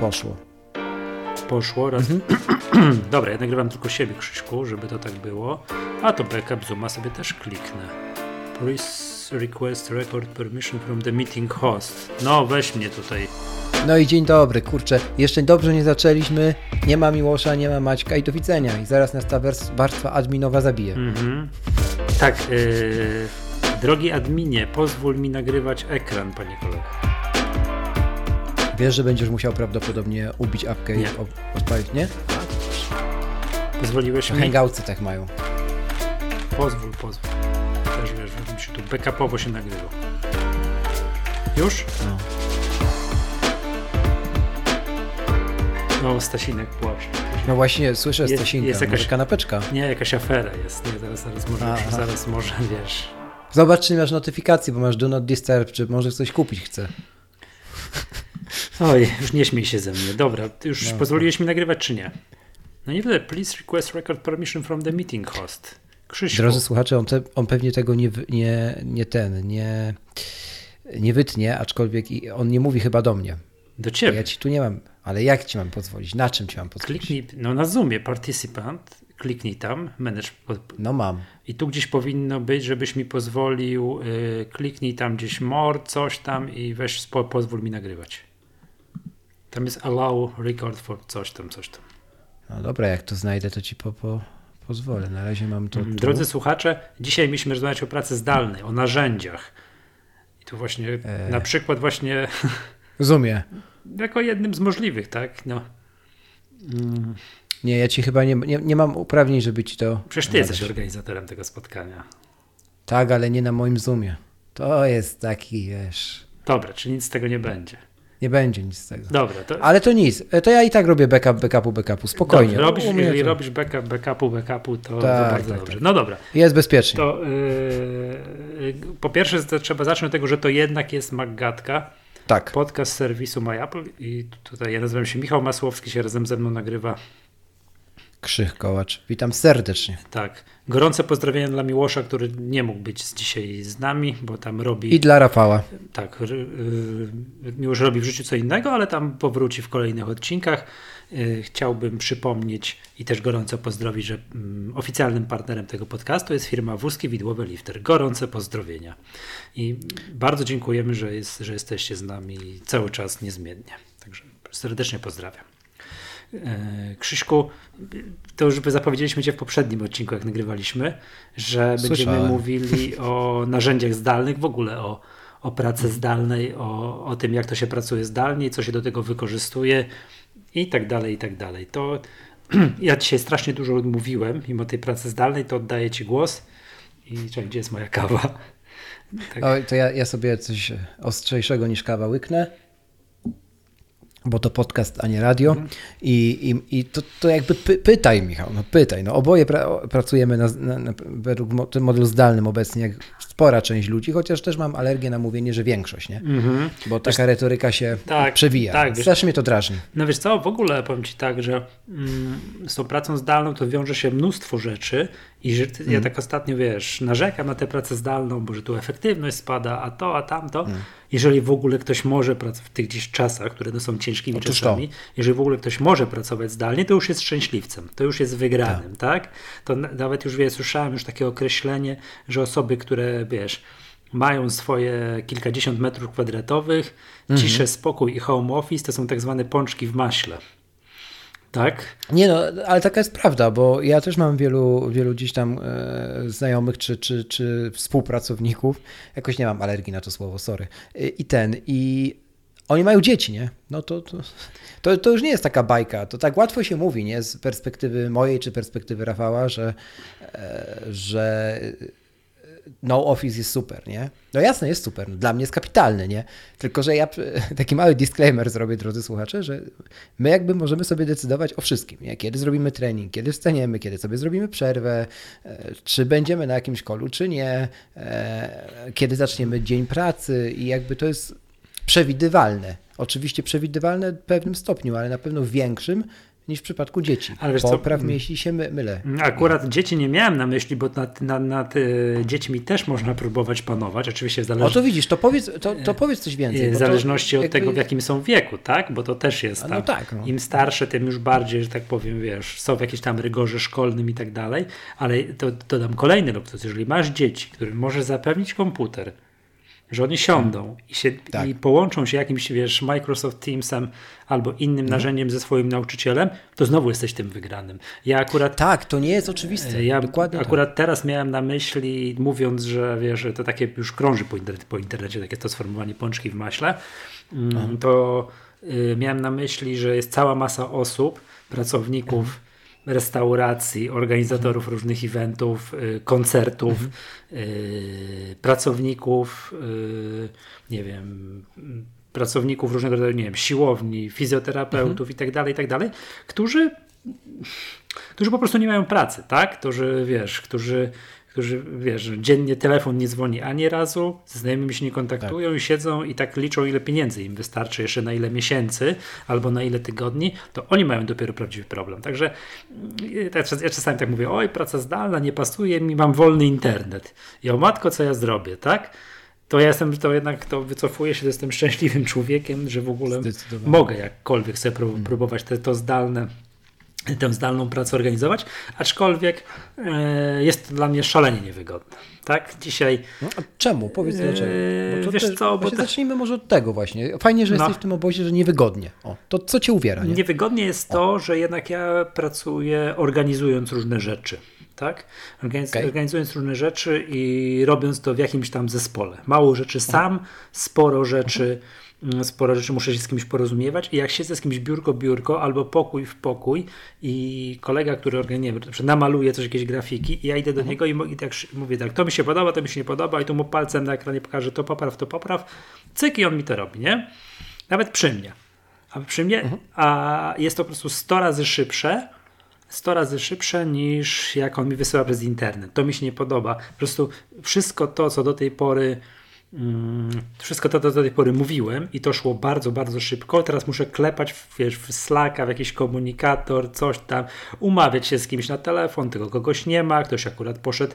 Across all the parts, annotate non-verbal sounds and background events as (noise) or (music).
Poszło. Poszło raz. (clears throat) Dobra, ja nagrywam tylko siebie, Krzyśku, żeby to tak było. A to backup Zooma sobie też kliknę. Please request record permission from the meeting host. No, weź mnie tutaj. No i dzień dobry, kurczę. Jeszcze dobrze nie zaczęliśmy. Nie ma Miłosza, nie ma Maćka i do widzenia. I zaraz nas ta warstwa adminowa zabije. Mhm. Tak, yy, drogi adminie, pozwól mi nagrywać ekran, panie kolego. Wiesz, że będziesz musiał prawdopodobnie ubić apkę i Nie. o- odpalić, nie? Pozwoliłeś mi? Hangoutsy tak mają. Pozwól, pozwól. Też wiesz, żebym się tu backupowo się nagrywał. Już? No. No, Stasinek płacze. No właśnie, słyszę Jest- Stasinka, jest może jakaś- kanapeczka. Nie, jakaś afera jest. Nie, zaraz, zaraz może, Aha. zaraz może, wiesz. Zobacz, czy masz notyfikacje, bo masz do not disturb, czy może coś kupić chce. Oj, już nie śmiej się ze mnie. Dobra, już No, pozwoliłeś mi nagrywać, czy nie? No nie wiem, please request record permission from the meeting host. Krzyśku. Drodzy słuchacze, on, te, on pewnie tego nie, nie, nie ten, nie, nie wytnie, aczkolwiek i on nie mówi chyba do mnie. do ciebie. Ja ci tu nie mam, ale jak ci mam pozwolić? Na czym ci mam pozwolić? Kliknij, no na Zoomie, participant, kliknij tam, manage, No mam. i tu gdzieś powinno być, żebyś mi pozwolił, y, kliknij tam gdzieś more, coś tam i weź, pozwól mi nagrywać. Tam jest allow record for coś tam, coś tam. No dobra, jak to znajdę, to ci po, po, pozwolę. Na razie mam to. tu. Drodzy słuchacze, dzisiaj mieliśmy rozmawiać o pracy zdalnej, o narzędziach. I tu właśnie E. na przykład właśnie (laughs) Rozumiem. jako jednym z możliwych, tak? No, Nie, ja ci chyba nie, nie, nie mam uprawnień, żeby ci to. przecież ty jesteś nadać. organizatorem tego spotkania. Tak, ale nie na moim Zoomie. To jest taki, wiesz. Dobra, czy nic z tego nie będzie. Nie będzie nic z tego. Dobra, to Ale to nic. To ja i tak robię backup, backupu, backupu. Spokojnie. Dobrze, robisz, jeżeli to- robisz backup, backupu, backupu, to, to Tak, bardzo tak, dobrze. tak. No dobra, Jest bezpiecznie. to yy, po pierwsze trzeba zacząć od tego, że to jednak jest Maggatka, Tak. podcast serwisu MyApple i tutaj ja nazywam się Michał Masłowski, się razem ze mną nagrywa. Krzych Kołacz. Witam serdecznie. Tak, gorące pozdrowienia dla Miłosza, który nie mógł być dzisiaj z nami, bo tam robi, I dla Rafała. tak, y, Miłosz robi w życiu co innego, ale tam powróci w kolejnych odcinkach. Y, Chciałbym przypomnieć i też gorąco pozdrowić, że mm, oficjalnym partnerem tego podcastu jest firma Wózki Widłowe Lifter. Gorące pozdrowienia. I bardzo dziękujemy, że, jest, że jesteście z nami cały czas niezmiennie. Także serdecznie pozdrawiam. E, Krzyśku, to już zapowiedzieliśmy Cię w poprzednim odcinku, jak nagrywaliśmy, że będziemy Słyszałem. mówili (laughs) o narzędziach zdalnych, w ogóle o, o pracy zdalnej, o, o tym, jak to się pracuje zdalnie, co się do tego wykorzystuje i tak dalej, i tak dalej. To (clears throat) ja dzisiaj strasznie dużo mówiłem, mimo tej pracy zdalnej, to oddaję Ci głos i czekaj, gdzie jest moja kawa? (laughs) Tak. O, to ja, ja sobie coś ostrzejszego niż kawa łyknę, bo to podcast, a nie radio. I, i, i to, to jakby py, pytaj, Michał, no pytaj. No oboje pra, pracujemy na, na, na, według mo- modelu zdalnym obecnie, jak spora część ludzi, chociaż też mam alergię na mówienie, że większość, nie? Mhm. Bo taka retoryka się Tak, przewija. tak, wiesz- Strasznie mnie to drażni. No wiesz co, w ogóle powiem Ci tak, że mm, z tą pracą zdalną to wiąże się mnóstwo rzeczy i że ty, ja tak ostatnio, wiesz, narzekam na tę pracę zdalną, bo że tu efektywność spada, a to, a tamto. Jeżeli w ogóle ktoś może pracować w tych gdzieś czasach, które no są ciężkimi Otóż czasami, jeżeli w ogóle ktoś może pracować zdalnie, to już jest szczęśliwcem, to już jest wygranym, tak? To na- nawet już, wie, słyszałem już takie określenie, że osoby, które, wiesz, mają swoje kilkadziesiąt metrów kwadratowych, ciszę, spokój i home office, to są tak zwane pączki w maśle. Tak? Nie no, ale taka jest prawda, bo ja też mam wielu, wielu gdzieś tam e, znajomych czy, czy, czy współpracowników, jakoś nie mam alergii na to słowo, sorry, I, i ten, i oni mają dzieci, nie? No to, to, to, to już nie jest taka bajka, to tak łatwo się mówi, nie? Z perspektywy mojej czy perspektywy Rafała, że, e, że no office jest super, nie? No jasne, jest super. Dla mnie jest kapitalny, nie? Tylko, że ja (laughs) taki mały disclaimer zrobię, drodzy słuchacze, że my jakby możemy sobie decydować o wszystkim, nie? Kiedy zrobimy trening, kiedy wstaniemy, kiedy sobie zrobimy przerwę, e, czy będziemy na jakimś kolu, czy nie, e, kiedy zaczniemy dzień pracy i jakby to jest przewidywalne. Oczywiście przewidywalne w pewnym stopniu, ale na pewno większym niż w przypadku dzieci. Ale wiesz Popraw mnie, jeśli się my, mylę. Akurat nie. dzieci nie miałem na myśli, bo nad, nad, nad dziećmi też można próbować panować. Oczywiście w zależności... O to widzisz, to powiedz, to, to powiedz coś więcej. W zależności od jakby... tego, w jakim są wieku, tak? Bo to też jest tam. No tak, no. Im starsze, tym już bardziej, że tak powiem, wiesz, są w jakimś tam rygorze szkolnym i tak dalej. Ale to dodam kolejny luksus. Jeżeli masz dzieci, którym możesz zapewnić komputer, że oni siądą i, się, tak. i połączą się jakimś, wiesz, Microsoft Teamsem albo innym mhm. narzędziem ze swoim nauczycielem, to znowu jesteś tym wygranym. Ja akurat... Tak, to nie jest oczywiste. Ja Dokładnie akurat tak. teraz miałem na myśli, mówiąc, że wiesz, to takie już krąży po, internecie, po internecie takie to sformułowanie pączki w maśle, mm, to y, miałem na myśli, że jest cała masa osób, pracowników, mhm restauracji, organizatorów mhm. różnych eventów, y, koncertów, mhm. Y, pracowników, y, nie wiem, pracowników różnego rodzaju, nie wiem, siłowni, fizjoterapeutów mhm. i tak dalej, i tak którzy którzy po prostu nie mają pracy, tak? Którzy, wiesz, którzy którzy, wiesz, dziennie telefon nie dzwoni ani razu, ze znajomymi się nie kontaktują tak. i siedzą i tak liczą, ile pieniędzy im wystarczy, jeszcze na ile miesięcy albo na ile tygodni, to oni mają dopiero prawdziwy problem. Także mm, ja czasami tak mówię, oj, praca zdalna nie pasuje mi, mam wolny internet. I o matko, co ja zrobię, tak? to ja jestem, to jednak to wycofuję się, to jestem szczęśliwym człowiekiem, że w ogóle mogę jakkolwiek sobie mm. próbować te, to zdalne tę zdalną pracę organizować, aczkolwiek e, jest to dla mnie szalenie niewygodne. Tak, dzisiaj. No, a czemu? Powiedz dlaczego. Bo wiesz też, co, bo te... Zacznijmy może od tego właśnie. Fajnie, że no. jesteś w tym obozie, że niewygodnie. O, to co cię uwiera? Nie? Niewygodnie jest to, o. że jednak ja pracuję organizując różne rzeczy. Tak? Organiz okay. Organizując różne rzeczy i robiąc to w jakimś tam zespole. Mało rzeczy sam, sporo rzeczy. Mhm sporo rzeczy muszę się z kimś porozumiewać i jak siedzę z kimś biurko biurko albo pokój w pokój i kolega, który organizuje, namaluje coś, jakieś grafiki i ja idę do mhm. niego i, i tak mówię tak, to mi się podoba, to mi się nie podoba i tu mu palcem na ekranie pokażę to popraw, to popraw, cyk i on mi to robi, nie? Nawet przy mnie. A przy mnie, mhm. a jest to po prostu 100 razy szybsze, 100 razy szybsze niż jak on mi wysyła przez internet. To mi się nie podoba. Po prostu wszystko to, co do tej pory Mm, wszystko to, co do tej pory mówiłem i to szło bardzo, bardzo szybko. Teraz muszę klepać wiesz, w Slacka, w jakiś komunikator, coś tam, umawiać się z kimś na telefon, tego kogoś nie ma, ktoś akurat poszedł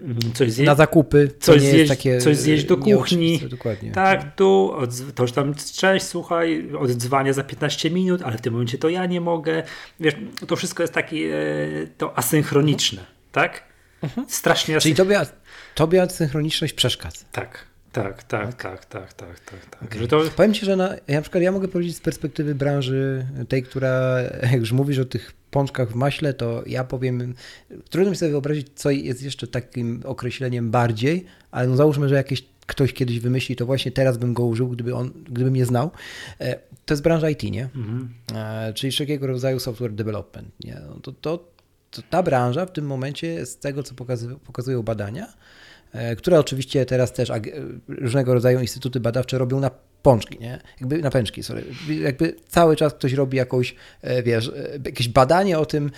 mm, coś zjeść. Na zakupy. Coś zjeść, coś zjeść do kuchni. Dokładnie. Tak, tu, to już tam, cześć, słuchaj, oddzwania za 15 minut, ale w tym momencie to ja nie mogę. Wiesz, to wszystko jest takie, to asynchroniczne, mhm. tak? Mhm. Strasznie Czyli tobie, tobie asynchroniczność przeszkadza. Tak. Tak, tak, tak, tak, tak, tak. tak. Okay. To... Powiem Ci, że na, ja, na przykład ja mogę powiedzieć z perspektywy branży tej, która, jak już mówisz o tych pączkach w maśle, to ja powiem, trudno mi sobie wyobrazić, co jest jeszcze takim określeniem bardziej, ale no załóżmy, że jakieś ktoś kiedyś wymyśli, to właśnie teraz bym go użył, gdyby on, gdybym je znał. E, to jest branża IT, nie? Mhm. E, czyli wszelkiego rodzaju software development. Nie? No to, to, to ta branża w tym momencie, z tego co pokazują badania, które oczywiście teraz też różnego rodzaju instytuty badawcze robią na pączki, nie? Jakby na pęczki, sorry. Jakby cały czas ktoś robi jakąś, e, wiesz, e, jakieś badanie o tym,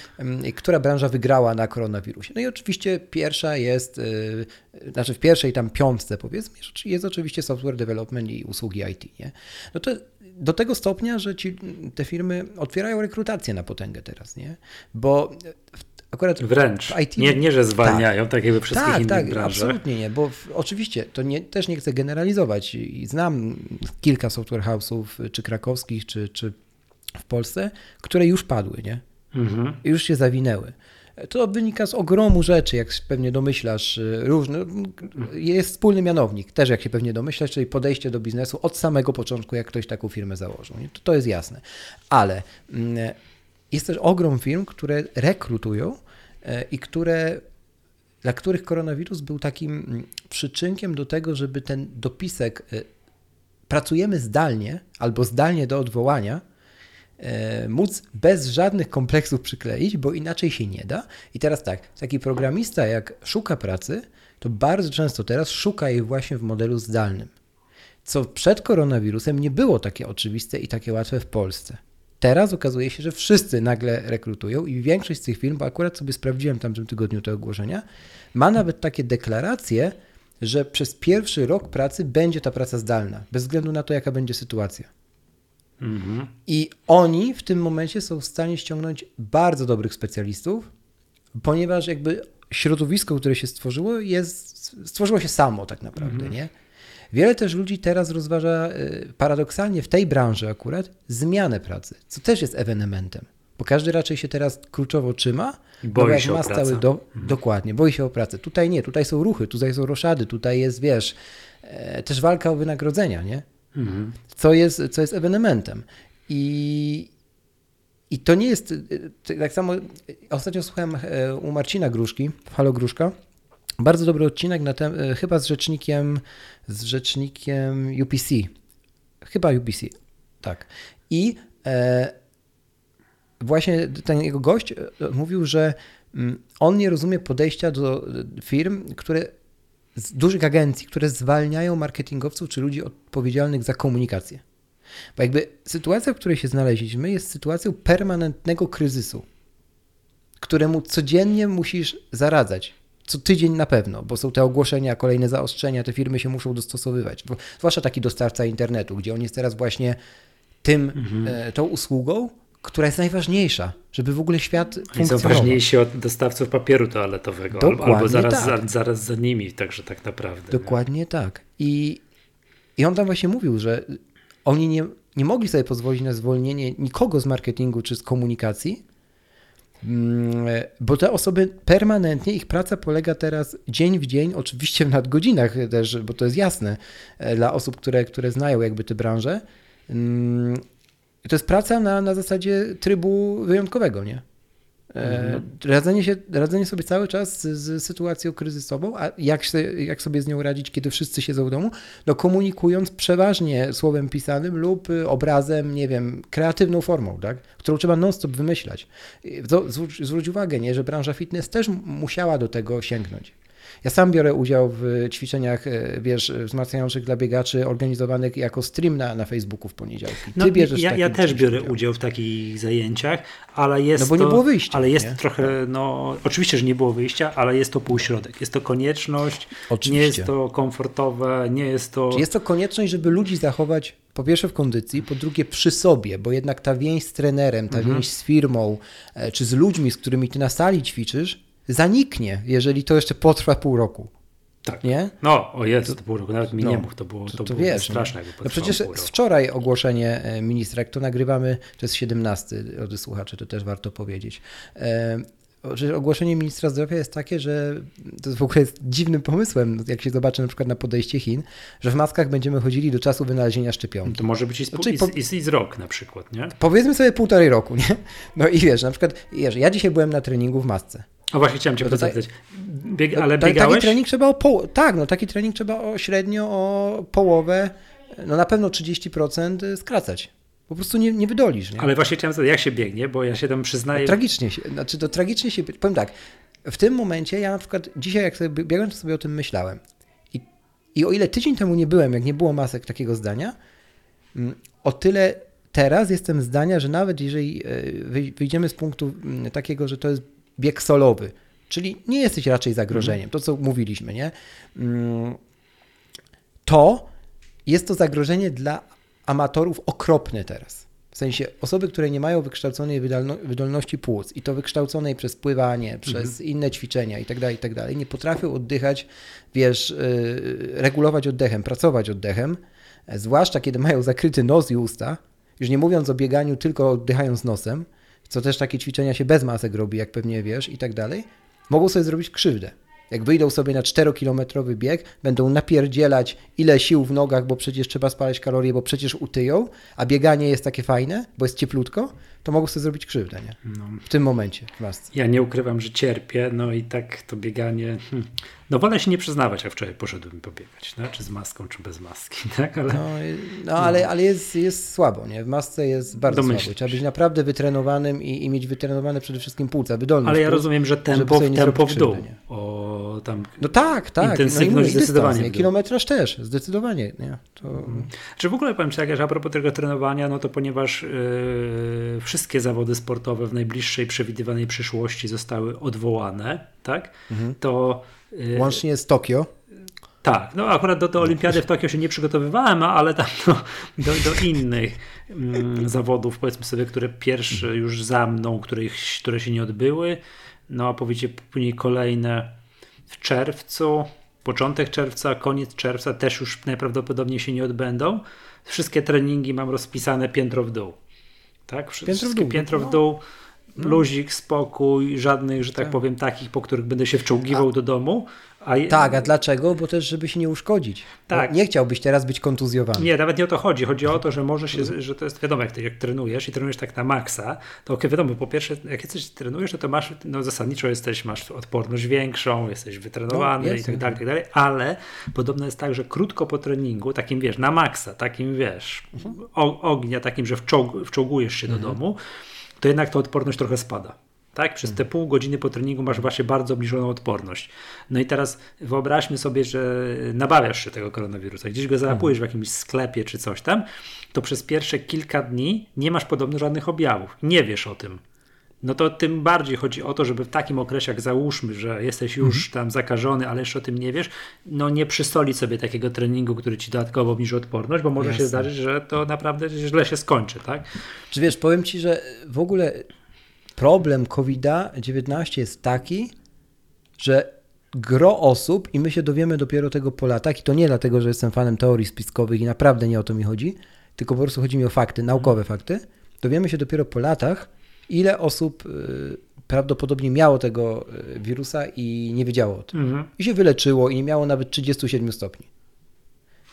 która branża wygrała na koronawirusie. No i oczywiście pierwsza jest, znaczy w pierwszej tam piątce powiedzmy, jest oczywiście software development i usługi IT, nie? No to do tego stopnia, że ci, te firmy otwierają rekrutację na potęgę teraz, nie? Bo w Akurat Wręcz. IT... Nie, nie, że zwalniają, tak, tak jakby wszystkich tak, innych tak, branżach. absolutnie nie, bo w, oczywiście to nie, też nie chcę generalizować i znam kilka software house'ów, czy krakowskich, czy, czy w Polsce, które już padły, nie? Mhm. Już się zawinęły. To wynika z ogromu rzeczy, jak pewnie domyślasz, różny, jest wspólny mianownik, też jak się pewnie domyślasz, czyli podejście do biznesu od samego początku, jak ktoś taką firmę założył. To, to jest jasne. Ale mm, jest też ogrom firm, które rekrutują i które, dla których koronawirus był takim mm, przyczynkiem do tego, żeby ten dopisek e, pracujemy zdalnie albo zdalnie do odwołania, e, móc bez żadnych kompleksów przykleić, bo inaczej się nie da. I teraz tak, taki programista jak szuka pracy, to bardzo często teraz szuka jej właśnie w modelu zdalnym. Co przed koronawirusem nie było takie oczywiste i takie łatwe w Polsce. Teraz okazuje się, że wszyscy nagle rekrutują i większość z tych firm, bo akurat sobie sprawdziłem w tamtym tygodniu te ogłoszenia, ma nawet takie deklaracje, że przez pierwszy rok pracy będzie ta praca zdalna, bez względu na to, jaka będzie sytuacja. Mhm. I oni w tym momencie są w stanie ściągnąć bardzo dobrych specjalistów, ponieważ jakby środowisko, które się stworzyło, jest, stworzyło się samo tak naprawdę, mhm. nie? Wiele też ludzi teraz rozważa y, paradoksalnie w tej branży akurat zmianę pracy, co też jest ewenementem. Bo każdy raczej się teraz kluczowo trzyma, boi się ma o pracę. Do, mhm. Dokładnie, boi się o pracę. Tutaj nie, tutaj są ruchy, tutaj są roszady, tutaj jest, wiesz, e, też walka o wynagrodzenia, nie? Mhm. Co, jest, co jest ewenementem. I, I to nie jest, e, tak samo ostatnio słuchałem e, u Marcina Gruszki, Halo Gruszka, bardzo dobry odcinek na tem, chyba z rzecznikiem, z rzecznikiem UPC. Chyba UPC, tak. I e, właśnie ten jego gość e, mówił, że mm, on nie rozumie podejścia do firm, które z dużych agencji, które zwalniają marketingowców czy ludzi odpowiedzialnych za komunikację. Bo jakby sytuacja, w której się znaleźliśmy, jest sytuacją permanentnego kryzysu, któremu codziennie musisz zaradzać. Co tydzień na pewno, bo są te ogłoszenia, kolejne zaostrzenia, te firmy się muszą dostosowywać. Zwłaszcza taki dostawca internetu, gdzie on jest teraz właśnie tym, mhm. E, tą usługą, która jest najważniejsza, żeby w ogóle świat funkcjonował. są ważniejsi od dostawców papieru toaletowego, Dokładnie albo zaraz, tak. za, zaraz za nimi, także tak naprawdę. Dokładnie nie? tak. I, I on tam właśnie mówił, że oni nie, nie mogli sobie pozwolić na zwolnienie nikogo z marketingu czy z komunikacji, bo te osoby permanentnie, ich praca polega teraz dzień w dzień, oczywiście w nadgodzinach też, bo to jest jasne e, dla osób, które, które znają jakby tę branżę, mm, to jest praca na, na zasadzie trybu wyjątkowego, nie? Mhm. Radzenie, się, radzenie sobie cały czas z, z, sytuacją kryzysową, a jak, się, jak sobie z nią radzić, kiedy wszyscy siedzą w domu? No komunikując przeważnie słowem pisanym lub obrazem, nie wiem, kreatywną formą, tak? którą trzeba non-stop wymyślać. Zwróć, zwróć uwagę, nie, że branża fitness też musiała do tego sięgnąć. Ja sam biorę udział w ćwiczeniach, e, wiesz, wzmacniających dla biegaczy organizowanych jako stream na, na Facebooku w poniedziałki. Ty no, bierzesz ja, ja też biorę udział w takich zajęciach, ale jest No bo to, nie było wyjścia. Ale jest nie? trochę, no oczywiście, że nie było wyjścia, ale jest to półśrodek. Jest to konieczność, oczywiście. nie jest to komfortowe, nie jest to... Jest to konieczność, żeby ludzi zachować po pierwsze w kondycji, po drugie przy sobie, bo jednak ta więź z trenerem, ta mhm. więź z firmą, e, czy z ludźmi, z którymi ty na sali ćwiczysz, zaniknie, jeżeli to jeszcze potrwa pół roku. Tak. Nie? No, o jest, to, pół roku, nawet mi no, nie mógł, to było, to, to, to było wiesz, straszne. No przecież wczoraj ogłoszenie e, ministra, jak to nagrywamy, to jest 17 od słuchaczy, to też warto powiedzieć. E, ogłoszenie ministra zdrowia jest takie, że to w ogóle jest dziwnym pomysłem, jak się zobaczy na przykład na podejście Chin, że w maskach będziemy chodzili do czasu wynalezienia szczepionki. To może być i z, znaczy, i, i z rok na przykład, nie? Powiedzmy sobie półtorej roku, nie? No i wiesz, na przykład, wiesz, ja dzisiaj byłem na treningu w masce. O właśnie chciałem cię no zapytać. Bieg, ale no, biegałeś? Taki trening trzeba o poł- tak, no taki trening trzeba o średnio o połowę, no na pewno 30% skracać. Po prostu nie, nie wydolisz. Nie? Ale właśnie chciałem zapytać, jak się biegnie, bo ja się tam przyznaję. No, tragicznie się, znaczy to tragicznie się, powiem tak, w tym momencie ja na przykład dzisiaj jak sobie biegłem, to sobie o tym myślałem. I, I o ile tydzień temu nie byłem, jak nie było masek takiego zdania, mm, o tyle teraz jestem zdania, że nawet jeżeli e, wyjdziemy z punktu mm, takiego, że to jest bieg solowy, czyli nie jesteś raczej zagrożeniem, to co mówiliśmy, nie? Mm, to jest to zagrożenie dla amatorów okropne teraz. W sensie osoby, które nie mają wykształconej wydolności płuc i to wykształconej przez pływanie, przez mhm. inne ćwiczenia itd., tak itd., tak nie potrafią oddychać, wiesz, y, regulować oddechem, pracować oddechem, zwłaszcza kiedy mają zakryty nos i usta, już nie mówiąc o bieganiu tylko oddychając nosem, co też takie ćwiczenia się bez masek robi, jak pewnie wiesz, i tak dalej, mogą sobie zrobić krzywdę. Jak wyjdą sobie na 4-kilometrowy bieg, będą napierdzielać ile sił w nogach, bo przecież trzeba spalać kalorie, bo przecież utyją, a bieganie jest takie fajne, bo jest cieplutko, to mogą sobie zrobić krzywdę, nie? No. W tym momencie w masce. Ja nie ukrywam, że cierpię, no i tak to bieganie... Hmm. No wolę się nie przyznawać, jak wczoraj poszedłem pobiegać, no? czy z maską, czy bez maski, (laughs) tak? Ale, no, no, ale, no. ale jest, jest słabo, nie? W masce jest bardzo Domyślisz. słabo. Trzeba być naprawdę wytrenowanym i, i mieć wytrenowane przede wszystkim płuca, wydolność Ale ja rozumiem, że tempo, tempo w dół. O, tam no tak, tak. Intensywność no zdecydowanie. Dystans, kilometraż też, zdecydowanie. Nie? To... Hmm. Czy w ogóle powiem Ci, jak a propos tego trenowania, no to ponieważ yy, wszystkie zawody sportowe w najbliższej przewidywanej przyszłości zostały odwołane, tak? Mhm. To Łącznie z Tokio. Tak, no akurat do, do olimpiady w Tokio się nie przygotowywałem, ale tam do, do, do innych mm, zawodów, powiedzmy sobie, które pierwsze już za mną, których, które się nie odbyły, no a powiecie później kolejne w czerwcu, początek czerwca, koniec czerwca też już najprawdopodobniej się nie odbędą. Wszystkie treningi mam rozpisane piętro w dół. Tak? Wszystkie piętro w dół. Piętro w no. dół no. Luzik, spokój, żadnych, że tak, tak, powiem, takich, po których będę się wczołgiwał a, do domu. A... Tak, a dlaczego? Bo też, żeby się nie uszkodzić. Tak. nie chciałbyś teraz być kontuzjowany. Nie, nawet nie o to chodzi. Chodzi o to, że może się, że to jest wiadomo, jak, ty, jak trenujesz i trenujesz tak na maksa, to okay, wiadomo, po pierwsze, jak coś trenujesz, to, to masz, no zasadniczo jesteś, masz odporność większą, jesteś wytrenowany no, i tak dalej, tak dalej, ale podobno jest tak, że krótko po treningu, takim wiesz, na maksa, takim wiesz, mhm. ognia, takim, że wczołg, wczołgujesz się mhm. do domu, to jednak ta odporność trochę spada. Tak? Przez te pół godziny po treningu masz właśnie bardzo obniżoną odporność. No i teraz wyobraźmy sobie, że nabawiasz się tego koronawirusa, gdzieś go załapujesz w jakimś sklepie czy coś tam, to przez pierwsze kilka dni nie masz podobno żadnych objawów. Nie wiesz o tym. No to tym bardziej chodzi o to, żeby w takim okresie, jak załóżmy, że jesteś już mhm. tam zakażony, ale jeszcze o tym nie wiesz, no nie przysolić sobie takiego treningu, który ci dodatkowo obniży odporność, bo może Jasne. się zdarzyć, że to naprawdę źle się skończy, tak? Czy wiesz, powiem ci, że w ogóle problem COVID-19 jest taki, że gro osób, i my się dowiemy dopiero tego po latach, i to nie dlatego, że jestem fanem teorii spiskowych i naprawdę nie o to mi chodzi, tylko po prostu chodzi mi o fakty, naukowe fakty, dowiemy się dopiero po latach, ile osób y, prawdopodobnie miało tego y, wirusa i nie wiedziało o tym. Mhm. I się wyleczyło i nie miało nawet 37 stopni.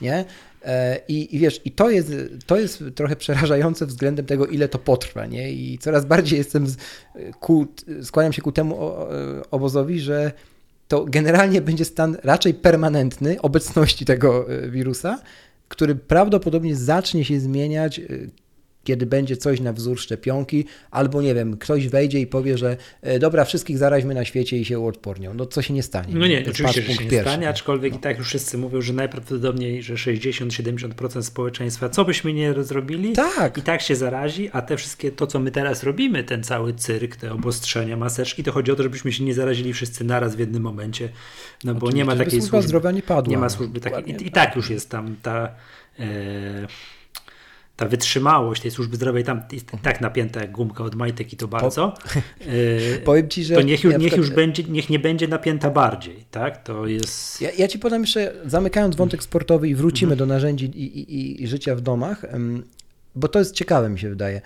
Nie? E, I, I, wiesz, i to jest, to jest trochę przerażające względem tego, ile to potrwa, nie? I coraz bardziej jestem, z, ku, skłaniam się ku temu obozowi, że to generalnie będzie stan raczej permanentny obecności tego e, wirusa, który prawdopodobnie zacznie się zmieniać kiedy będzie coś na wzór szczepionki, albo nie wiem, ktoś wejdzie i powie, że e, dobra, wszystkich zaraźmy na świecie i się uodpornią. No co się nie stanie. No nie, oczywiście, że się nie stanie, aczkolwiek no. i tak już wszyscy mówią, że najprawdopodobniej, że 60-70% społeczeństwa, co byśmy nie zrobili, tak. i tak się zarazi, a te wszystkie, to co my teraz robimy, ten cały cyrk, te obostrzenia, maseczki, to chodzi o to, żebyśmy się nie zarazili wszyscy naraz w jednym momencie, no bo oczywiście, nie ma takiej służby. zdrowia nie padła. Nie ma służby takiej. I, I, tak już jest tam ta... E, ta wytrzymałość tej służby zdrowia tam jest tak napięta jak gumka od majtek i to bardzo. Po, (laughs) powiem ci, że. To niech, już, niech już będzie, niech nie będzie napięta bardziej, tak? To jest. Ja, ja ci podam jeszcze, zamykając wątek sportowy i wrócimy mhm. do narzędzi i, i, i życia w domach, bo to jest ciekawe, mi się wydaje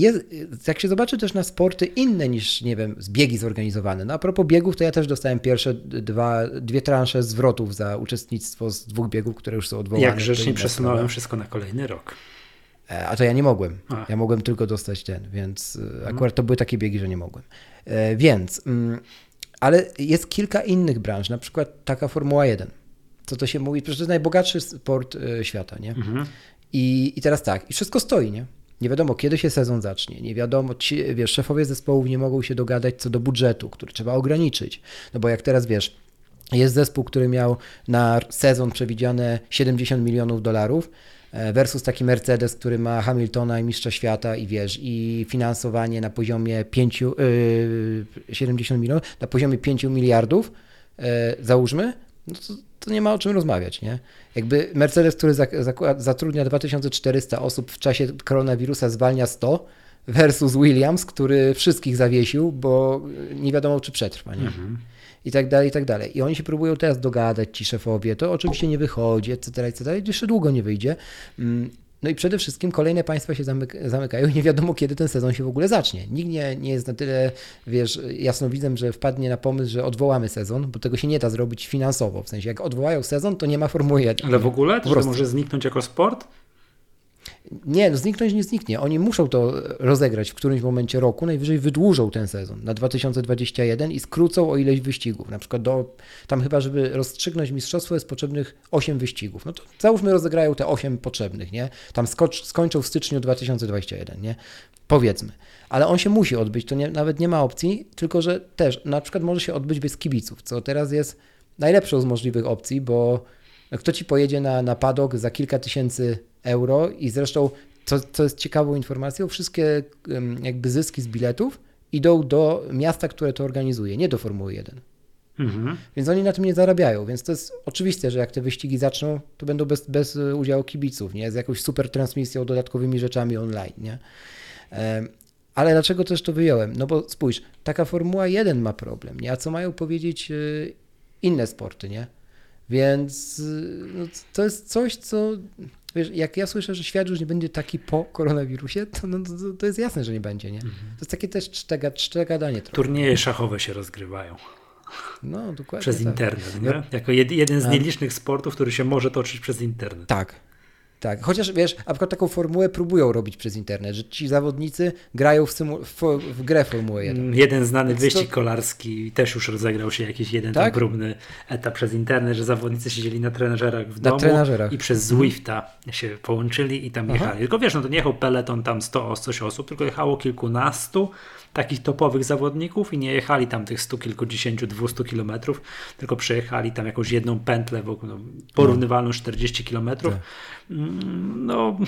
jest, jak się zobaczy też na sporty inne niż, nie wiem, biegi zorganizowane. No a propos biegów, to ja też dostałem pierwsze dwa, dwie transze zwrotów za uczestnictwo z dwóch biegów, które już są odwołane. Jak grzecznie przesunąłem sprawa. wszystko na kolejny rok. E, a to ja nie mogłem. A. Ja mogłem tylko dostać ten, więc e, mhm. akurat to były takie biegi, że nie mogłem. E, więc, mm, ale jest kilka innych branż, na przykład taka Formuła 1. Co to się mówi? Przecież to jest najbogatszy sport świata, nie? Mhm. I, I teraz tak, i wszystko stoi, nie? Nie wiadomo, kiedy się sezon zacznie. Nie wiadomo, ci, wiesz, szefowie zespołów nie mogą się dogadać co do budżetu, który trzeba ograniczyć. No bo jak teraz wiesz, jest zespół, który miał na sezon przewidziane 70 milionów dolarów, e, versus taki Mercedes, który ma Hamiltona i mistrza świata i wiesz, i finansowanie na poziomie 5, yy, 70 milionów, na poziomie 5 miliardów, yy, załóżmy, no to, to, nie ma o czym rozmawiać, nie? Jakby Mercedes, który zatrudnia 2400 osób w czasie koronawirusa zwalnia 100 versus Williams, który wszystkich zawiesił, bo nie wiadomo czy przetrwa, nie? Mhm. I tak dalej, i tak dalej. I oni się próbują teraz dogadać, ci szefowie. To oczywiście nie wychodzi, etc., etc. Jeszcze długo nie wyjdzie. No i przede wszystkim kolejne państwa się zamykają i nie wiadomo, kiedy ten sezon się w ogóle zacznie. Nikt nie, nie jest na tyle, wiesz, jasnowidzem, że wpadnie na pomysł, że odwołamy sezon, bo tego się nie da zrobić finansowo. W sensie, jak odwołają sezon, to nie ma Formuły 1. Ale w ogóle? To może zniknąć jako sport? Nie, no zniknąć nie zniknie. Oni muszą to rozegrać w którymś momencie roku, najwyżej wydłużą ten sezon na 2021 i skrócą o ileś wyścigów. Na przykład do, tam chyba, żeby rozstrzygnąć mistrzostwo jest potrzebnych 8 wyścigów. No to załóżmy rozegrają te 8 potrzebnych, nie? Tam skocz, skończą w styczniu 2021, nie? Powiedzmy. Ale on się musi odbyć, to nie, nawet nie ma opcji, tylko że też na przykład może się odbyć bez kibiców, co teraz jest najlepszą z możliwych opcji, bo kto ci pojedzie na, na padok za kilka tysięcy euro i zresztą, co, co jest ciekawą informacją, wszystkie jakby zyski z biletów idą do miasta, które to organizuje, nie do Formuły 1. Mhm. Więc oni na tym nie zarabiają, więc to jest oczywiste, że jak te wyścigi zaczną, to będą bez, bez udziału kibiców, nie? Z jakąś super transmisją, dodatkowymi rzeczami online, nie? Ale dlaczego też to wyjąłem? No bo spójrz, taka Formuła 1 ma problem, nie? A co mają powiedzieć y, inne sporty, nie? Więc y, no, to jest coś, co wiesz, jak ja słyszę, że świat już nie będzie taki po koronawirusie, to, no, to, to jest jasne, że nie będzie, nie? Mhm. To jest takie też cztega, cztegadanie trochę. Turnieje szachowe się rozgrywają. No, dokładnie. Przez tak. internet, nie? Jako jed, jeden z nielicznych sportów, który się może toczyć przez internet. Tak, tak, chociaż wiesz, na przykład taką formułę próbują robić przez internet, że ci zawodnicy grają w, symu- w, w grę Formuły 1. Mm, jeden znany Więc wyścig to... kolarski też już rozegrał się jakiś jeden tak? próbny etap przez internet, że zawodnicy siedzieli na trenażerach w na domu trenażerach. i przez mhm. Zwifta się połączyli i tam Aha. jechali. Tylko wiesz, no to nie jechał peleton tam 100 coś osób, tylko jechało kilkunastu takich topowych zawodników i nie jechali tam tych stu kilkudziesięciu, dwustu kilometrów, tylko przejechali tam jakąś jedną pętlę wokół, no, porównywalną 40 kilometrów. Tak. Mm, no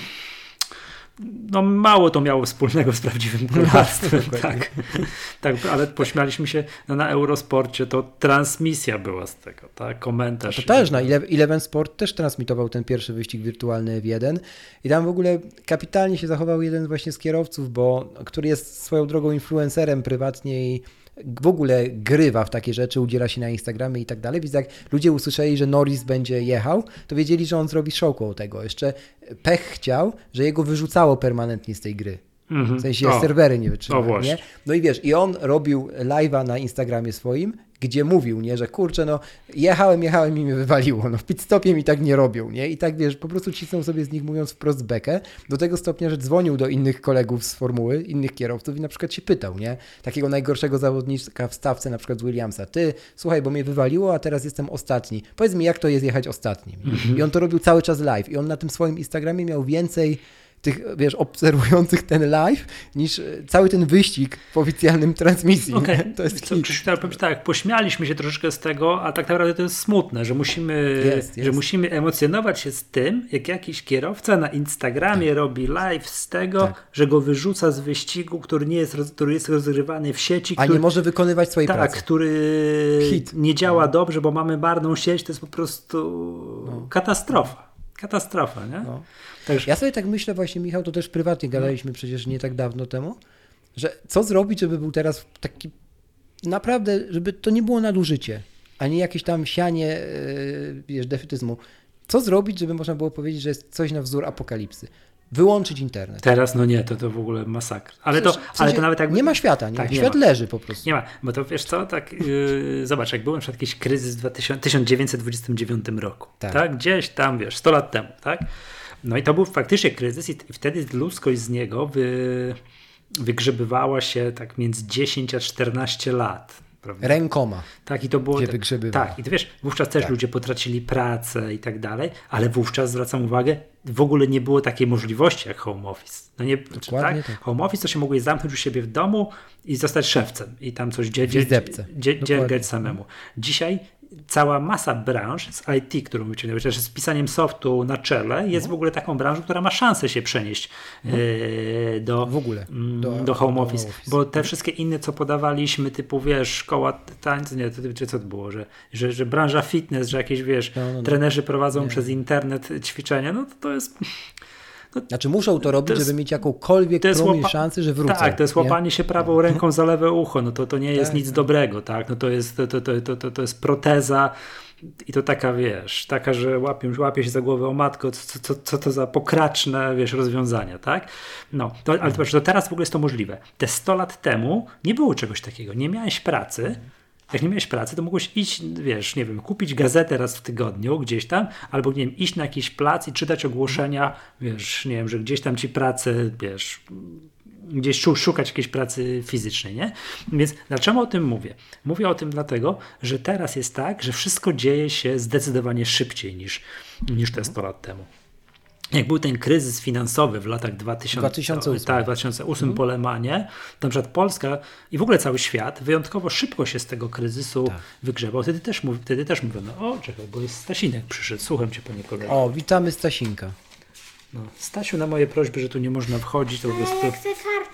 no mało to miało wspólnego z prawdziwym kolarstwem, tak. tak, ale pośmialiśmy się no, na Eurosporcie, to transmisja była z tego, tak, komentarz. To też, na Eleven Sport też transmitował ten pierwszy wyścig wirtualny F1 i tam w ogóle kapitalnie się zachował jeden właśnie z kierowców, bo, który jest swoją drogą influencerem prywatnie i w ogóle grywa w takie rzeczy, udziela się na Instagramie i tak dalej, więc jak ludzie usłyszeli, że Norris będzie jechał, to wiedzieli, że on zrobi show koło tego. Jeszcze pech chciał, że jego wyrzucało permanentnie z tej gry. -hmm. W sensie o. serwery nie wytrzymały. No i wiesz, i on robił live'a na Instagramie swoim gdzie mówił, nie, że kurczę, no jechałem, jechałem i mnie wywaliło, no w pit stopie mi tak nie robią, nie, i tak wiesz, po prostu cisną sobie z nich mówiąc wprost bekę, do tego stopnia, że dzwonił do innych kolegów z formuły, innych kierowców i na przykład się pytał, nie, takiego najgorszego zawodnika w stawce, na przykład z Williamsa, ty, słuchaj, bo mnie wywaliło, a teraz jestem ostatni, powiedz mi, jak to jest jechać ostatnim, mhm. i on to robił cały czas live. I on na tym swoim Instagramie miał więcej tych, wiesz, obserwujących ten live, niż e, cały ten wyścig w oficjalnym transmisji. Okay. To jest Co, powiem tak, pośmialiśmy się troszeczkę z tego, a tak naprawdę to jest smutne, że musimy, jest, jest. Że musimy emocjonować się z tym, jak jakiś kierowca na Instagramie tak. robi live z tego, tak. że go wyrzuca z wyścigu, który nie jest, który jest rozgrywany w sieci. A który, nie może wykonywać swojej tak, pracy. Tak, który Hit. nie działa no. dobrze, bo mamy barną sieć, to jest po prostu no. katastrofa. Katastrofa, nie? No. Także... Ja sobie tak myślę właśnie, Michał, to też prywatnie gadaliśmy przecież nie tak dawno temu, że co zrobić, żeby był teraz taki naprawdę, żeby to nie było nadużycie, a nie jakieś tam sianie e, wiesz, defetyzmu. Co zrobić, żeby można było powiedzieć, że jest coś na wzór apokalipsy? Wyłączyć internet. Teraz no nie, to to w ogóle masakr. Ale, to, w sensie, ale to nawet jakby... Nie ma świata, nie? Tak, Świat nie leży po prostu. Nie ma, bo to wiesz co, tak yy, zobacz, jak był na przykład jakiś kryzys w 2000, 1929 roku, tak. tak? Gdzieś tam, wiesz, 100 lat temu, tak? No i to był faktycznie kryzys i wtedy ludzkość z niego wy, wygrzebywała się tak między 10 a 14 lat. Prawda? Rękoma. Tak, i to było. Tak, i to wiesz, wówczas też tak. ludzie potracili pracę i tak dalej, ale wówczas zwracam uwagę, w ogóle nie było takiej możliwości jak home office. No nie, Dokładnie tak? tak. Home office to się mogłeś zamknąć u siebie w domu i zostać szewcem i tam coś dzie, dzie, dzie, dziergać samemu. Dzisiaj cała masa branż z IT, którą wyciągnąłeś, też z pisaniem softu na czele, jest w ogóle taką branżą, która ma szansę się przenieść no. e, do, w ogóle, mm, do, do home office, office, bo te wszystkie inne, co podawaliśmy, typu wiesz, szkoła tańca, nie, to, czy co to było, że, że, że branża fitness, że jakieś wiesz, no, no, no. trenerzy prowadzą nie. przez internet ćwiczenia, no to, to jest no, znaczy muszą to robić, to jest, żeby mieć jakąkolwiek promień szansy, że wrócą. Tak, to jest łapanie się prawą no. ręką za lewe ucho, no to, to nie jest tak, nic tak. dobrego, tak, no to jest, to, to, to, to, to jest proteza i to taka, wiesz, taka, że łapią, łapie się za głowę o matko, co, co, co to za pokraczne, wiesz, rozwiązania, tak? No, to, ale to, to teraz w ogóle jest to możliwe. Te 100 lat temu nie było czegoś takiego, nie miałeś pracy, jak nie miałeś pracy, to mogłeś iść, wiesz, nie wiem, kupić gazetę raz w tygodniu gdzieś tam, albo nie wiem, iść na jakiś plac i czytać ogłoszenia, wiesz, nie wiem, że gdzieś tam ci pracę, wiesz, gdzieś szukać jakiejś pracy fizycznej, nie? Więc dlaczego o tym mówię? Mówię o tym dlatego, że teraz jest tak, że wszystko dzieje się zdecydowanie szybciej niż, niż te 100 lat temu jak był ten kryzys finansowy w latach 2000, 2008, tak, 2008 mhm. po Lemanie, to na przykład Polska i w ogóle cały świat wyjątkowo szybko się z tego kryzysu tak. wygrzebał. Wtedy też, mów, wtedy też mówiono, o czekaj, bo jest Stasinek przyszedł, słucham cię panie kolego. O, witamy Stasinka. No, Stasiu na moje prośby, że tu nie można wchodzić, to po prostu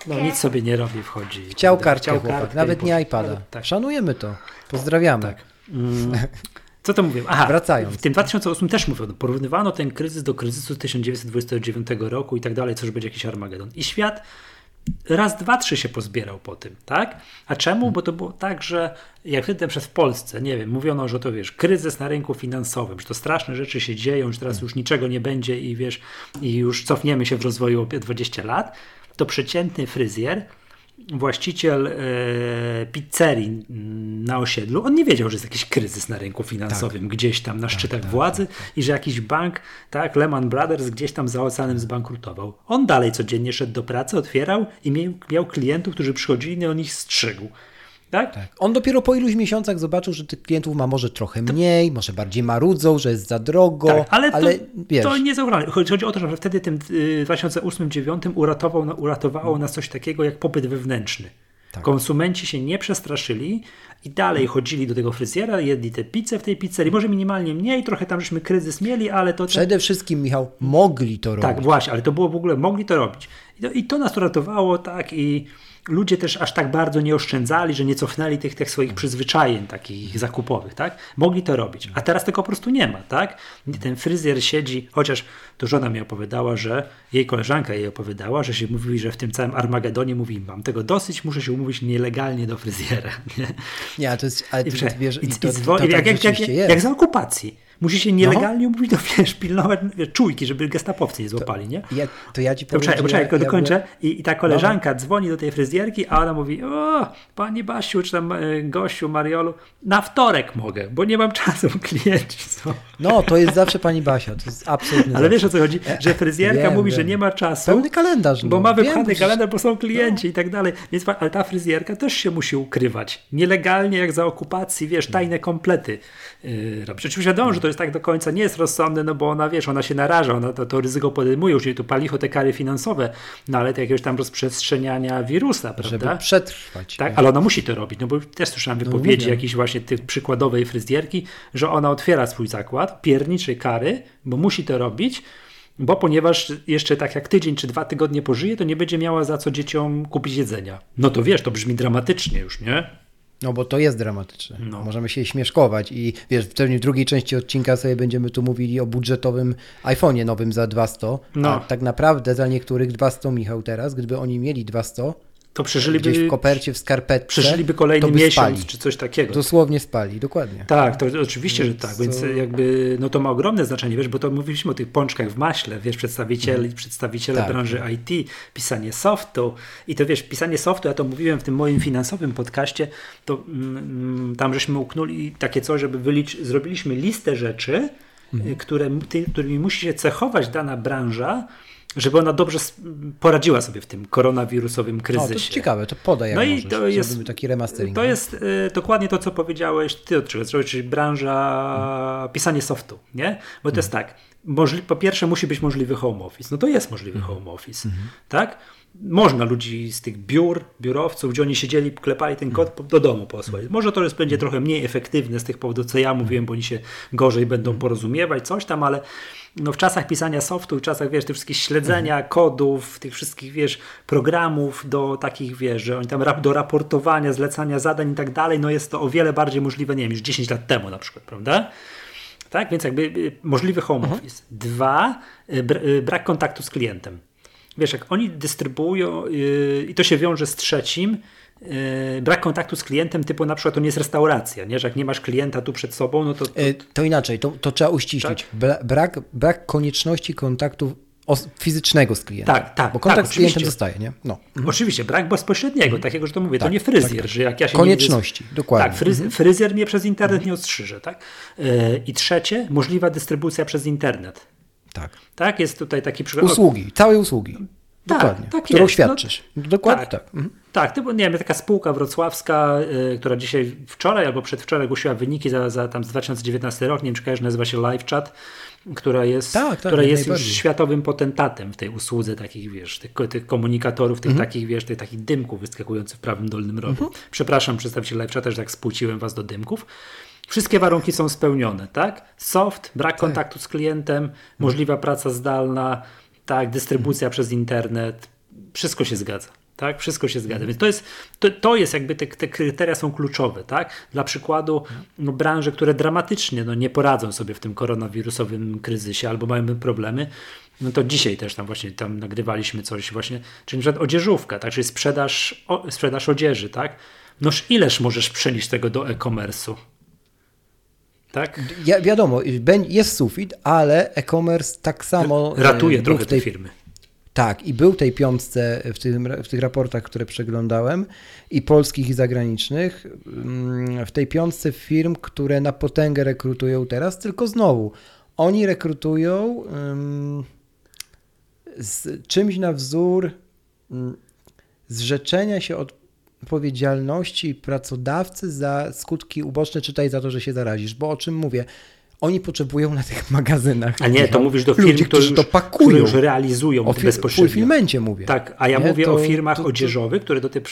no, nic sobie nie robi, wchodzi. Chciał kartkę, Chciał kartkę nawet nie iPada. Tak. Szanujemy to, pozdrawiamy. Tak. Mm. (laughs) Co to mówię? Aha, Wracając. W tym 2008 też mówiono, porównywano ten kryzys do kryzysu 1929 roku i tak dalej, co już będzie jakiś Armagedon. I świat raz, dwa, trzy się pozbierał po tym, tak? A czemu? Bo to było tak, że jak wtedy przez w Polsce, nie wiem, mówiono, że to wiesz, kryzys na rynku finansowym, że to straszne rzeczy się dzieją, że teraz już niczego nie będzie i wiesz, i już cofniemy się w rozwoju o 20 lat, to przeciętny fryzjer właściciel e, pizzerii na osiedlu, on nie wiedział, że jest jakiś kryzys na rynku finansowym tak. gdzieś tam na tak, szczytach tak, władzy tak, tak. i że jakiś bank, tak, Lehman Brothers gdzieś tam za oceanem zbankrutował. On dalej codziennie szedł do pracy, otwierał i miał, miał klientów, którzy przychodzili i on ich strzygł. Tak? tak? On dopiero po iluś miesiącach zobaczył, że tych klientów ma może trochę mniej, to... może bardziej marudzą, że jest za drogo. Tak, ale, ale to, wiesz... to nie zauważyłem. Chodzi, chodzi o to, że wtedy tym 2008-2009 uratował, uratowało nas coś takiego jak popyt wewnętrzny. Tak. Konsumenci się nie przestraszyli i dalej chodzili do tego fryzjera, jedli te pizze w tej pizzerii. Może minimalnie mniej, trochę tam żeśmy kryzys mieli, ale to. Przede wszystkim, Michał, mogli to tak, robić. Tak, właśnie, ale to było w ogóle, mogli to robić. I to, i to nas uratowało, tak, i ludzie też aż tak bardzo nie oszczędzali, że nie cofnęli tych, tych swoich przyzwyczajeń takich zakupowych, tak? Mogli to robić, a teraz tego po prostu nie ma, tak? Ten fryzjer siedzi, chociaż to żona mi opowiadała, że jej koleżanka jej opowiadała, że się mówi, że w tym całym Armagedonie mówi, mam tego dosyć, muszę się umówić nielegalnie do fryzjera. Nie, nie to jest, ale I, wiesz, i, to, to, to, jak, tak jak, jak, jak, za okupacji. Musi się nielegalnie no. umówić, to wiesz, pilnować wiesz, czujki, żeby gestapowcy nie złapali, nie? Ja, to ja ci powiem, poczekaj, tylko ja dokończę. I, I, ta koleżanka no. dzwoni do tej fryzjerki, a ona mówi, o, pani Basiu, czy tam e, gościu, Mariolu, na wtorek mogę, bo nie mam czasu, klienci są. No, to jest zawsze pani Basia, to jest absolutnie Ale wiesz o co chodzi? Że fryzjerka wiem, mówi, wiem. że nie ma czasu. Pełny kalendarz. No. Bo ma wypchany wiem, kalendarz, bo są klienci no. i tak dalej. Więc, ale ta fryzjerka też się musi ukrywać. Nielegalnie, jak za okupacji, wiesz, tajne komplety yy, robić. Oczywiście wiadomo, że to jest tak do końca nie jest rozsądne, no bo ona, wiesz, ona się naraża, ona to, to ryzyko podejmuje, już jej tu palicho te kary finansowe, no ale to jakiegoś tam rozprzestrzeniania wirusa, prawda? Żeby przetrwać. Tak, ale ona musi to robić, no bo też słyszałem no wypowiedzi no, jakiejś właśnie tych przykładowej fryzjerki, że ona otwiera swój zakład, pierniczy kary, bo musi to robić, bo ponieważ jeszcze tak jak tydzień czy dwa tygodnie pożyje, to nie będzie miała za co dzieciom kupić jedzenia. No to wiesz, to brzmi dramatycznie już, nie? No bo to jest dramatyczne. No. Możemy się śmieszkować i wiesz, pewnie w drugiej części odcinka sobie będziemy tu mówili o budżetowym iPhone'ie nowym za 200, no. a tak naprawdę za niektórych 200 Michał teraz, gdyby oni mieli 200, to przeżyliby gdzieś w kopercie, w skarpetce. Przeżyliby kolejny miesiąc spali. czy coś takiego. Dosłownie spali, dokładnie. Tak, to oczywiście, więc że tak, więc jakby no to ma ogromne znaczenie, wiesz, bo to mówiliśmy o tych pączkach w maśle, wiesz, przedstawicieli, hmm. przedstawiciele tak. branży IT, pisanie softu i to wiesz, pisanie softu, ja to mówiłem w tym moim finansowym podcaście, to mm, tam żeśmy uknuli takie coś, żeby wyliczyć, zrobiliśmy listę rzeczy, hmm. które, ty, którymi musi się cechować dana branża, żeby ona dobrze poradziła sobie w tym koronawirusowym kryzysie. O, to jest ciekawe, to podaj jak no i to jest, taki remastering. To jest y, dokładnie to, co powiedziałeś ty od czego czyli branża hmm. pisanie softu, nie? Bo to jest tak, możli, po pierwsze musi być możliwy home office, no to jest możliwy hmm. home office, hmm. tak? Można ludzi z tych biur, biurowców, gdzie oni siedzieli, klepali ten kod do domu posłać. Może to jest, będzie trochę mniej efektywne z tych powodów, co ja mówiłem, bo oni się gorzej będą porozumiewać, coś tam, ale no w czasach pisania softu, w czasach, wiesz, tych wszystkich śledzenia mhm. kodów, tych wszystkich, wiesz, programów do takich, wiesz, że oni tam do raportowania, zlecania zadań i tak dalej, no jest to o wiele bardziej możliwe, nie wiem, niż 10 lat temu na przykład, prawda? Tak, więc jakby y, możliwy home mhm. office. Dwa, y, y, brak kontaktu z klientem. Wiesz, jak oni dystrybuują yy, i to się wiąże z trzecim, brak kontaktu z klientem, typu na przykład to nie jest restauracja, nie? że jak nie masz klienta tu przed sobą, no to... To, yy, to inaczej, to, to trzeba uściślić. Tak? Brak, brak konieczności kontaktu fizycznego z klientem. Tak, tak. Bo kontakt tak, z klientem zostaje, nie? No. Mhm. Oczywiście, brak bezpośredniego, mhm. takiego, że to mówię, tak, to nie fryzjer, tak, że jak ja się Konieczności, nie... dokładnie. Tak, fryz... mhm. fryzjer mnie przez internet mhm. nie odstrzyże, tak? Yy, I trzecie, możliwa dystrybucja przez internet. Tak. Tak, jest tutaj taki przykład. Usługi, całej usługi. Tak, Dokładnie, tak którą jest. świadczysz. No, Dokładnie tak. Tak, mhm. tak typu, nie wiem, taka spółka wrocławska, y, która dzisiaj, wczoraj albo przedwczoraj ogłosiła wyniki za, za tam z 2019 rok, nie wiem czy kojarzysz, nazywa się LiveChat, która jest, tak, tak, która jest już światowym potentatem w tej usłudze takich, wiesz, tych, tych komunikatorów, tych mhm. takich, wiesz, tych takich dymków wyskakujących w prawym dolnym rogu. Mhm. Przepraszam, przedstawiciel LiveChata, że tak spłuciłem was do dymków. Wszystkie warunki są spełnione, tak? Soft, brak tak. kontaktu z klientem, możliwa praca zdalna, tak, dystrybucja przez internet, wszystko się zgadza. Tak, wszystko się zgadza. Więc to jest, to, to jest jakby te, te kryteria są kluczowe, tak? Dla przykładu, no, branże, które dramatycznie no, nie poradzą sobie w tym koronawirusowym kryzysie albo mają problemy, no to dzisiaj też tam właśnie tam nagrywaliśmy coś właśnie, czyli na przykład odzieżówka, tak, czyli sprzedaż, o, sprzedaż odzieży, tak? Noż ileż możesz przenieść tego do e-commerce'u? Tak? Ja, wiadomo, jest sufit, ale e-commerce tak samo ratuje trochę tej, te firmy. Tak, i był tej piątce w, tym, w tych raportach, które przeglądałem, i polskich, i zagranicznych, mm, w tej piątce firm, które na potęgę rekrutują teraz, tylko znowu, oni rekrutują um, z czymś na wzór um, zrzeczenia się od odpowiedzialności pracodawcy za skutki uboczne, czytaj za to, że się zarazisz, bo o czym mówię? Oni potrzebują na tych magazynach. A nie, to mówisz do firm, ludzi, którzy to pakują. Które już realizują o bezpośrednio. O fulfillmencie mówię. Tak, a ja nie, mówię to, o firmach to, to, odzieżowych, które do tej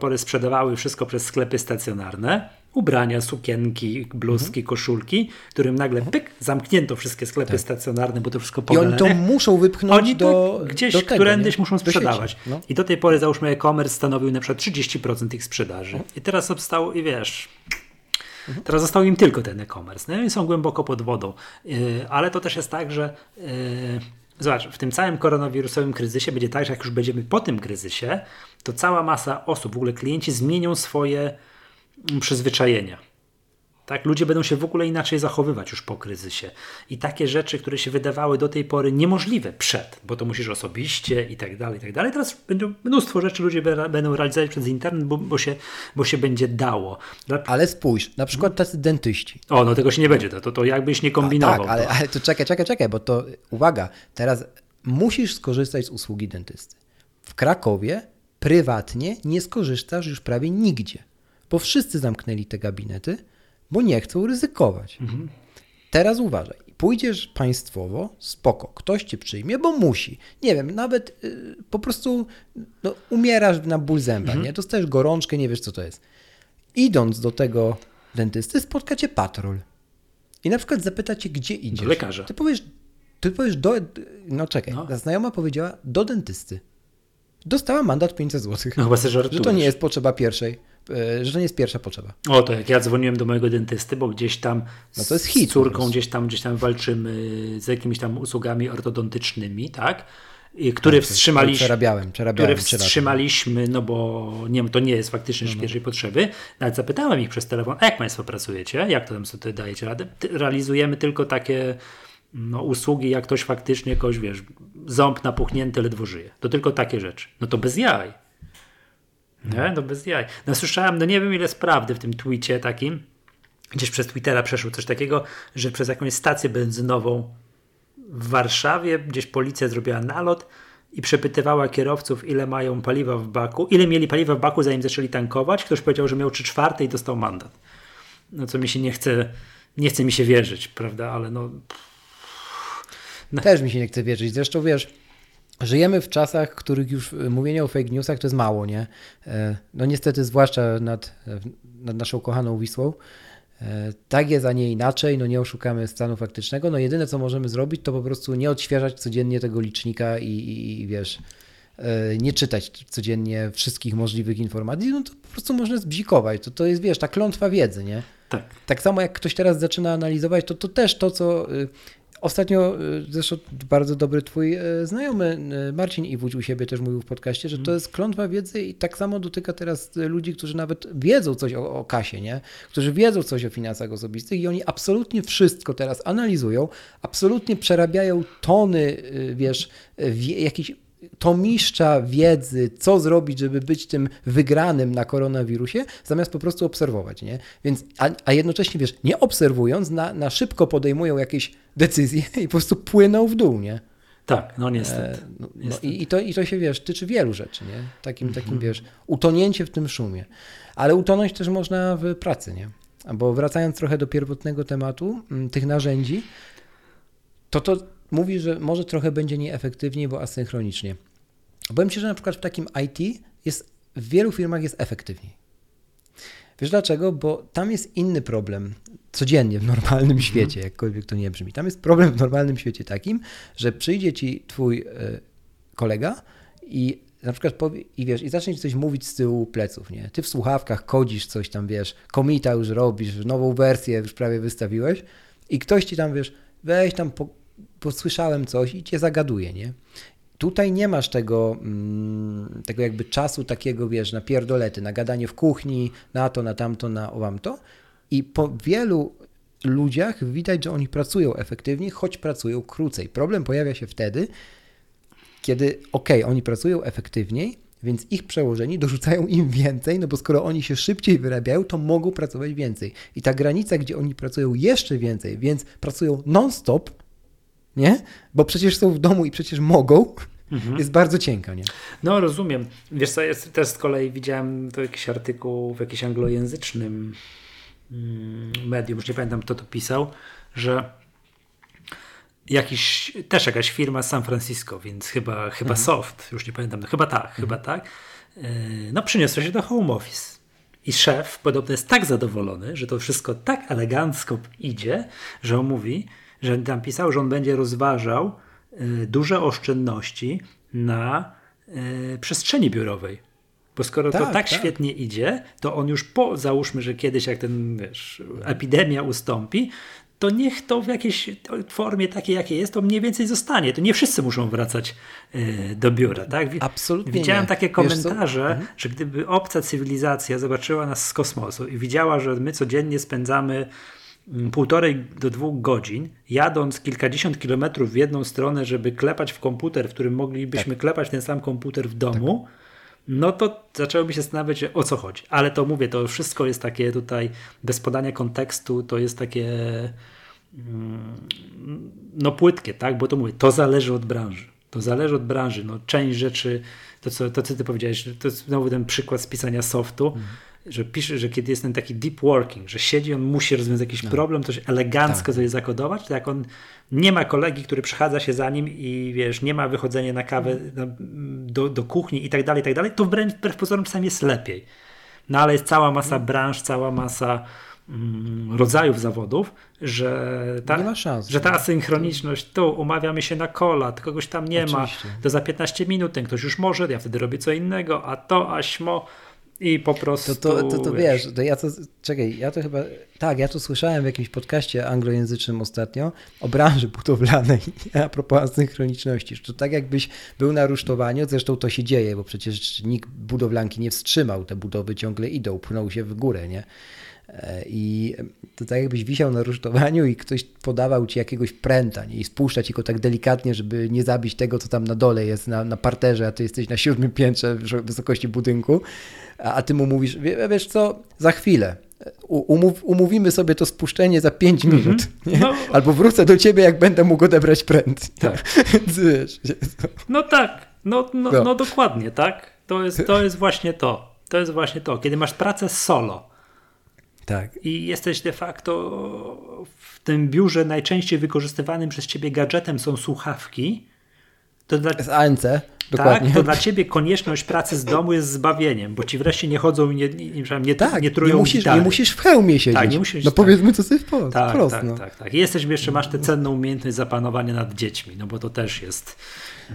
pory sprzedawały wszystko przez sklepy stacjonarne. Ubrania, sukienki, bluzki, mhm. koszulki, którym nagle mhm. pyk, zamknięto wszystkie sklepy tak. stacjonarne, bo to wszystko pogalane. I oni to muszą wypchnąć oni do Gdzieś do tego, którędyś muszą sprzedawać. No. I do tej pory załóżmy e-commerce stanowił na przykład 30% ich sprzedaży. Mhm. I teraz zostało, i wiesz, Mhm. Teraz został im tylko ten e-commerce. No i są głęboko pod wodą. Yy, ale to też jest tak, że yy, zobacz, w tym całym koronawirusowym kryzysie będzie tak, że jak już będziemy po tym kryzysie, to cała masa osób, w ogóle klienci zmienią swoje przyzwyczajenia. Tak? Ludzie będą się w ogóle inaczej zachowywać już po kryzysie. I takie rzeczy, które się wydawały do tej pory niemożliwe przed, bo to musisz osobiście i tak dalej, i tak dalej. Teraz będzie mnóstwo rzeczy ludzie będą realizować przez internet, bo, bo, się, bo się będzie dało. Dla... Ale spójrz, na przykład tacy dentyści. O, no tego się nie będzie, to, to jakbyś nie kombinował. A, tak, ale, ale to czekaj, czekaj, czekaj, bo to uwaga, teraz musisz skorzystać z usługi dentysty. W Krakowie prywatnie nie skorzystasz już prawie nigdzie, bo wszyscy zamknęli te gabinety bo nie chcą ryzykować. Mhm. Teraz uważaj. Pójdziesz państwowo, spoko, ktoś cię przyjmie, bo musi. Nie wiem, nawet y, po prostu no, umierasz na ból zęba, mhm. nie? Dostajesz gorączkę, nie wiesz co to jest. Idąc do tego dentysty, spotka cię patrol. I na przykład zapyta cię, gdzie idziesz. Do lekarza. Ty powiesz, ty powiesz do. No czekaj, no. znajoma powiedziała do dentysty. Dostała mandat 500 zł. No chyba że to nie jest potrzeba pierwszej. E, że to nie jest pierwsza potrzeba. O, to jak ja dzwoniłem do mojego dentysty, bo gdzieś tam no to jest hit, z córką gdzieś tam, gdzieś tam walczymy z jakimiś tam usługami ortodontycznymi, tak? I który tak, wstrzymaliśmy, przerabiałem, przerabiałem, który wstrzymaliśmy, no bo nie, to nie jest faktycznie no, no. pierwszej potrzeby. Nawet zapytałem ich przez telefon, a jak Państwo pracujecie? Jak to tam sobie dajecie radę? Realizujemy tylko takie no, usługi, jak ktoś faktycznie kogoś, wiesz, ząb napuchnięty ledwo żyje. To tylko takie rzeczy. No to bez jaj. Nie, no bez jaj. No słyszałem, no nie wiem ile jest prawdy w tym tweetie takim, gdzieś przez Twittera przeszło coś takiego, że przez jakąś stację benzynową w Warszawie gdzieś policja zrobiła nalot i przepytywała kierowców, ile mają paliwa w baku, ile mieli paliwa w baku, zanim zaczęli tankować. Ktoś powiedział, że miał 3 czwarte i dostał mandat. No co mi się nie chce, nie chce mi się wierzyć, prawda, ale no... no. Też mi się nie chce wierzyć. Zresztą wiesz, Żyjemy w czasach, w których już e, mówienie o fake newsach to jest mało, nie? E, no niestety, zwłaszcza nad, e, nad naszą kochaną Wisłą. Tak jest, a nie inaczej, no nie oszukamy stanu faktycznego. No jedyne, co możemy zrobić, to po prostu nie odświeżać codziennie tego licznika i, i, i wiesz, nie czytać codziennie wszystkich możliwych informacji, no to po prostu można zbzikować. To, to jest, wiesz, ta klątwa wiedzy, nie? Tak. Tak samo jak ktoś teraz zaczyna analizować, to, to też to, co Ostatnio y, zresztą bardzo dobry twój y, znajomy y, Marcin Iwódź u siebie też mówił w podcaście, że to mhm. jest klątwa wiedzy i tak samo dotyka teraz ludzi, którzy nawet wiedzą coś o, o kasie, nie? którzy wiedzą coś o finansach osobistych i oni absolutnie wszystko teraz analizują, absolutnie przerabiają tony, wiesz, jakichś tomiszcza wiedzy, co zrobić, żeby być tym wygranym na koronawirusie, zamiast po prostu obserwować, nie? Więc, a, a jednocześnie, wiesz, nie obserwując, na, na szybko podejmują jakieś decyzje i po prostu płyną w dół, nie? Tak, no niestety. E, no, no i, i, to, I to się, wiesz, tyczy wielu rzeczy, nie? Takim, mhm. takim, wiesz, utonięcie w tym szumie. Ale utonąć też można w pracy, nie? Bo wracając trochę do pierwotnego tematu, m, tych narzędzi, to to mówi, że może trochę będzie nieefektywniej, bo asynchronicznie. Powiem Ci, że na przykład w takim IT jest, w wielu firmach jest efektywniej. Wiesz dlaczego? Bo tam jest inny problem codziennie w normalnym mhm. świecie, jakkolwiek to nie brzmi. Tam jest problem w normalnym świecie takim, że przyjdzie ci twój e, kolega i na przykład powie, i wiesz, i zacznie coś mówić z tyłu pleców, nie? Ty w słuchawkach kodzisz coś tam, wiesz, komita już robisz, nową wersję już prawie wystawiłeś i ktoś ci tam, wiesz, weź tam, po, posłyszałem coś i cię zagaduje, nie? Tutaj nie masz tego, mm, tego jakby czasu takiego, wiesz, na pierdolety, na gadanie w kuchni, na to, na tamto, na to. I po wielu ludziach widać, że oni pracują efektywniej, choć pracują krócej. Problem pojawia się wtedy, kiedy ok, oni pracują efektywniej, więc ich przełożeni dorzucają im więcej, no bo skoro oni się szybciej wyrabiają, to mogą pracować więcej. I ta granica, gdzie oni pracują jeszcze więcej, więc pracują non-stop, nie? Bo przecież są w domu i przecież mogą, mhm. jest bardzo cienka, nie? No rozumiem. Wiesz co, jest, też z kolei widziałem to jakiś artykuł w jakimś anglojęzycznym mm, medium, już nie pamiętam kto to pisał, że jakiś, też jakaś firma z San Francisco, więc chyba, chyba mhm. Soft, już nie pamiętam, no chyba tak, mhm. chyba tak, e, no przyniosła się do home office. I szef podobno jest tak zadowolony, że to wszystko tak elegancko idzie, że on mówi, że tam pisał, że on będzie rozważał y, duże oszczędności na y, przestrzeni biurowej. Bo skoro tak, to tak, tak, świetnie idzie, to on już po, załóżmy, że kiedyś jak ten, wiesz, epidemia ustąpi, to niech to w jakiejś formie takiej, jakiej jest, to mniej więcej zostanie. To nie wszyscy muszą wracać y, do biura. Tak? Absolutnie. Widziałem nie. takie komentarze, mhm. że gdyby obca cywilizacja zobaczyła nas z kosmosu i widziała, że my codziennie spędzamy półtorej do dwóch godzin, jadąc kilkadziesiąt kilometrów w jedną stronę, żeby klepać w komputer, w którym moglibyśmy tak. klepać ten sam komputer w domu, tak. no to zaczęłoby się zastanawiać, o co chodzi. Ale to mówię, to wszystko jest takie tutaj, bez podania kontekstu, to jest takie mm, no płytkie, tak? Bo to mówię, to zależy od branży. To zależy od branży. No, część rzeczy, to co, to co ty powiedziałeś, to jest znowu ten przykład z pisania softu, mhm że pisze, że kiedy jest ten taki deep working, że siedzi, on musi rozwiązać jakiś no. problem, coś elegancko tak. coś zakodować, to jak on nie ma kolegi, który przechadza się za nim i wiesz, nie ma wychodzenia na kawę mm. do, do kuchni i tak dalej, i tak dalej, to wbrew, wbrew pozorom czasami jest lepiej. No ale jest cała masa mm. branż, cała masa mm, rodzajów zawodów, że ta, szans, że ta asynchroniczność, tu umawiamy się na kola, kogoś tam nie Oczywiście. ma, to za 15 minut ten ktoś już może, ja wtedy robię co innego, a to, aśmo, i po prostu. To, to, to, to wiesz, to ja to. Czekaj, ja to chyba. Tak, ja to słyszałem w jakimś podcaście anglojęzycznym ostatnio o branży budowlanej (laughs) a propos asynchroniczności. To tak jakbyś był na rusztowaniu, zresztą to się dzieje, bo przecież nikt budowlanki nie wstrzymał, te budowy ciągle idą, pchną się w górę, nie? I to tak jakbyś wisiał na rusztowaniu i ktoś podawał ci jakiegoś pręta nie? i spuszcza ci go tak delikatnie, żeby nie zabić tego, co tam na dole jest, na, na parterze, a ty jesteś na siódmym piętrze wysokości budynku, a, a ty mu mówisz, wiesz co, za chwilę, Umów, umówimy sobie to spuszczenie za 5 mhm. minut. No. Albo wrócę do ciebie, jak będę mógł odebrać pręt. Tak. (laughs) wiesz, no tak, no, no, no. no dokładnie, tak. To jest, to jest właśnie to. To jest właśnie to. Kiedy masz pracę solo, tak. I jesteś de facto w tym biurze najczęściej wykorzystywanym przez ciebie gadżetem są słuchawki. To dla... Z ANC, dokładnie. Tak, to dla ciebie konieczność pracy z domu jest zbawieniem, bo ci wreszcie nie chodzą i nie, nie, nie, tak, nie trują nie musisz, nie musisz w hełmie siedzieć. Tak, nie musisz, no tak. powiedzmy co sobie wprost. Tak, wprost, tak, tak, tak. I jesteś, jeszcze masz tę cenną umiejętność zapanowania nad dziećmi, no bo to też jest...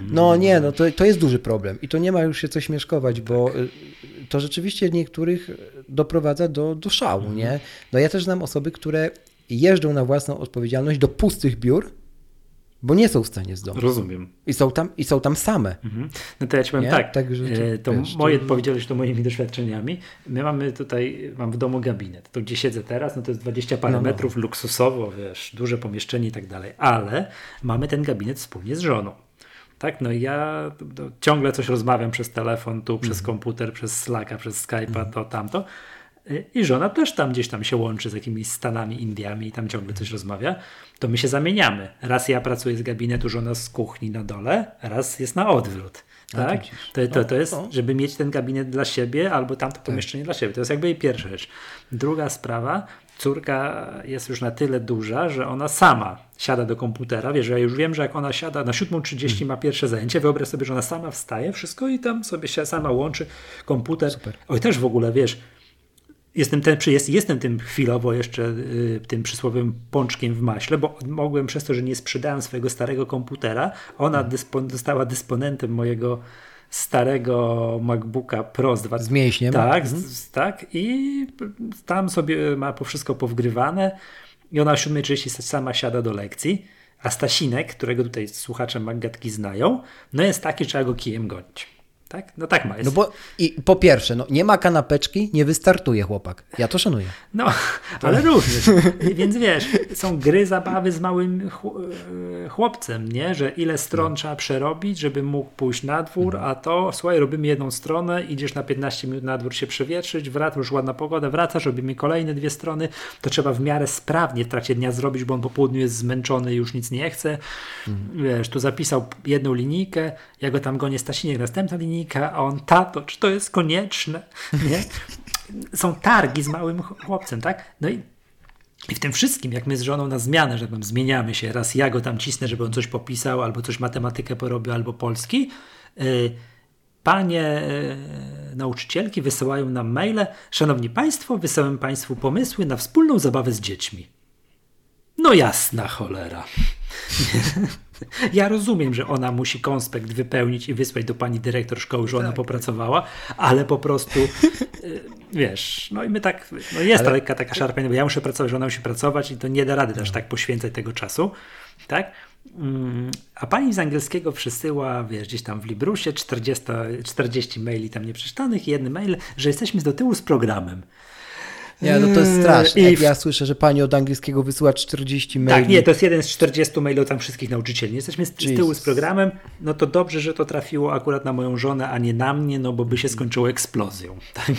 No nie, no to, to jest duży problem i to nie ma już się co śmieszkować, bo tak. to rzeczywiście niektórych doprowadza do, do szału, mhm. nie? No ja też znam osoby, które jeżdżą na własną odpowiedzialność do pustych biur, bo nie są w stanie z domu. Rozumiem. I są tam, i są tam same. Mhm. No to ja ci powiem nie? tak, Także, e, to wiesz, moje, to... powiedziałeś to moimi doświadczeniami. My mamy tutaj, mam w domu gabinet. To gdzie siedzę teraz, no to jest 20 parę no, no. metrów luksusowo, wiesz, duże pomieszczenie i tak dalej, ale mamy ten gabinet wspólnie z żoną. Tak, no ja ciągle coś rozmawiam przez telefon, tu, przez mhm. komputer, przez Slacka, przez Skype'a, mhm. to, tamto. I żona też tam gdzieś tam się łączy z jakimiś Stanami, Indiami i tam ciągle coś rozmawia. To my się zamieniamy. Raz ja pracuję z gabinetu, żona z kuchni na dole, raz jest na odwrót. Tak? To, to, to jest, żeby mieć ten gabinet dla siebie albo tamto tak. pomieszczenie dla siebie. To jest jakby pierwsza rzecz. Druga sprawa, córka jest już na tyle duża, że ona sama siada do komputera. Wiesz, ja już wiem, że jak ona siada na 7.30 hmm. ma pierwsze zajęcie, wyobraź sobie, że ona sama wstaje, wszystko i tam sobie się sama łączy komputer. Super. Oj, też w ogóle, wiesz, jestem, ten, jest, jestem tym chwilowo jeszcze y, tym przysłowym pączkiem w maśle, bo mogłem przez to, że nie sprzedałem swojego starego komputera, ona dyspo, została dysponentem mojego starego MacBooka Pro z 2. Z mięśniem. Tak, mhm. z, tak. I tam sobie ma po wszystko powgrywane. I ona o 7.30 sama siada do lekcji. A Stasinek, którego tutaj słuchacze Maggatki znają, no jest taki, trzeba go kijem gonić. Tak? No tak ma. Jest. No bo i po pierwsze, no, nie ma kanapeczki, nie wystartuje chłopak. Ja to szanuję. No, (laughs) ale również. Więc wiesz, są gry, zabawy z małym e, chłopcem, nie? Że ile stron no. trzeba przerobić, żeby mógł pójść na dwór, mhm. a to, słuchaj, robimy jedną stronę, idziesz na 15 minut na dwór się przewietrzyć, wracasz, już ładna pogoda, wracasz, robimy kolejne dwie strony, to trzeba w miarę sprawnie w trakcie dnia zrobić, bo on po południu jest zmęczony i już nic nie chce. Mhm. Wiesz, tu zapisał jedną linijkę, ja go tam gonię Stasinek, następna linijka, a on, tato, czy to jest konieczne? Nie? Są targi z małym chłopcem, tak? No i i w tym wszystkim, jak my z żoną na zmianę, że tam zmieniamy się, raz ja go tam cisnę, żeby on coś popisał, albo coś matematykę porobił, albo polski, yy, panie yy, nauczycielki wysyłają nam maile, szanowni państwo, wysyłam państwu pomysły na wspólną zabawę z dziećmi. No jasna cholera. (laughs) Ja rozumiem, że ona musi konspekt wypełnić i wysłać do pani dyrektor szkoły, że ona tak. popracowała, ale po prostu (laughs) y, wiesz, no i my tak, no jest ale... ta lekka taka szarpania, bo ja muszę pracować, że ona musi pracować i to nie da rady też tak poświęcać tego czasu, tak? Mm, a pani z angielskiego przesyła, wiesz, gdzieś tam w Librusie 40, 40 maili tam nieprzeczytanych i jedny mail, że jesteśmy do tyłu z programem. Nie, no to jest straszne. Jak ja słyszę, że pani od angielskiego wysyła 40 maili. Tak, nie, to jest jeden z 40 maili tam wszystkich nauczycieli. Jesteśmy z, z tyłu z programem, no to dobrze, że to trafiło akurat na moją żonę, a nie na mnie, no bo by się skończyło eksplozją. (laughs) Tak?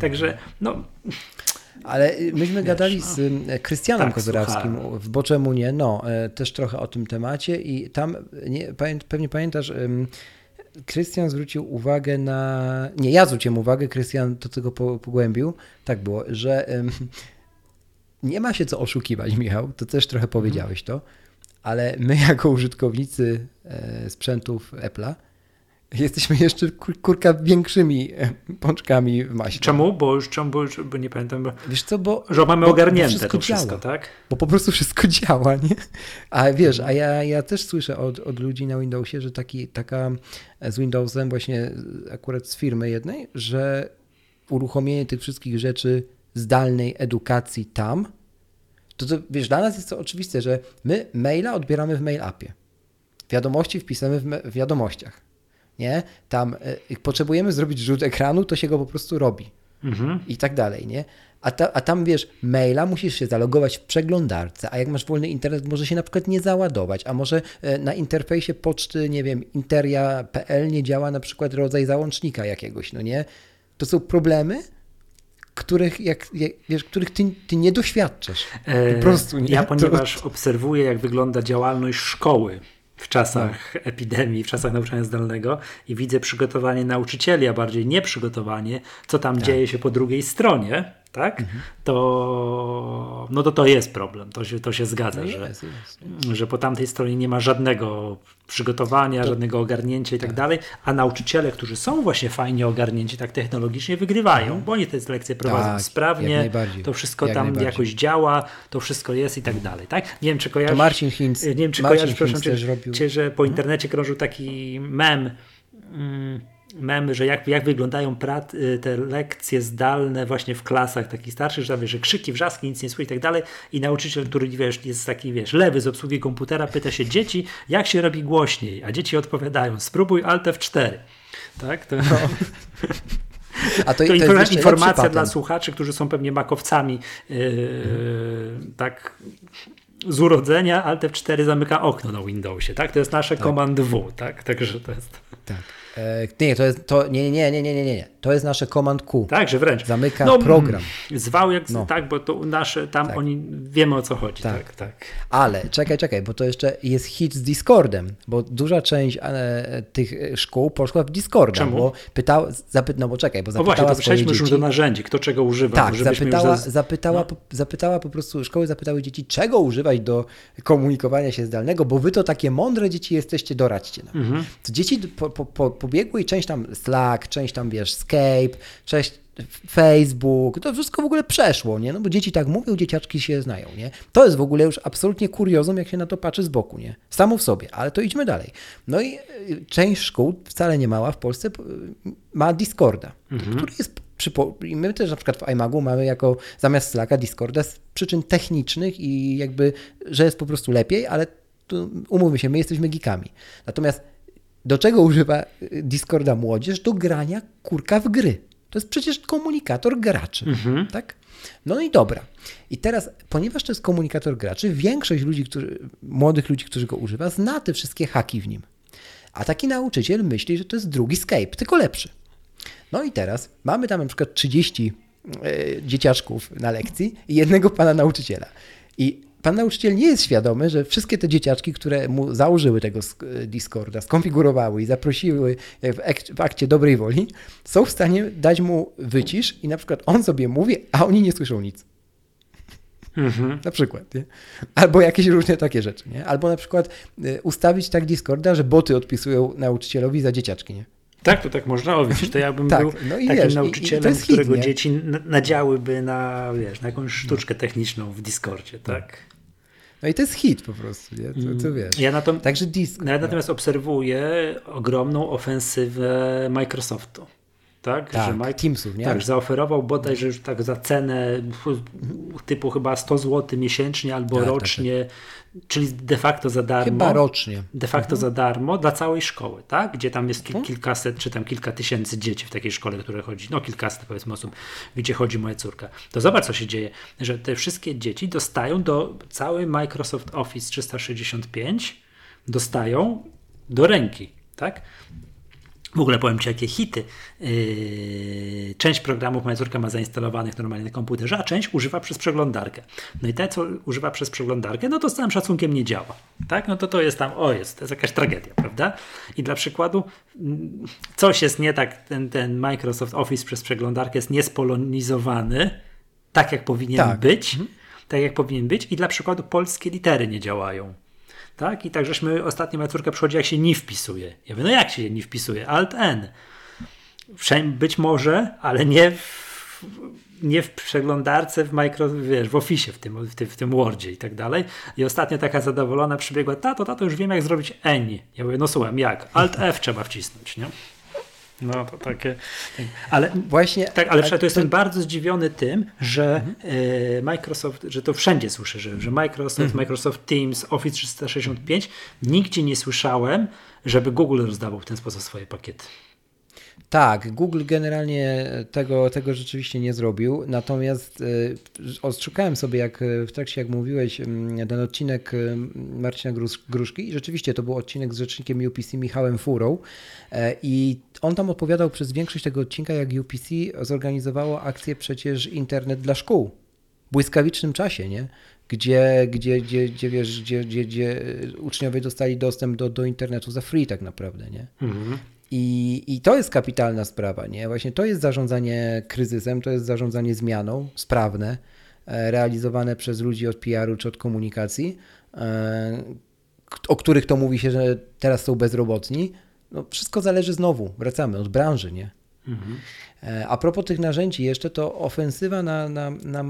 Także, no... Ale myśmy Wiesz, gadali z no. Krystianem tak, Kozorawskim w Boczemu Nie, no, e, też trochę o tym temacie i tam, nie, pewnie pamiętasz, Krystian zwrócił uwagę na. Nie, ja zwróciłem uwagę, Krystian do tego pogłębił. Tak było, że um, nie ma się co oszukiwać, Michał. To też trochę powiedziałeś to, ale my, jako użytkownicy e, sprzętów Apple'a, jesteśmy jeszcze kurka większymi e, pączkami w masie. Czemu? Bo już czemu, bo, już, bo nie pamiętam. Bo, Wiesz co, bo... Że mamy bo, ogarnięte wszystko to wszystko, działa. tak? Bo po prostu wszystko (laughs) działa, nie? A wiesz, a ja, ja też słyszę od, od ludzi na Windowsie, że taki, taka z Windowsem właśnie akurat z firmy jednej, że uruchomienie tych wszystkich rzeczy zdalnej edukacji tam, to, to wiesz, dla nas jest to oczywiste, że my maila odbieramy w mail appie. Wiadomości wpisamy w, w wiadomościach nie? Tam y, potrzebujemy zrobić rzut ekranu, to się go po prostu robi. Mhm. I tak dalej, nie? A, ta, a tam wiesz, maila musisz się zalogować w przeglądarce, a jak masz wolny internet, może się na przykład nie załadować, a może e, na interfejsie poczty, nie wiem, interia.pl nie działa na przykład rodzaj załącznika jakiegoś, no nie? To są problemy, których, jak, jak, wiesz, których ty, ty nie doświadczasz. Po prostu nie. Ja ponieważ to... (laughs) obserwuję, jak wygląda działalność szkoły w czasach tak. epidemii, w czasach nauczania zdalnego i widzę przygotowanie nauczycieli, a bardziej nieprzygotowanie, co tam tak. dzieje się po drugiej stronie, tak? Mhm. To, no to to jest problem, to się, to się zgadza, no że, jest, jest, że po tamtej stronie nie ma żadnego przygotowania, to... żadnego ogarnięcia i tak, tak, dalej, a nauczyciele, którzy są właśnie fajnie ogarnięci tak technologicznie, wygrywają, mhm. bo oni te lekcje prowadzą tak, sprawnie, to wszystko jak tam jakoś działa, to wszystko jest i tak dalej, tak? Nie wiem, czy kojarzysz... To Marcin Hinz, nie wiem, czy Marcin kojarzysz, Hinz przepraszam, czy, czy, że po internecie krążył taki mem, mm, memy, że jak, jak wyglądają prat, y, te lekcje zdalne właśnie w klasach takich starszych, że, tam, wiesz, że krzyki, wrzaski, nic nie słychać i tak dalej i nauczyciel, który wiesz, jest taki, wiesz, lewy z obsługi komputera, pyta się dzieci, jak się robi głośniej, a dzieci odpowiadają, spróbuj Alt F4. Tak? To... No. (laughs) A to, to, to jest informacja dla słuchaczy, którzy są pewnie makowcami, yy, mhm. tak z urodzenia Alt F4 zamyka okno na Windowsie, tak? To jest nasze tak. Command W, tak? Także to jest... Tak. E, nie, to jest, to, nie, nie, nie, nie, nie, nie, to jest nasze Command Q. Tak, że wręcz. Zamyka no, program. Zwał jak, no. tak, bo to nasze, tam tak. oni, wiemy o co chodzi. Tak. tak, tak. Ale czekaj, czekaj, bo to jeszcze jest hit z Discordem, bo duża część e, tych szkół poszła w Discorda. Czemu? Bo pytała, zapy, no bo czekaj, bo zapytała o właśnie, to przejdźmy już do narzędzi, kto czego używa. Tak, zapytała, za... zapytała, no. po, zapytała po prostu, szkoły zapytały dzieci, czego używać do komunikowania się zdalnego, bo wy to takie mądre dzieci jesteście, doradźcie nam. Mhm. To dzieci po, po, po, pobiegły i część tam Slack, część tam wiesz Skype, część, Facebook, to wszystko w ogóle przeszło, nie? No bo dzieci tak mówią, dzieciaczki się znają, nie? To jest w ogóle już absolutnie kuriozum, jak się na to patrzy z boku, nie? Samo w sobie, ale to idźmy dalej. No i y, część szkół, wcale nie mała w Polsce, y, ma Discorda, mhm. który jest i my też na przykład w iMagu mamy jako zamiast Slacka Discorda z przyczyn technicznych i jakby, że jest po prostu lepiej, ale umówmy się, my jesteśmy geekami. Natomiast do czego używa y, Discorda młodzież? Do grania kurka w gry. To jest przecież komunikator graczy, mhm. tak? No i dobra. I teraz, ponieważ to jest komunikator graczy, większość ludzi, którzy, młodych ludzi, którzy go używa, zna te wszystkie haki w nim. A taki nauczyciel myśli, że to jest drugi Skype, tylko lepszy. No i teraz mamy tam na przykład 30 e, dzieciaczków na lekcji i jednego pana nauczyciela. I pan nauczyciel nie jest świadomy, że wszystkie te dzieciaczki, które mu założyły tego Discorda, skonfigurowały i zaprosiły w, akcie dobrej woli, są w stanie dać mu wycisz i na przykład on sobie mówi, a oni nie słyszą nic. Mhm. Na przykład, nie? Albo jakieś różne takie rzeczy, nie? Albo na przykład e, ustawić tak Discorda, że boty odpisują nauczycielowi za dzieciaczki, nie? Tak, to tak można owić. To jakbym (laughs) tak, był no takim wiesz, nauczycielem, i którego hit, dzieci nadziałyby na, wiesz, na jakąś sztuczkę techniczną w Discordzie, tak? No i to jest hit po prostu, nie? To, to mm. wiesz. Ja na to, Także disk. Ja natomiast obserwuję ogromną ofensywę Microsoftu tak? tak że Mike, Teamsów, nie? Tak, że zaoferował bodajże już tak za cenę typu chyba 100 zł miesięcznie albo tak, rocznie, tak, tak. Czyli de facto za darmo. Chyba rocznie. De facto mhm. za darmo dla całej szkoły, tak? Gdzie tam jest kil, mhm. kilkaset czy tam kilka tysięcy dzieci w takiej szkole, które chodzi, no kilkaset powiedzmy osób, gdzie chodzi moja córka. To zobacz co się dzieje, że te wszystkie dzieci dostają do cały Microsoft Office 365 dostają do ręki, tak? W ogóle powiem Ci, jakie hity. Yy, część programów moja córka ma zainstalowanych normalnie na komputerze, a część używa przez przeglądarkę. No i te, co używa przez przeglądarkę, no to z całym szacunkiem nie działa. Tak? No to to jest tam, o jest, to jest jakaś tragedia, prawda? I dla przykładu, mm, coś jest nie tak, ten, ten Microsoft Office przez przeglądarkę jest niespolonizowany, tak jak powinien tak. być. Mhm. Tak jak powinien być, i dla przykładu polskie litery nie działają. Tak? I tak żeśmy ostatnio moja córka przychodzi, jak się nie wpisuje. Ja mówię, no jak się nie wpisuje? Alt N. Być może, ale nie w, nie w przeglądarce, w micro, wiesz, w Office, w tym, w tym, w tym Wordzie i tak dalej. I ostatnio taka zadowolona przybiegła, tato, tato, już wiem jak zrobić N. Ja mówię, no słucham, jak? Alt F trzeba wcisnąć, nie? No to takie. Ale właśnie. Tak, ale to jestem bardzo zdziwiony tym, że mhm. E, Microsoft, że to wszędzie słyszę, że, że Microsoft, mhm. Microsoft Teams, Office 365, nigdzie nie słyszałem, żeby Google rozdawał w ten sposób swoje pakiety. Tak, Google generalnie tego, tego rzeczywiście nie zrobił, natomiast y, odszukałem sobie, jak w trakcie, jak mówiłeś, ten odcinek Marcina Gruszki i rzeczywiście to był odcinek z rzecznikiem UPC Michałem Furą e, i on tam odpowiadał przez większość tego odcinka, jak UPC zorganizowało akcję przecież internet dla szkół w błyskawicznym czasie, nie? Gdzie, gdzie, gdzie, gdzie, wiesz, gdzie, gdzie, gdzie uczniowie dostali dostęp do, do internetu za free tak naprawdę, nie? Mhm. I, I to jest kapitalna sprawa, nie? Właśnie to jest zarządzanie kryzysem, to jest zarządzanie zmianą, sprawne, e, realizowane przez ludzi od PR-u czy od komunikacji, e, o których to mówi się, że teraz są bezrobotni. No, wszystko zależy znowu, wracamy od branży, nie? Mhm. E, a propos tych narzędzi, jeszcze to ofensywa na, na, na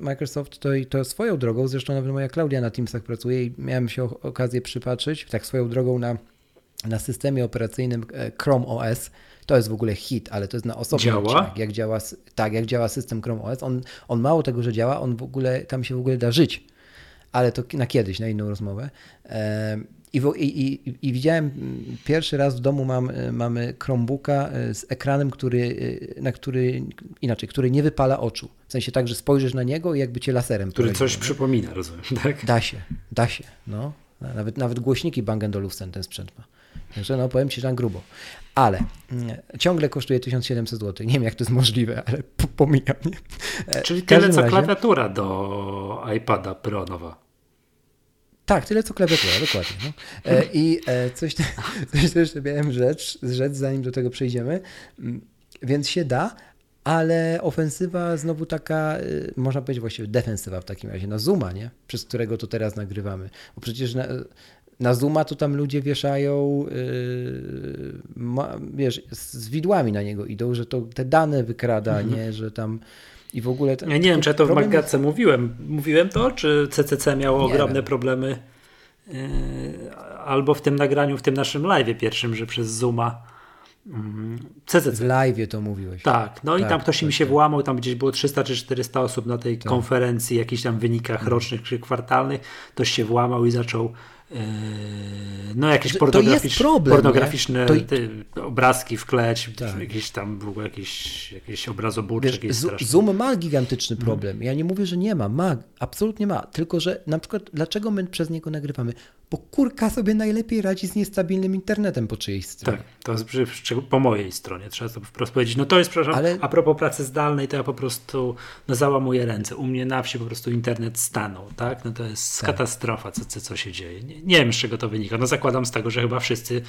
Microsoft to, to swoją drogą, zresztą nawet moja Klaudia na Teamsach pracuje i miałem się okazję przypatrzeć, tak swoją drogą na na systemie operacyjnym e, Chrome OS. To jest w ogóle hit, ale to jest na osobny działa? jak działa, tak, jak działa system Chrome OS. On, on mało tego, że działa, on w ogóle, tam się w ogóle da żyć. Ale to na kiedyś, na inną rozmowę. I, i, i, I, widziałem pierwszy raz w domu mam, e, mamy Chromebooka e, z ekranem, który, na który inaczej, który nie wypala oczu. W sensie tak, że spojrzysz na niego i jakby cię laserem. Który coś przypomina, rozumiem, tak? Da się, da się. No. Nawet, nawet głośniki Bang Olufsen ten sprzęt ma. Także no powiem Ci, że grubo. Ale mm, ciągle kosztuje 1700 zł. Nie wiem, jak to jest możliwe, ale pomijam. Nie? E, Czyli tyle, co razie... klawiatura do iPada Pro nowa. Tak, tyle co klawiatura, dokładnie. No. E, I e, coś, (laughs) coś też miałem rzecz, rzecz, zanim do tego przejdziemy. Mm, więc się da, ale ofensywa znowu taka, można powiedzieć właściwie defensywa w takim razie, na Zooma, nie? przez którego to teraz nagrywamy. Bo przecież na, na Zooma to tam ludzie wieszają, yy, ma, wiesz, z widłami na niego idą, że to te dane wykrada, mhm. nie, że tam i w ogóle... Ten, ja nie wiem, czy ja to w Magatce jest... mówiłem. Mówiłem to, czy CCC miało nie ogromne wiem. problemy yy, albo w tym nagraniu, w tym naszym live pierwszym, że przez Zooma CCC. W live to mówiłeś. Tak, no tak, i tam ktoś tak, mi się tak. włamał, tam gdzieś było 300 czy 400 osób na tej tak. konferencji, jakichś tam wynikach mhm. rocznych czy kwartalnych. Ktoś się włamał i zaczął no jakieś pornograficz, problem, pornograficzne to... obrazki wkleć, tak. jakieś tam było jakieś, jakieś obrazoburcze. Wiesz, jakieś straszne. Zoom ma gigantyczny problem. Ja nie mówię, że nie ma, ma, absolutnie ma. Tylko, że na przykład dlaczego my przez niego nagrywamy? Bo kurka sobie najlepiej radzi z niestabilnym internetem po czyjejś stronie. Tak, to jest po mojej stronie, trzeba to wprost powiedzieć. No to jest, przepraszam, Ale... a propos pracy zdalnej, to ja po prostu no, załamuję ręce. U mnie na wsi po prostu internet stanął, tak? No to jest tak. katastrofa, co, co, co się dzieje. Nie, nie wiem, z czego to wynika. No zakładam z tego, że chyba wszyscy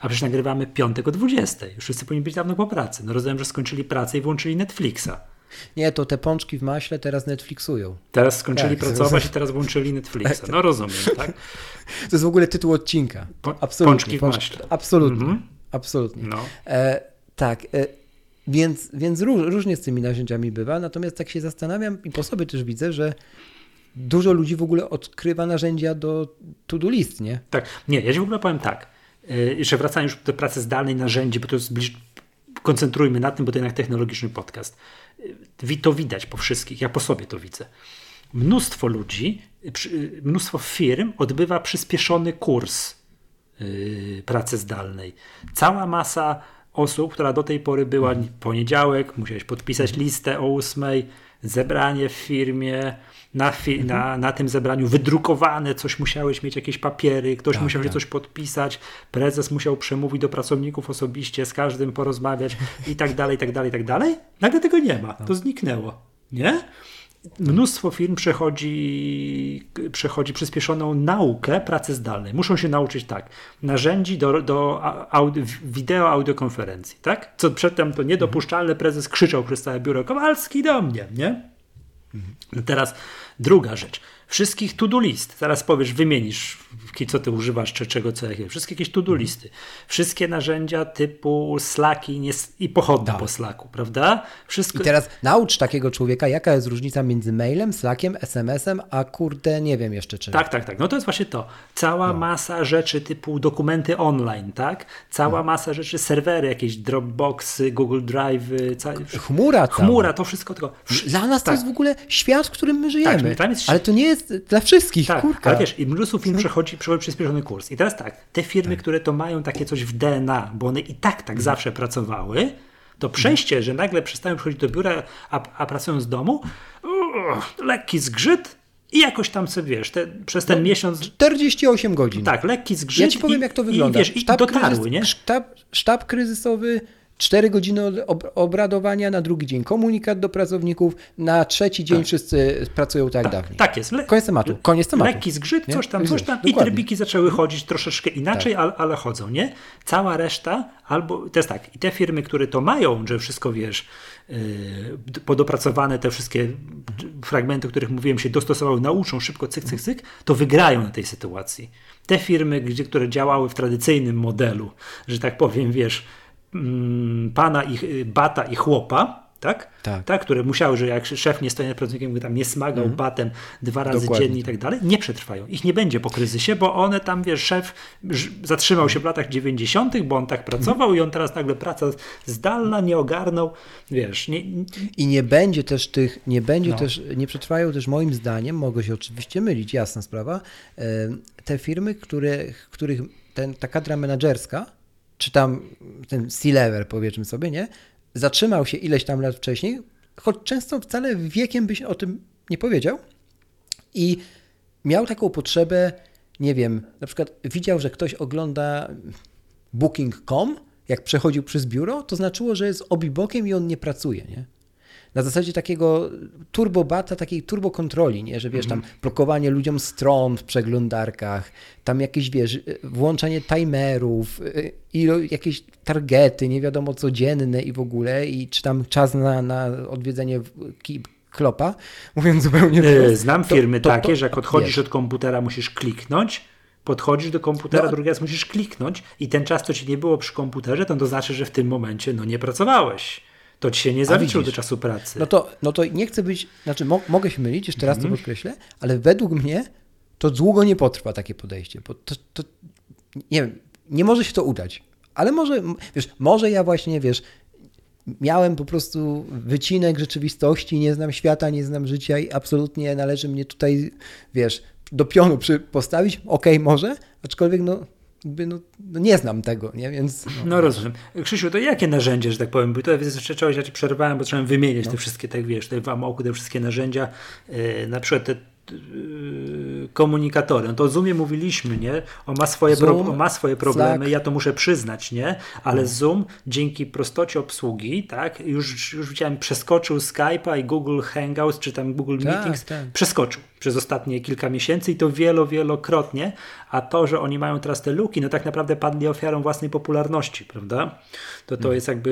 a przecież nagrywamy piątek o 20. Już wszyscy powinni być dawno po pracy. No rozumiem, że skończyli pracę i włączyli Netflixa. Nie, to te pączki w maśle teraz Netflixują. Teraz skończyli tak, pracować i teraz włączyli Netflixa. No rozumiem, tak? (laughs) To jest w ogóle tytuł odcinka. Absolutnie. Pączki w maśle. Absolutnie. Mhm. Absolutnie. No. E, tak, e, więc, więc róż, różnie z tymi narzędziami bywa, natomiast tak się zastanawiam i po sobie też widzę, że dużo ludzi w ogóle odkrywa narzędzia do to-do list, nie? Tak, nie, ja ci w ogóle powiem tak, jeszcze wracając już do pracy zdalnej narzędzi, bo to jest bliż, koncentrujmy na tym, bo to jednak technologiczny podcast. To widać po wszystkich, ja po sobie to widzę. Mnóstwo ludzi, mnóstwo firm odbywa przyspieszony kurs yy, pracy zdalnej. Cała masa osób, która do tej pory była poniedziałek, musiałeś podpisać listę o ósmej, zebranie w firmie, na, mhm. na, na tym zebraniu wydrukowane, coś musiałeś mieć, jakieś papiery, ktoś tak, musiał tak. coś podpisać, prezes musiał przemówić do pracowników osobiście, z każdym porozmawiać (laughs) i tak dalej, i tak dalej, i tak dalej. Nagle tego nie ma, to no. zniknęło, nie? Mnóstwo firm przechodzi, przechodzi przyspieszoną naukę pracy zdalnej. Muszą się nauczyć tak, narzędzi do, do audio, wideo audiokonferencji, tak? Co przedtem to niedopuszczalne, prezes krzyczał przez całe biuro, Kowalski do mnie, nie? Mhm. Teraz druga rzecz wszystkich to-do list. Zaraz powiesz, wymienisz, co ty używasz, czy czego, co jakie. Wszystkie jakieś to-do mhm. listy. Wszystkie narzędzia typu Slacki i pochodne tak. po Slacku, prawda? Wszystko... I teraz naucz takiego człowieka, jaka jest różnica między mailem, Slackiem, SMS-em, a kurde, nie wiem jeszcze czym. Tak, tak, tak. No to jest właśnie to. Cała no. masa rzeczy typu dokumenty online, tak? Cała no. masa rzeczy, serwery, jakieś Dropboxy, Google Drive, ca... chmura. Chmura, to wszystko tylko. Dla nas tak. to jest w ogóle świat, w którym my żyjemy. Tak, jest... Ale to nie jest dla wszystkich, tak, kurka. Ale wiesz, i mnóstwo firm przechodzi, przechodzi przyspieszony kurs. I teraz tak, te firmy, tak. które to mają takie coś w DNA, bo one i tak tak mhm. zawsze pracowały, to przejście, że nagle przestają przychodzić do biura, a, a pracują z domu, uh, lekki zgrzyt, i jakoś tam sobie, wiesz, te, przez ten no, miesiąc... 48 godzin. Tak, lekki zgrzyt. Ja ci powiem, i, jak to wygląda. I, wiesz, sztab, i dotarły, kryzys, nie? Sztab, sztab kryzysowy 4 godziny obradowania, na drugi dzień komunikat do pracowników, na trzeci dzień tak. wszyscy pracują tak, tak dawniej. Tak jest. Le koniec tematu. Koniec tematu. Lekki zgrzyt, coś tam, coś tam i trybiki zaczęły chodzić troszeczkę inaczej, tak. ale, ale, chodzą, nie? Cała reszta, albo to jest tak, i te firmy, które to mają, że wszystko wiesz, yy, podopracowane, te wszystkie fragmenty, o których mówiłem, się dostosowały, nauczą szybko, cyk, cyk, cyk, to wygrają na tej sytuacji. Te firmy, gdzie, które działały w tradycyjnym modelu, że tak powiem, wiesz, pana i y, bata i chłopa, tak? Tak. tak? Które musiały, że jak szef nie stoi nad pracownikiem, tam nie smagał mm. batem dwa razy Dokładnie. dziennie i tak dalej, nie przetrwają. Ich nie będzie po kryzysie, bo one tam, wiesz, szef zatrzymał się w latach 90., bo on tak pracował mm. i on teraz nagle praca zdalna, nie ogarnął, wiesz. Nie... I nie będzie też tych, nie będzie no. też, nie przetrwają też moim zdaniem, mogę się oczywiście mylić, jasna sprawa, te firmy, które, których ten, ta kadra menedżerska, czy tam ten C-level, powiedzmy sobie, nie? Zatrzymał się ileś tam lat wcześniej, choć często wcale wiekiem byś o tym nie powiedział i miał taką potrzebę, nie wiem, na przykład widział, że ktoś ogląda booking.com, jak przechodził przez biuro, to znaczyło, że jest obibokiem i on nie pracuje, nie? Na zasadzie takiego turbobata, takiej turbokontroli, nie? że wiesz, tam mhm. blokowanie ludziom stron w przeglądarkach, tam jakieś, wiesz, włączanie timerów, y, i jakieś targety, nie wiadomo codzienne i w ogóle, i czy tam czas na, na odwiedzenie klopa, (laughs) mówiąc zupełnie wprost. Znam firmy to, to, takie, to, że jak odchodzisz wiesz. od komputera, musisz kliknąć, Podchodzisz do komputera, No. drugi raz musisz kliknąć i ten czas, co ci nie było przy komputerze, to, to znaczy, że w tym momencie no, nie pracowałeś. To ci się nie zaliczył do czasu pracy. No to, no to nie chcę być, znaczy mo, mogę się mylić, jeszcze raz to podkreślę, ale według mnie to długo nie potrwa takie podejście, bo to, to nie wiem, nie może się to udać, ale może, wiesz, może ja właśnie, wiesz, miałem po prostu wycinek rzeczywistości, nie znam świata, nie znam życia i absolutnie należy mnie tutaj, wiesz, do pionu przy, postawić, okej, może, aczkolwiek no, jakby, no, no nie znam tego, nie, więc... No. Rozumiem. Krzysiu, to jakie narzędzie, że tak powiem, bo tutaj zaczęłeś, ja ci przerwałem, bo trzeba wymieniać te wszystkie, tak wiesz, tutaj w Amoku te wszystkie narzędzia, yy, na przykład te komunikatory. No to o Zoomie mówiliśmy, nie? On ma swoje, Zoom, pro, on ma swoje problemy, Slack. ja to muszę przyznać, nie? Ale Zoom dzięki prostocie obsługi, tak? Już, już widziałem, przeskoczył Skype'a i Google Hangouts, czy tam Google Tak, Meetings, tak. przeskoczył przez ostatnie kilka miesięcy i to wielo, wielokrotnie, a to, że oni mają teraz te luki, no tak naprawdę padli ofiarą własnej popularności, prawda? To Mhm. to jest jakby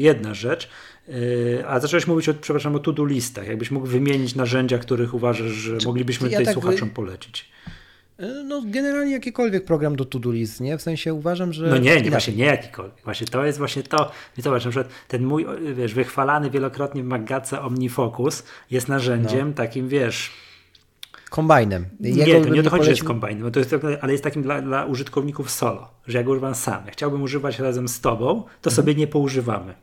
jedna rzecz. Yy, A zacząłeś mówić o, przepraszam, o to-do listach. Jakbyś mógł wymienić narzędzia, których uważasz, że moglibyśmy ja tutaj tak słuchaczom polecić. No generalnie jakikolwiek program do to-do list, nie? W sensie uważam, że... No nie, nie, właśnie nie jakikolwiek. Właśnie to jest właśnie to. I zobacz, na przykład ten mój, wiesz, wychwalany wielokrotnie w Maggace OmniFocus jest narzędziem No. takim, wiesz, Kombajnem. Nie, Jego to bym nie o to chodzi, że jest polecił- kombajn, bo to jest, ale jest takim dla, dla użytkowników solo, że ja go używam sam. Jak chciałbym używać razem z tobą, to Mhm. sobie nie poużywamy.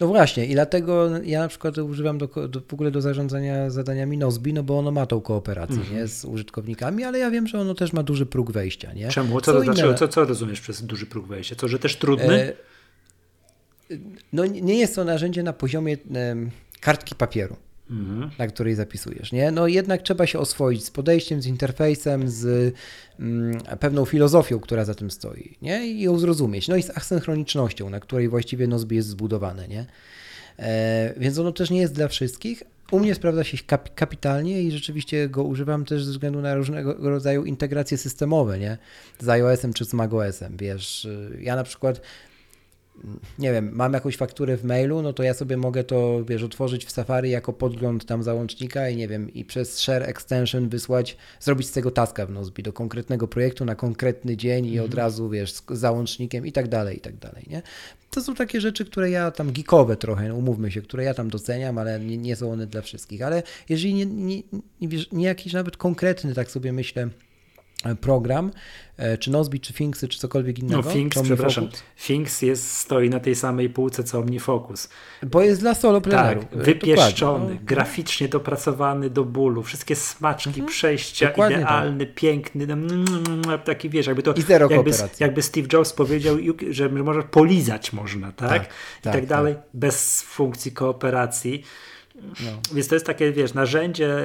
No właśnie i dlatego ja na przykład używam do, do, w ogóle do zarządzania zadaniami Nozbi, no bo ono ma tą kooperację Mhm. nie, z użytkownikami, ale ja wiem, że ono też ma duży próg wejścia. Nie? Czemu? Co, Są to znaczy, co, co rozumiesz przez duży próg wejścia? Co, że też trudny? E, No nie jest to narzędzie na poziomie em, kartki papieru. Mhm. na której zapisujesz, nie? No jednak trzeba się oswoić z podejściem, z interfejsem, z mm, pewną filozofią, która za tym stoi, nie? I ją zrozumieć. No i z asynchronicznością, na której właściwie Nozbi jest zbudowane, nie? E, więc ono też nie jest dla wszystkich. U mnie sprawdza się kap- kapitalnie i rzeczywiście go używam też ze względu na różnego rodzaju integracje systemowe, nie? Z iOS-em czy z macOS-em, wiesz. Ja na przykład nie wiem, mam jakąś fakturę w mailu, no to ja sobie mogę to, wiesz, otworzyć w Safari jako podgląd tam załącznika i nie wiem, i przez share extension wysłać, zrobić z tego taska w Nozbi do konkretnego projektu na konkretny dzień i od razu, wiesz, z załącznikiem i tak dalej, i tak dalej, nie? To są takie rzeczy, które ja tam geekowe trochę, no umówmy się, które ja tam doceniam, ale nie, nie są one dla wszystkich. Ale jeżeli nie, nie, nie, nie jakiś nawet konkretny, tak sobie myślę, program, e, czy Nozbi, czy Finksy, czy cokolwiek innego. No Finks, przepraszam, Finks jest, stoi na tej samej półce co OmniFocus. Bo jest dla solo plenerów. Tak, wypieszczony, no. graficznie dopracowany do bólu, wszystkie smaczki, przejścia, Dokładnie idealny, piękny, no, mm, mm, taki wiesz, jakby to, I zero jakby, jakby Steve Jobs powiedział, że może polizać można, tak? Tak, I tak, tak dalej, bez funkcji kooperacji. No. Więc to jest takie, wiesz, narzędzie,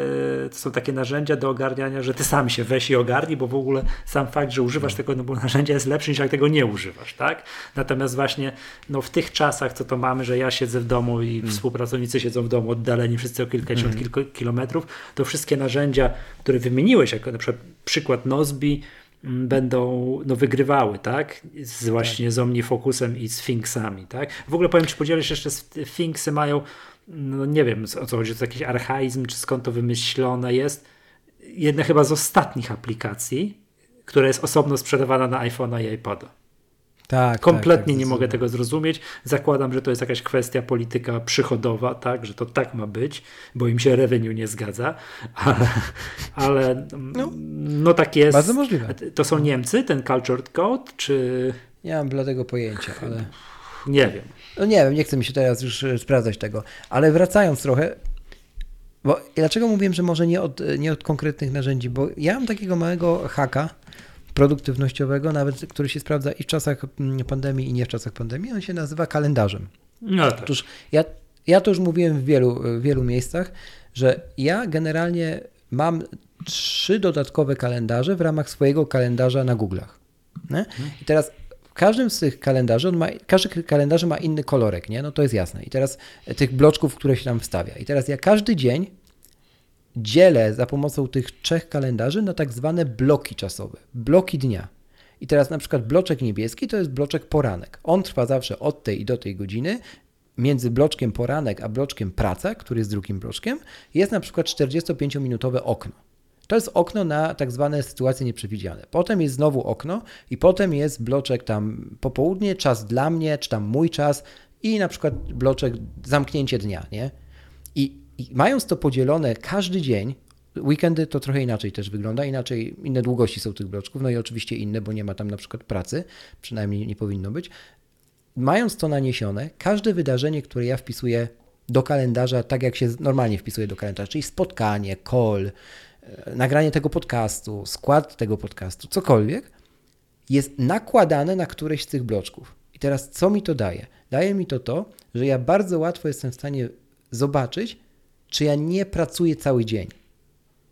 to są takie narzędzia do ogarniania, że ty sam się weź i ogarnij, bo w ogóle sam fakt, że używasz tego no, narzędzia jest lepszy niż jak tego nie używasz, tak? Natomiast właśnie no, w tych czasach, co to mamy, że ja siedzę w domu i współpracownicy siedzą w domu oddaleni wszyscy o kilkadziesiąt kilku kilometrów, to wszystkie narzędzia, które wymieniłeś, jako na przykład przykład Nozbi, m, będą no, wygrywały, tak? Z właśnie z OmniFocusem i z tak? W ogóle powiem, czy podzielisz jeszcze, Finksy mają no nie wiem o co chodzi, to jakiś archaizm, czy skąd to wymyślone jest. Jedna chyba z ostatnich aplikacji, która jest osobno sprzedawana na iPhone'a i iPoda. Tak, Kompletnie tak, tak, nie mogę tego zrozumieć. Zakładam, że to jest jakaś kwestia polityka przychodowa, tak, że to tak ma być, bo im się revenue nie zgadza, (laughs) ale, ale no, no tak jest. Bardzo możliwe. To są Niemcy, ten Cultured Code, czy Nie mam bladego pojęcia, ale... nie wiem. No nie wiem, nie chcę mi się teraz już e, sprawdzać tego, ale wracając trochę, bo dlaczego mówiłem, że może nie od, nie od konkretnych narzędzi, bo ja mam takiego małego haka produktywnościowego, nawet który się sprawdza i w czasach mm, pandemii, i nie w czasach pandemii, on się nazywa kalendarzem. No tak. Otóż ja, ja to już mówiłem w wielu, w wielu miejscach, że ja generalnie mam trzy dodatkowe kalendarze w ramach swojego kalendarza na Google'ach. I teraz każdym z tych kalendarzy, on ma, każdy kalendarz ma inny kolorek, nie? No to jest jasne. I teraz e, tych bloczków, które się tam wstawia. I teraz ja każdy dzień dzielę za pomocą tych trzech kalendarzy na tak zwane bloki czasowe, bloki dnia. I teraz na przykład bloczek niebieski to jest bloczek poranek. On trwa zawsze od tej i do tej godziny. Między bloczkiem poranek a bloczkiem praca, który jest drugim bloczkiem, jest na przykład 45-minutowe okno. To jest okno na tak zwane sytuacje nieprzewidziane. Potem jest znowu okno i potem jest bloczek tam popołudnie, czas dla mnie, czy tam mój czas i na przykład bloczek zamknięcie dnia, nie? I, i mając to podzielone każdy dzień, weekendy to trochę inaczej też wygląda, inaczej, inne długości są tych bloczków, no i oczywiście inne, bo nie ma tam na przykład pracy, przynajmniej nie powinno być. Mając to naniesione, każde wydarzenie, które ja wpisuję do kalendarza, tak jak się normalnie wpisuje do kalendarza, czyli spotkanie, call, nagranie tego podcastu, skład tego podcastu, cokolwiek, jest nakładane na któreś z tych bloczków. I teraz co mi to daje? Daje mi to to, że ja bardzo łatwo jestem w stanie zobaczyć, czy ja nie pracuję cały dzień.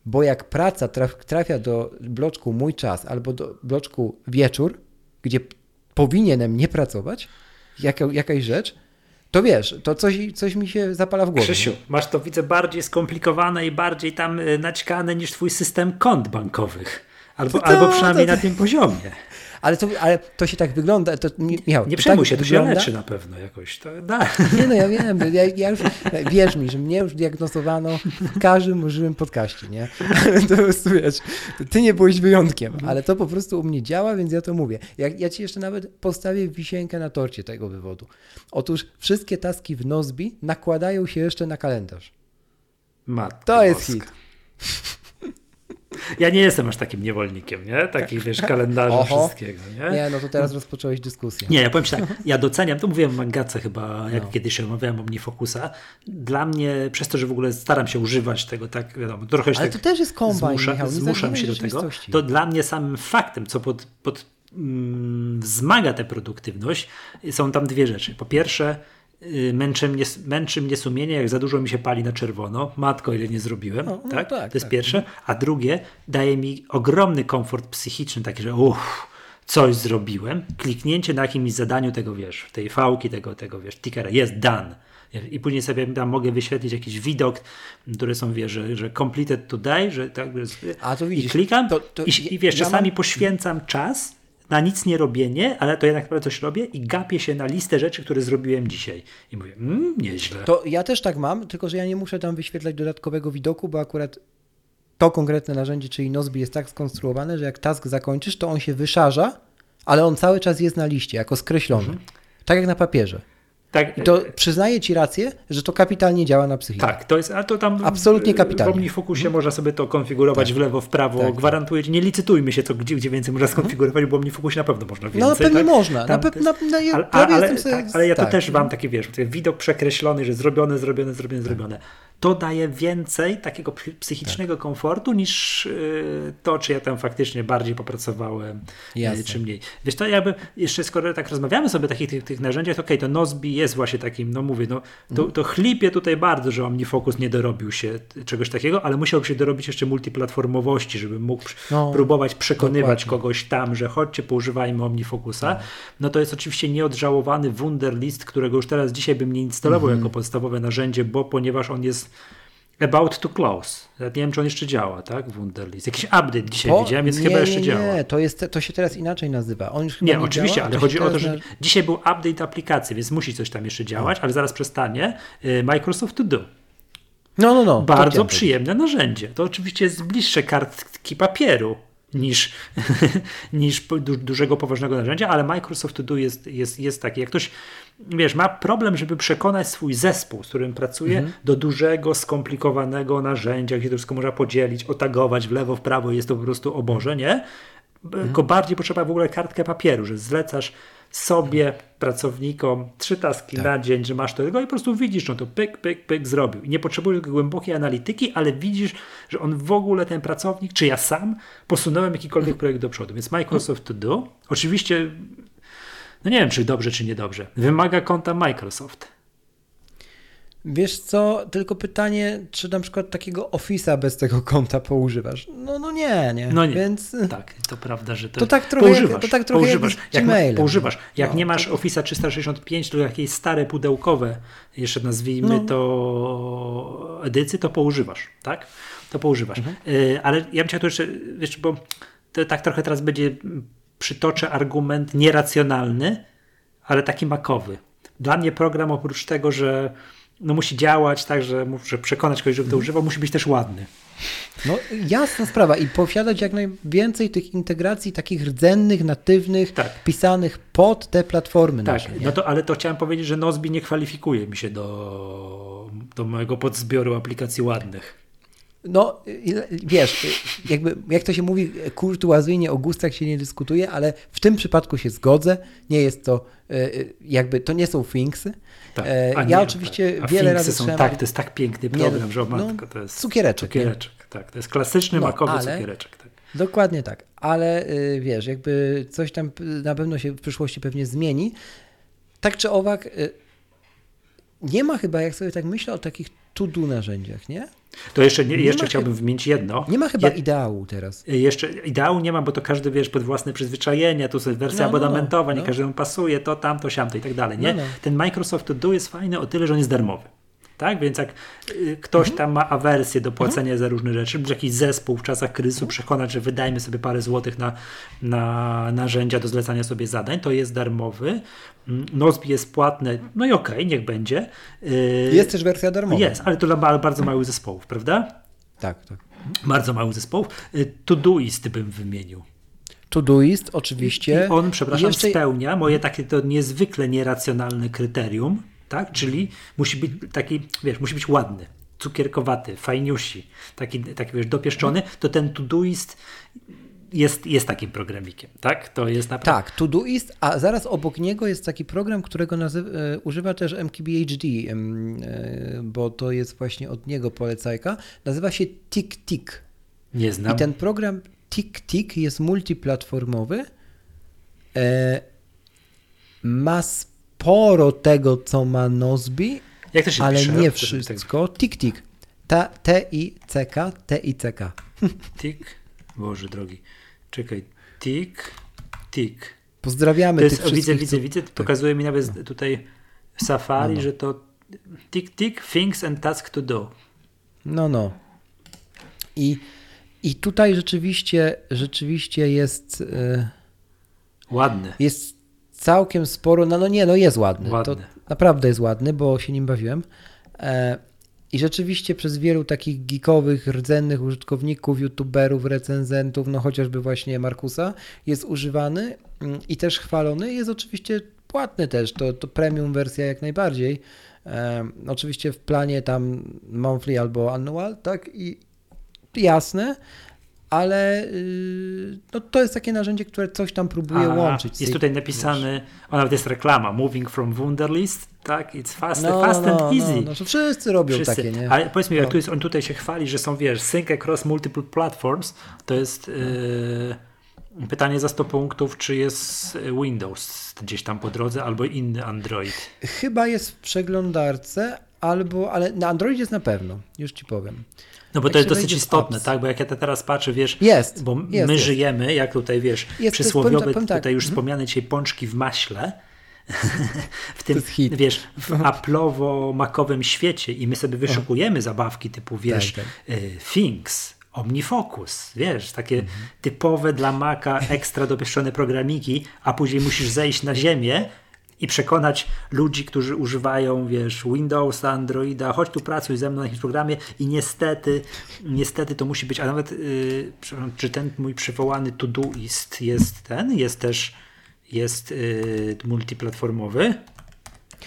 Bo jak praca traf, trafia do bloczku mój czas albo do bloczku wieczór, gdzie powinienem nie pracować, jaka, jakaś rzecz, to wiesz, to coś, coś mi się zapala w głowie. Krzysiu, masz to widzę bardziej skomplikowane i bardziej tam e, naćkane niż twój system kont bankowych. Albo, To- albo przynajmniej to- na tym poziomie. Ale to, ale to się tak wygląda. To, Michał, Nie przejmuj tak się, to się leczy na pewno jakoś. To, da. Nie no, ja wiem, ja, ja już, wierz mi, że mnie już diagnozowano w każdym możliwym podcaście, nie? To po prostu wiesz, ty nie byłeś wyjątkiem, ale to po prostu u mnie działa, więc ja to mówię. Ja, ja ci jeszcze nawet postawię wisienkę na torcie tego wywodu. Otóż wszystkie taski w Nozbi nakładają się jeszcze na kalendarz. Matko To jest boska. hit. Ja nie jestem aż takim niewolnikiem, nie? Takich, wiesz, kalendarza Oho. wszystkiego, nie? Nie, no to teraz rozpocząłeś dyskusję. Nie, ja powiem Ci tak, ja doceniam, to mówiłem w Mangace chyba, jak No. kiedyś omawiałem OmniFocusa. Dla mnie, przez to, że w ogóle staram się używać tego, tak wiadomo, trochę się Ale tak to też jest kombajn, zmusza, Michał, zmuszam się do tego, to dla mnie samym faktem, co pod, pod, mm, wzmaga tę produktywność, są tam dwie rzeczy. Po pierwsze, męczy mnie, męczy mnie sumienie, jak za dużo mi się pali na czerwono. Matko, ile nie zrobiłem. No, no tak? tak, to jest tak. pierwsze. A drugie, daje mi ogromny komfort psychiczny, taki, że uff, coś zrobiłem. Kliknięcie na jakimś zadaniu tego, wiesz, tej fałki, tego, tego, wiesz, tickera, jest done. I później sobie tam mogę wyświetlić jakiś widok, które są, wiesz, że, że completed today, że tak, A to i widzisz, klikam to- to i, i wiesz, ja czasami mam- poświęcam czas na nic nie robienie, ale to jednak naprawdę coś robię i gapię się na listę rzeczy, które zrobiłem dzisiaj. I mówię, mm, nieźle. To ja też tak mam, tylko że ja nie muszę tam wyświetlać dodatkowego widoku, bo akurat to konkretne narzędzie, czyli Nozbi jest tak skonstruowane, że jak task zakończysz, to on się wyszarza, ale on cały czas jest na liście, jako skreślony. Mhm. Tak jak na papierze. Tak, I to przyznaję Ci rację, że to kapitalnie działa na psychikę. Tak, to jest, a to tam Absolutnie kapitalnie. W OmniFocusie można sobie to konfigurować w lewo, w prawo. Tak, tak. Gwarantuję, nie licytujmy się, co, gdzie, gdzie więcej można skonfigurować, bo w OmniFocusie na pewno można więcej. No pewnie tak? można. Na Tam pe- to jest- na- na- ja ale, ale, sobie- tak, ale ja to tak. też mam taki, wiesz, widok przekreślony, że zrobione, zrobione, zrobione, zrobione. To daje więcej takiego psy- psychicznego Tak. komfortu niż y, to, czy ja tam faktycznie bardziej popracowałem, y, Jasne. czy mniej. Wiesz, to jakby jeszcze skoro tak rozmawiamy sobie o takich tych, tych narzędziach, to okej, to Nozbi jest właśnie takim, no mówię, no to, Mhm. to chlipie tutaj bardzo, że OmniFocus nie dorobił się czegoś takiego, ale musiałby się dorobić jeszcze multiplatformowości, żeby mógł No, próbować przekonywać dokładnie. kogoś tam, że chodźcie, poużywajmy OmniFocusa. No to jest oczywiście nieodżałowany Wunderlist, którego już teraz dzisiaj bym nie instalował Mhm. jako podstawowe narzędzie, bo ponieważ on jest about to close. Ja nie wiem, czy on jeszcze działa, tak? Wunderlist. Jakiś update dzisiaj To- widziałem, więc nie, chyba jeszcze nie, działa. Nie, to, jest, to się teraz inaczej nazywa. On już Nie, nie oczywiście, działa, ale chodzi o to, że na- dzisiaj był update aplikacji, więc musi coś tam jeszcze działać, ale zaraz przestanie. Y, Microsoft To Do. No, no, no. Bardzo przyjemne narzędzie. To oczywiście jest bliższe kartki papieru niż, (laughs) niż du, dużego, poważnego narzędzia, ale Microsoft To Do jest, jest, jest taki. Jak ktoś, wiesz, ma problem, żeby przekonać swój zespół, z którym pracuje, Mhm. do dużego, skomplikowanego narzędzia, gdzie to wszystko można podzielić, otagować w lewo, w prawo, jest to po prostu o Boże, nie? Tylko bardziej potrzeba w ogóle kartkę papieru, że zlecasz sobie, pracownikom, trzy taski Tak. na dzień, że masz to tego i po prostu widzisz, no to pyk, pyk, pyk zrobił. I nie potrzebujesz głębokiej analityki, ale widzisz, że on w ogóle, ten pracownik, czy ja sam posunąłem jakikolwiek projekt do przodu. Więc Microsoft To Do, oczywiście, no nie wiem, czy dobrze, czy niedobrze, wymaga konta Microsoft. Wiesz co, tylko pytanie, czy na przykład takiego Office'a bez tego konta poużywasz? No, no nie, nie. No nie. Więc Tak, to prawda, że to, To tak trochę jak- poużywasz. to tak trochę jak poużywasz. jak, ma- Gmailem. poużywasz. Jak No, nie masz Office'a 365, to jakieś stare pudełkowe, jeszcze nazwijmy No. to edycje, to poużywasz, tak? To poużywasz. Mhm. Y, ale ja bym chciał tu jeszcze, wiesz, bo to tak trochę teraz będzie, przytoczę argument nieracjonalny, ale taki makowy. Dla mnie program oprócz tego, że no musi działać tak, że muszę przekonać kogoś, żeby to używał, musi być też ładny. No jasna sprawa i posiadać jak najwięcej tych integracji takich rdzennych, natywnych, Tak. pisanych pod te platformy Tak, nasze. no to, ale to chciałem powiedzieć, że Nozbi nie kwalifikuje mi się do, do mojego podzbioru aplikacji ładnych. No, wiesz, jakby, jak to się mówi, kurtuazyjnie o gustach się nie dyskutuje, ale w tym przypadku się zgodzę. Nie jest to, e, jakby, to nie są Thingsy. Tak. E, Ja nie, oczywiście tak. A wiele razy są tak, to jest tak piękny Nie, program, że o no, matko, to jest cukiereczek, nie? cukiereczek tak. To jest klasyczny No, makowy ale- cukiereczek. Tak. Dokładnie tak, ale y, wiesz, jakby coś tam na pewno się w przyszłości pewnie zmieni. Tak czy owak, y, nie ma chyba, jak sobie tak myślę o takich to-do narzędziach, nie? To jeszcze, nie, Nie jeszcze ma chciałbym wymienić jedno. Nie ma chyba Je- ideału teraz. Jeszcze ideału nie ma, bo to każdy wiesz pod własne przyzwyczajenia, tu jest wersja No, no, no, abonamentowa, nie no. każdemu pasuje, to tamto, siamto i tak dalej. Nie? No, no. Ten Microsoft To Do jest fajny o tyle, że on jest darmowy. Tak, więc jak y, ktoś Mhm. tam ma awersję do płacenia za różne rzeczy, lub jakiś zespół w czasach kryzysu Mhm. przekonać, że wydajmy sobie parę złotych na, na narzędzia do zlecania sobie zadań, to jest darmowy. Mm, Nozbi jest płatne, no i okej, niech będzie. Y, Jest też wersja darmowa. Jest, ale to dla ba- bardzo małych zespołów, prawda? Tak, tak. Bardzo małych zespołów. Y, Todoist bym wymienił. Todoist oczywiście. I on, przepraszam, Jeszcze- spełnia moje takie to niezwykle nieracjonalne kryterium, tak? Czyli musi być taki, wiesz, musi być ładny, cukierkowaty, fajniusi, taki, taki wiesz, dopieszczony, to ten Todoist jest, jest takim programikiem, tak? To jest naprawdę... Tak, Todoist, a zaraz obok niego jest taki program, którego nazy- e, używa też MKBHD, e, bo to jest właśnie od niego polecajka. Nazywa się TickTick. Nie znam. I ten program TickTick jest multiplatformowy. E, ma sporo tego, co ma Nozbi, Jak to się ale pisze? nie tak- wszystko. TickTick. Ta- T-I-C-K, T-I-C-K. (laughs) Tik, Boże drogi, czekaj, tik, tik. Pozdrawiamy To jest, tych o, widzę, widzę, widzę, pokazuje mi nawet tutaj w Safari, No, no. że to tik, tik, things and task to do. No, no. I, i tutaj rzeczywiście, rzeczywiście jest, e, Ładny. jest całkiem sporo, no, no nie, no jest ładny. Ładny. To naprawdę jest ładny, bo się nim bawiłem. E, I rzeczywiście przez wielu takich geekowych, rdzennych użytkowników, youtuberów, recenzentów, no chociażby właśnie Markusa, jest używany mm, i też chwalony. Jest oczywiście płatny też, to, to premium wersja jak najbardziej. E, oczywiście w planie tam monthly albo annual, tak? I jasne, ale yy, no, to jest takie narzędzie, które coś tam próbuje A, łączyć. Jest tutaj napisane, o nawet jest reklama, moving from Wunderlist, tak, it's fast, no, fast no, and no, easy. No, to wszyscy robią Wszyscy. takie, nie? Ale powiedz mi, jak No. tu jest, on tutaj się chwali, że są, wiesz, sync across multiple platforms, to jest yy, pytanie za 100 punktów, czy jest Windows gdzieś tam po drodze, albo inny Android. Chyba jest w przeglądarce, albo, ale na Androidzie jest na pewno, już ci powiem. No bo to jest dosyć istotne, tak? Bo jak ja te teraz patrzę, wiesz, Jest, bo jest, my jest. żyjemy, jak tutaj wiesz, jest- przysłowiowe, powiem tak- powiem tak, tutaj już mhm. wspomniane dzisiaj pączki w maśle, (laughs) w tym, wiesz, w Apple'owo-makowym świecie i my sobie wyszukujemy zabawki typu, wiesz, Tak, y, Things, OmniFocus, wiesz, takie Mhm. typowe dla Maca ekstra dopieszczone programiki, a później musisz zejść na ziemię i przekonać ludzi, którzy używają, wiesz, Windowsa, Androida, chodź tu pracuj ze mną na jakimś programie i niestety, niestety to musi być, a nawet, yy, przepraszam, czy ten mój przywołany Todoist jest ten, jest też, jest yy, multiplatformowy?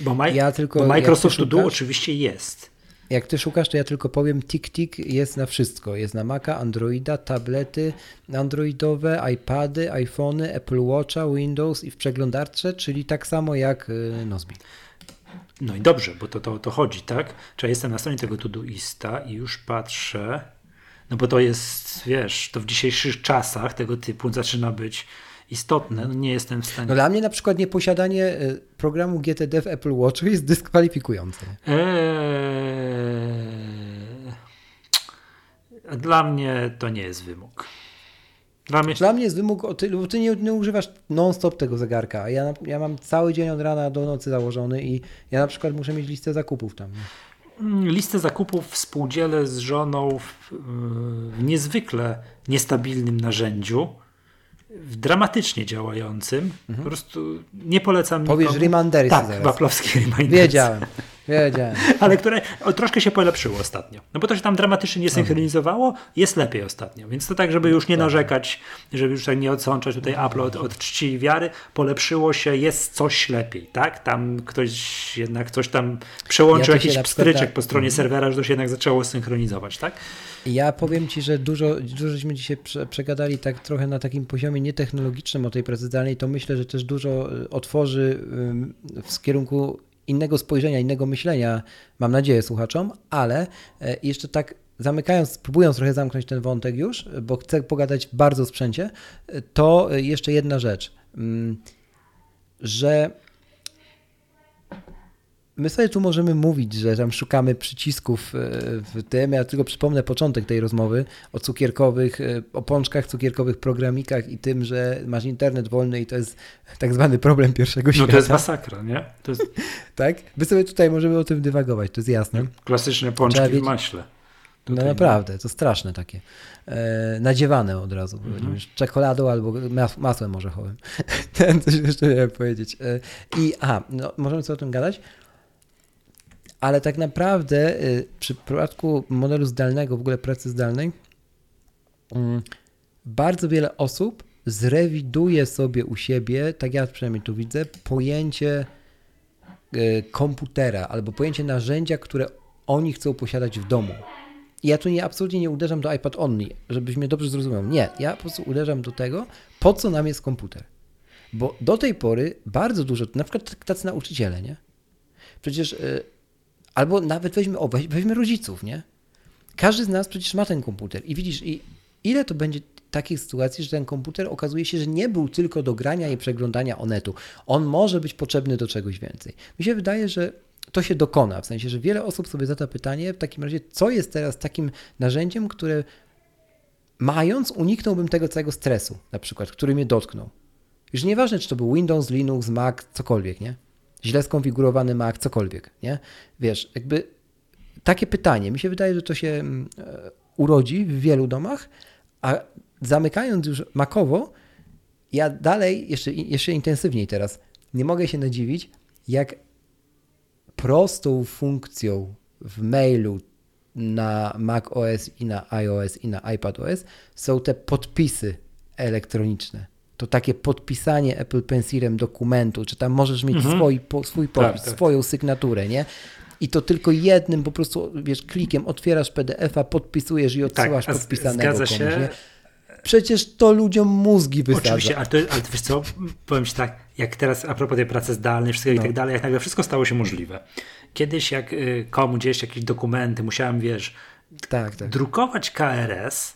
Bo, Ja tylko- bo Microsoft ty To Do szukasz- oczywiście jest. Jak ty szukasz, to ja tylko powiem, TickTick jest na wszystko. Jest na Maca, Androida, tablety androidowe, iPady, iPhony, Apple Watcha, Windows i w przeglądarce, czyli tak samo jak y, Nozbi. No i dobrze, bo to, to, to chodzi, tak? Czy ja jestem na stronie tego Todoista i już patrzę, no bo to jest, wiesz, to w dzisiejszych czasach tego typu zaczyna być istotne. No nie jestem w stanie. No dla mnie na przykład nieposiadanie y, programu GTD w Apple Watchu jest dyskwalifikujące. Eee, dla mnie to nie jest wymóg. Dla mnie, Dla mnie jest wymóg o tyle, bo ty nie, nie używasz non-stop tego zegarka, ja, ja mam cały dzień od rana do nocy założony i ja na przykład muszę mieć listę zakupów tam. Mm, Listę zakupów współdzielę z żoną w, w niezwykle niestabilnym narzędziu, dramatycznie działającym. Po prostu nie polecam Mhm. Powiesz nikomu. Remindersy Tak, zaraz. waplowskie reminders. Wiedziałem, Wiedziałem. (laughs) Ale które o, troszkę się polepszyło ostatnio. No bo to się tam dramatycznie nie synchronizowało, jest lepiej ostatnio. Więc to tak, żeby już nie narzekać, żeby już tak nie odsączać tutaj Apple od, od czci i wiary, polepszyło się, jest coś lepiej, tak? Tam ktoś jednak coś tam przełączył Ja jakiś pstryczek tak- po stronie serwera, że to się jednak zaczęło synchronizować, tak? Ja powiem Ci, że dużo, dużo żeśmy dzisiaj prze, przegadali tak trochę na takim poziomie nietechnologicznym o tej pracy zdalnej, to myślę, że też dużo y, otworzy w kierunku innego spojrzenia, innego myślenia, mam nadzieję, słuchaczom, ale e, jeszcze tak zamykając, próbując trochę zamknąć ten wątek już, bo chcę pogadać bardzo o sprzęcie, y, to y, jeszcze jedna rzecz, ym, że My sobie tu możemy mówić, że tam szukamy przycisków e, w tym. Ja tylko przypomnę początek tej rozmowy o cukierkowych, e, o pączkach, cukierkowych programikach i tym, że masz internet wolny i to jest tak zwany problem pierwszego No świata. to jest masakra, nie? Jest (laughs) Tak? My sobie tutaj możemy o tym dywagować, to jest jasne. klasyczne pączki Trzeba w wiedzieć- maśle. No Tutaj- naprawdę, to straszne takie. E, nadziewane od razu. Mhm. Czekoladą albo mas masłem orzechowym. (laughs) Ten coś jeszcze miałem powiedzieć. E, I aha, no, możemy sobie o tym gadać. Ale tak naprawdę y, przy przypadku modelu zdalnego, w ogóle pracy zdalnej, mm, bardzo wiele osób zrewiduje sobie u siebie, tak ja przynajmniej tu widzę, pojęcie y, komputera albo pojęcie narzędzia, które oni chcą posiadać w domu. Ja tu nie, absolutnie nie uderzam do iPad only, żebyś mnie dobrze zrozumiał. Nie, ja po prostu uderzam do tego, po co nam jest komputer. Bo do tej pory bardzo dużo, na przykład tacy nauczyciele, nie? Przecież, y, albo nawet weźmy, o, weź- weźmy rodziców, nie? Każdy z nas przecież ma ten komputer i widzisz, i ile to będzie takich sytuacji, że ten komputer okazuje się, że nie był tylko do grania i przeglądania onetu. On może być potrzebny do czegoś więcej. Mi się wydaje, że to się dokona, w sensie, że wiele osób sobie zada pytanie w takim razie, co jest teraz takim narzędziem, które mając uniknąłbym tego całego stresu, na przykład, który mnie dotknął. Już nieważne, czy to był Windows, Linux, Mac, cokolwiek, nie? Źle skonfigurowany Mac, cokolwiek, nie? Wiesz, jakby takie pytanie. Mi się wydaje, że to się mm, e, urodzi w wielu domach, a zamykając już makowo, ja dalej, jeszcze, jeszcze intensywniej teraz, nie mogę się nadziwić, jak prostą funkcją w mailu na Mac OS i na iOS i na iPad OS są te podpisy elektroniczne. To takie podpisanie Apple Pencilem dokumentu, czy tam możesz mieć swój, po, swój podpis, tak. swoją sygnaturę, nie? I to tylko jednym po prostu, wiesz, klikiem otwierasz PDF-a, podpisujesz i odsyłasz Tak, a z- podpisanego zgadza komuś, się. nie? Przecież to ludziom mózgi wysadza. Oczywiście, ale, to, ale wiesz co, powiem Ci tak, jak teraz a propos tej pracy zdalnej, wszystkiego No. i tak dalej, jak nagle wszystko stało się możliwe. Kiedyś jak y, komu gdzieś jakieś dokumenty musiałem, wiesz, Tak, tak. drukować KRS,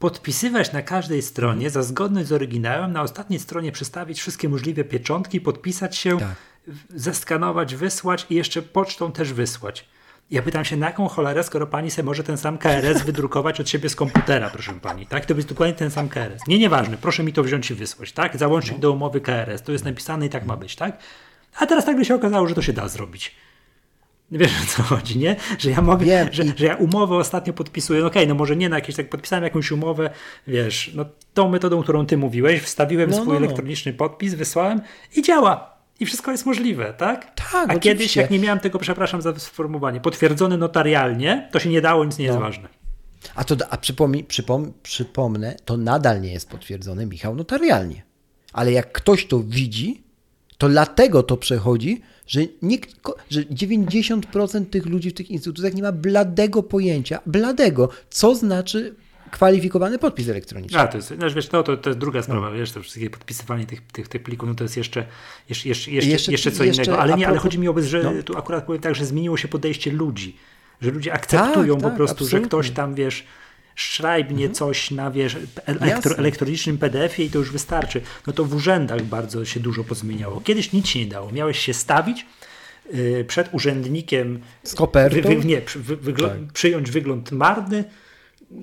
podpisywać na każdej stronie za zgodność z oryginałem, na ostatniej stronie przestawić wszystkie możliwe pieczątki, podpisać się, Tak. zeskanować, wysłać i jeszcze pocztą też wysłać. Ja pytam się, na jaką cholerę, skoro pani sobie może ten sam KRS wydrukować od siebie z komputera, proszę pani, tak? To jest dokładnie ten sam KRS. Nie, nieważne, proszę mi to wziąć i wysłać, tak? Załącznik No. do umowy KRS, to jest napisane i tak ma być, tak? A teraz nagle się okazało, że to się da zrobić. (laughs) Wiesz o co chodzi, nie? Że ja mogę, Wiem że, i- że ja umowę ostatnio podpisuję, no okej, no może nie na jakieś, tak podpisałem jakąś umowę, wiesz, no tą metodą, którą ty mówiłeś, wstawiłem No, swój no, no. elektroniczny podpis, wysłałem i działa. I wszystko jest możliwe, tak? Tak, A oczywiście. kiedyś, jak nie miałem tego, przepraszam za sformułowanie, potwierdzone notarialnie, to się nie dało, nic nie jest No. ważne. A to, a przypomnij, przypom, przypomnę, to nadal nie jest potwierdzone, Michał, notarialnie. Ale jak ktoś to widzi, to dlatego to przechodzi, że, nikt, że 90% tych ludzi w tych instytucjach nie ma bladego pojęcia, bladego, co znaczy kwalifikowany podpis elektroniczny. A, to jest, no, wiesz, no, to, to jest druga sprawa, wiesz, to wszystkie podpisywanie tych, tych, tych plików, no to jest jeszcze, jeszcze, jeszcze, jeszcze, Jeszcze- co jeszcze innego, ale nie, ale chodzi mi o to, że no. tu akurat powiem tak, że zmieniło się podejście ludzi, że ludzie akceptują Tak, po tak, prostu, że absolutnie. ktoś tam, wiesz, szrajbnie coś na, wiesz, elektro, elektronicznym PDF-ie i to już wystarczy. No to w urzędach bardzo się dużo pozmieniało. Kiedyś nic się nie dało. Miałeś się stawić yy, przed urzędnikiem Z kopertą? wy, wy, nie, wy, wygl- Tak. przyjąć wygląd marny,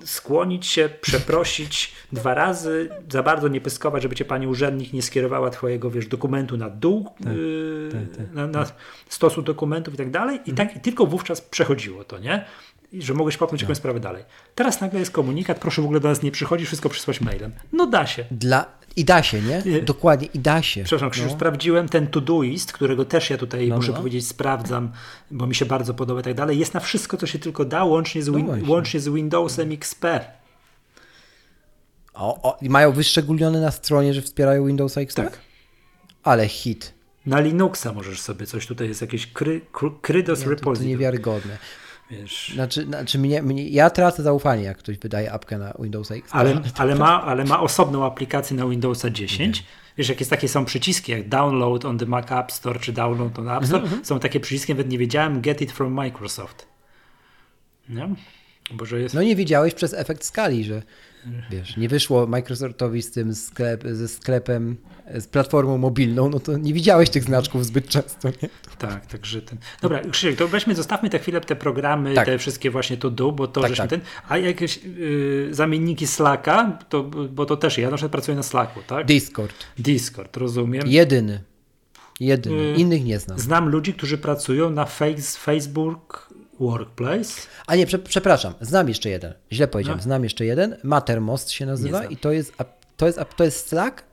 skłonić się, przeprosić dwa razy, za bardzo nie pyskować, żeby cię pani urzędnik nie skierowała twojego, wiesz, dokumentu na dół, yy, na, na stosu dokumentów i tak dalej. I tak i tylko wówczas przechodziło to, nie? Że mogłeś popchnąć jakąś sprawę dalej. Teraz nagle jest komunikat, proszę w ogóle do nas nie przychodzić, wszystko przysłać mailem. No da się. Dla, I da się, nie? Nie. Dokładnie, i da się. Przepraszam, Krzysiu, No. sprawdziłem ten Todoist, którego też ja tutaj No, muszę no. powiedzieć, sprawdzam, bo mi się bardzo podoba i tak dalej. Jest na wszystko, co się tylko da, łącznie z, win- No właśnie. łącznie z Windowsem XP. O, o, i mają wyszczególnione na stronie, że wspierają Windowsa XP? Tak. Ale hit. Na Linuxa możesz sobie coś, tutaj jest jakieś kry, kry, Krydos To, to niewiarygodne. Wiesz. Znaczy, znaczy mnie, mnie, ja tracę zaufanie, jak ktoś wydaje apkę na Windowsa XP. Ale, (laughs) ale, ma, ale ma osobną aplikację na Windowsa 10. Wiesz, jakieś takie są przyciski, jak download on the Mac App Store, czy download on App Store. Mhm, Są takie przyciski, nawet nie wiedziałem, get it from Microsoft. Nie? Bo że jest... No nie wiedziałeś przez efekt skali, że wiesz, nie wyszło Microsoftowi z tym sklep, ze sklepem, z platformą mobilną, no to nie widziałeś tych znaczków zbyt często, nie? Tak, także ten. Dobra, Krzysiek, to weźmy, zostawmy te chwilę te programy, Tak. te wszystkie właśnie to do, bo to Tak, tak. ten. A jakieś y, zamienniki Slacka, to, bo to też ja na przykład pracuję na Slacku, tak? Discord. Discord, rozumiem. Jedyny. Jedyny. Y, Innych nie znam. Znam ludzi, którzy pracują na face, Facebook Workplace. A nie, prze, przepraszam, znam jeszcze jeden. Źle powiedziałem, No. znam jeszcze jeden. Mattermost się nazywa i to jest, to jest, to jest Slack,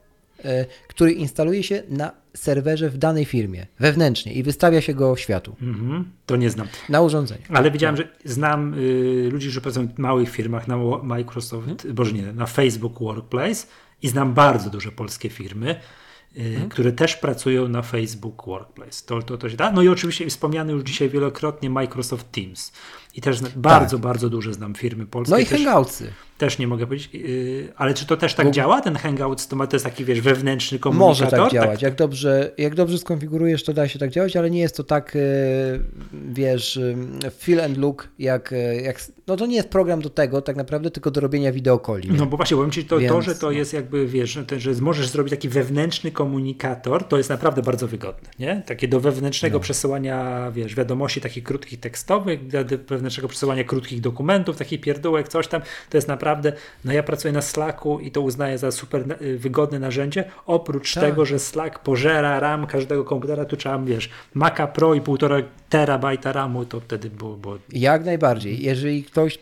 e, który instaluje się na serwerze w danej firmie, wewnętrznie i wystawia się go światu, Mhm, to nie znam. na urządzeniu. Ale wiedziałem, że znam y, ludzi, którzy pracują w małych firmach na Microsoft, Mhm. boże nie, na Facebook Workplace i znam bardzo duże polskie firmy, Mhm. które też pracują na Facebook Workplace. To, to, to się da. No i oczywiście wspomniany już dzisiaj wielokrotnie Microsoft Teams. I też zna, bardzo, bardzo duże znam firmy polskie. Tak. No i też, Hangoutsy. Też nie mogę powiedzieć, yy, ale czy to też tak działa? Ten Hangout to, ma, to jest taki, wiesz, wewnętrzny Może komunikator? tak działać. Jak, dobrze, jak dobrze skonfigurujesz, to da się tak działać, ale nie jest to tak, e, wiesz, e, feel and look, jak, e, jak. No to nie jest program do tego, tak naprawdę, tylko do robienia wideokoli. nie? No bo właśnie, powiem Ci, to, to, Więc, że to jest jakby, wiesz, że ten, że możesz zrobić taki wewnętrzny komunikator, to jest naprawdę bardzo wygodne, nie? Takie do wewnętrznego przesyłania, wiesz, wiadomości takich krótkich tekstowych, do do wewnętrznego przesyłania krótkich dokumentów, takich pierdółek, coś tam, to jest naprawdę, no ja pracuję na Slacku i to uznaję za super y, wygodne narzędzie, oprócz Tak. tego, że Slack pożera RAM każdego komputera, tu trzeba, wiesz, Maca Pro i 1,5 terabajta RAMu, to wtedy było, było Jak najbardziej. Jeżeli ktoś,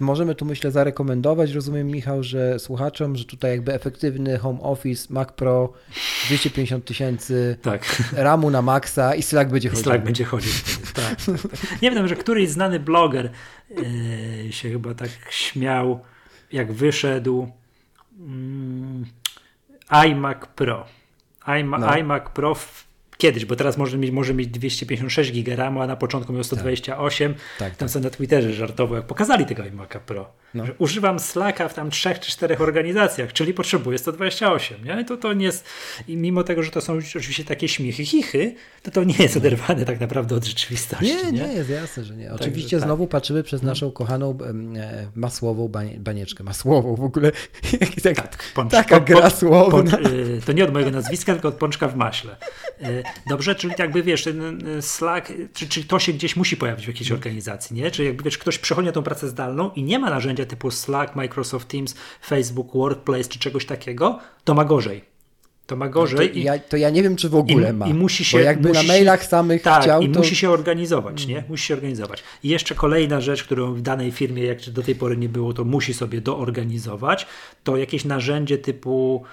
możemy tu myślę zarekomendować, rozumiem Michał, że słuchaczom, że tutaj jakby efektywny home office, Mac Pro, 250 tysięcy, tak. RAMu na maksa i Slack będzie chodził. Slack będzie chodził. Tak, tak, tak. Nie wiem, że któryś znany bloger e, się chyba tak śmiał, jak wyszedł mm, iMac Pro. iMa, No. iMac Pro w, kiedyś, bo teraz może mieć, może mieć 256 GB RAMu, a na początku miał 128. Tak, Tam sobie na Twitterze żartował, jak pokazali tego iMac'a Pro. No. Używam Slacka w tam trzech czy czterech organizacjach, czyli potrzebuję 128. Nie? I to, to nie jest, i mimo tego, że to są oczywiście takie śmiechy, chichy, to to nie jest oderwane tak naprawdę od rzeczywistości. Nie, nie, jest jasne, że nie. Oczywiście tak. znowu patrzymy przez naszą kochaną e, masłową banie, banieczkę. Masłową w ogóle. (laughs) Tak, Pącz- taka pą- gra słowna. pącz- y, to nie od mojego nazwiska, tylko od pączka w maśle. Dobrze, czyli jakby wiesz, ten Slack, czy, czy to się gdzieś musi pojawić w jakiejś organizacji, nie? Czy jakby wiesz, ktoś przechodzi na tą pracę zdalną i nie ma narzędzia typu Slack, Microsoft Teams, Facebook, Workplace czy czegoś takiego, to ma gorzej. To ma To gorzej i, ja, to ja nie wiem, czy w ogóle i, ma. i musi się Bo jakby musi na mailach samych tak, chciał, i to... musi się organizować, nie? Musi się organizować. I jeszcze kolejna rzecz, którą w danej firmie, jak do tej pory nie było, to musi sobie doorganizować, to jakieś narzędzie typu mm,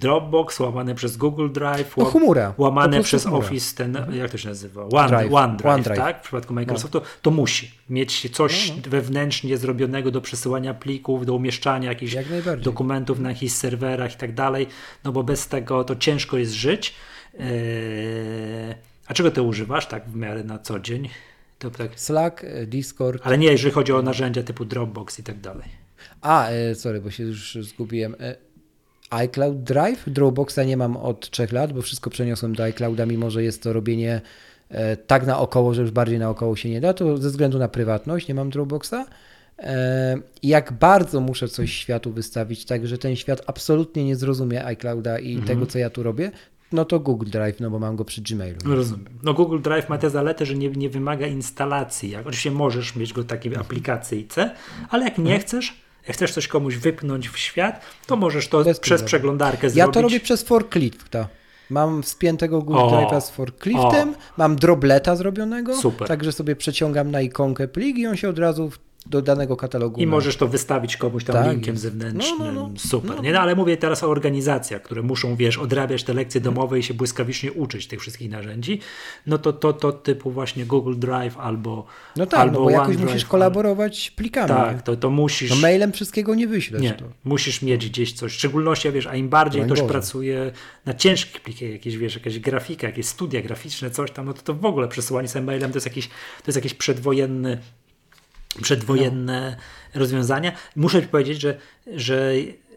Dropbox łamane przez Google Drive, No, ła- chmura. Łamane przez chmura. Office, ten, jak to się nazywa? One, Drive. OneDrive, OneDrive. tak? W przypadku Microsoftu, to musi mieć coś No, wewnętrznie zrobionego do przesyłania plików, do umieszczania jakichś Jak dokumentów na jakichś serwerach i tak dalej, no bo bez tego to ciężko jest żyć. Eee, a czego ty używasz tak w miarę na co dzień? To tak, Slack, e, Discord. ale nie, jeżeli chodzi o narzędzia typu Dropbox i tak dalej. A, e, sorry, bo się już zgubiłem. ICloud Drive. Dropboxa nie mam od trzech lat, bo wszystko przeniosłem do iClouda, mimo że jest to robienie e, tak naokoło, że już bardziej naokoło się nie da, to ze względu na prywatność nie mam Dropboxa. E, I jak bardzo muszę coś światu wystawić, tak że ten świat absolutnie nie zrozumie iClouda i tego, co ja tu robię, no to Google Drive, no bo mam go przy Gmailu. No Rozumiem. No Google Drive ma tę zaletę, że nie, nie wymaga instalacji. Oczywiście możesz mieć go w takiej aplikacyjce, ale jak nie chcesz, jak chcesz coś komuś wypchnąć w świat, to możesz to Bez przez problemu. przeglądarkę Ja zrobić. to robię przez forklifta. Mam spiętego Google Drive'a z forkliftem, mam drobleta zrobionego, Super. także sobie przeciągam na ikonkę plik i on się od razu do danego katalogu. I na- możesz to wystawić komuś tam Tak linkiem jest. zewnętrznym. No, no, no. Super. No. Nie? No, ale mówię teraz o organizacjach, które muszą, wiesz, odrabiać te lekcje domowe i się błyskawicznie uczyć tych wszystkich narzędzi. No to to, to typu właśnie Google Drive albo No tak, albo no bo jakoś musisz kolaborować plikami. Tak, to, to musisz. No mailem wszystkiego nie wyślesz. Nie, To. musisz mieć gdzieś coś. W szczególności, wiesz, a im bardziej ktoś pracuje na ciężkich plikach, jakieś, wiesz, jakaś grafika, jakieś studia graficzne, coś tam, no to, to w ogóle przesyłanie sobie mailem to jest jakiś, to jest jakiś przedwojenny, przedwojenne rozwiązania. Muszę powiedzieć, że, że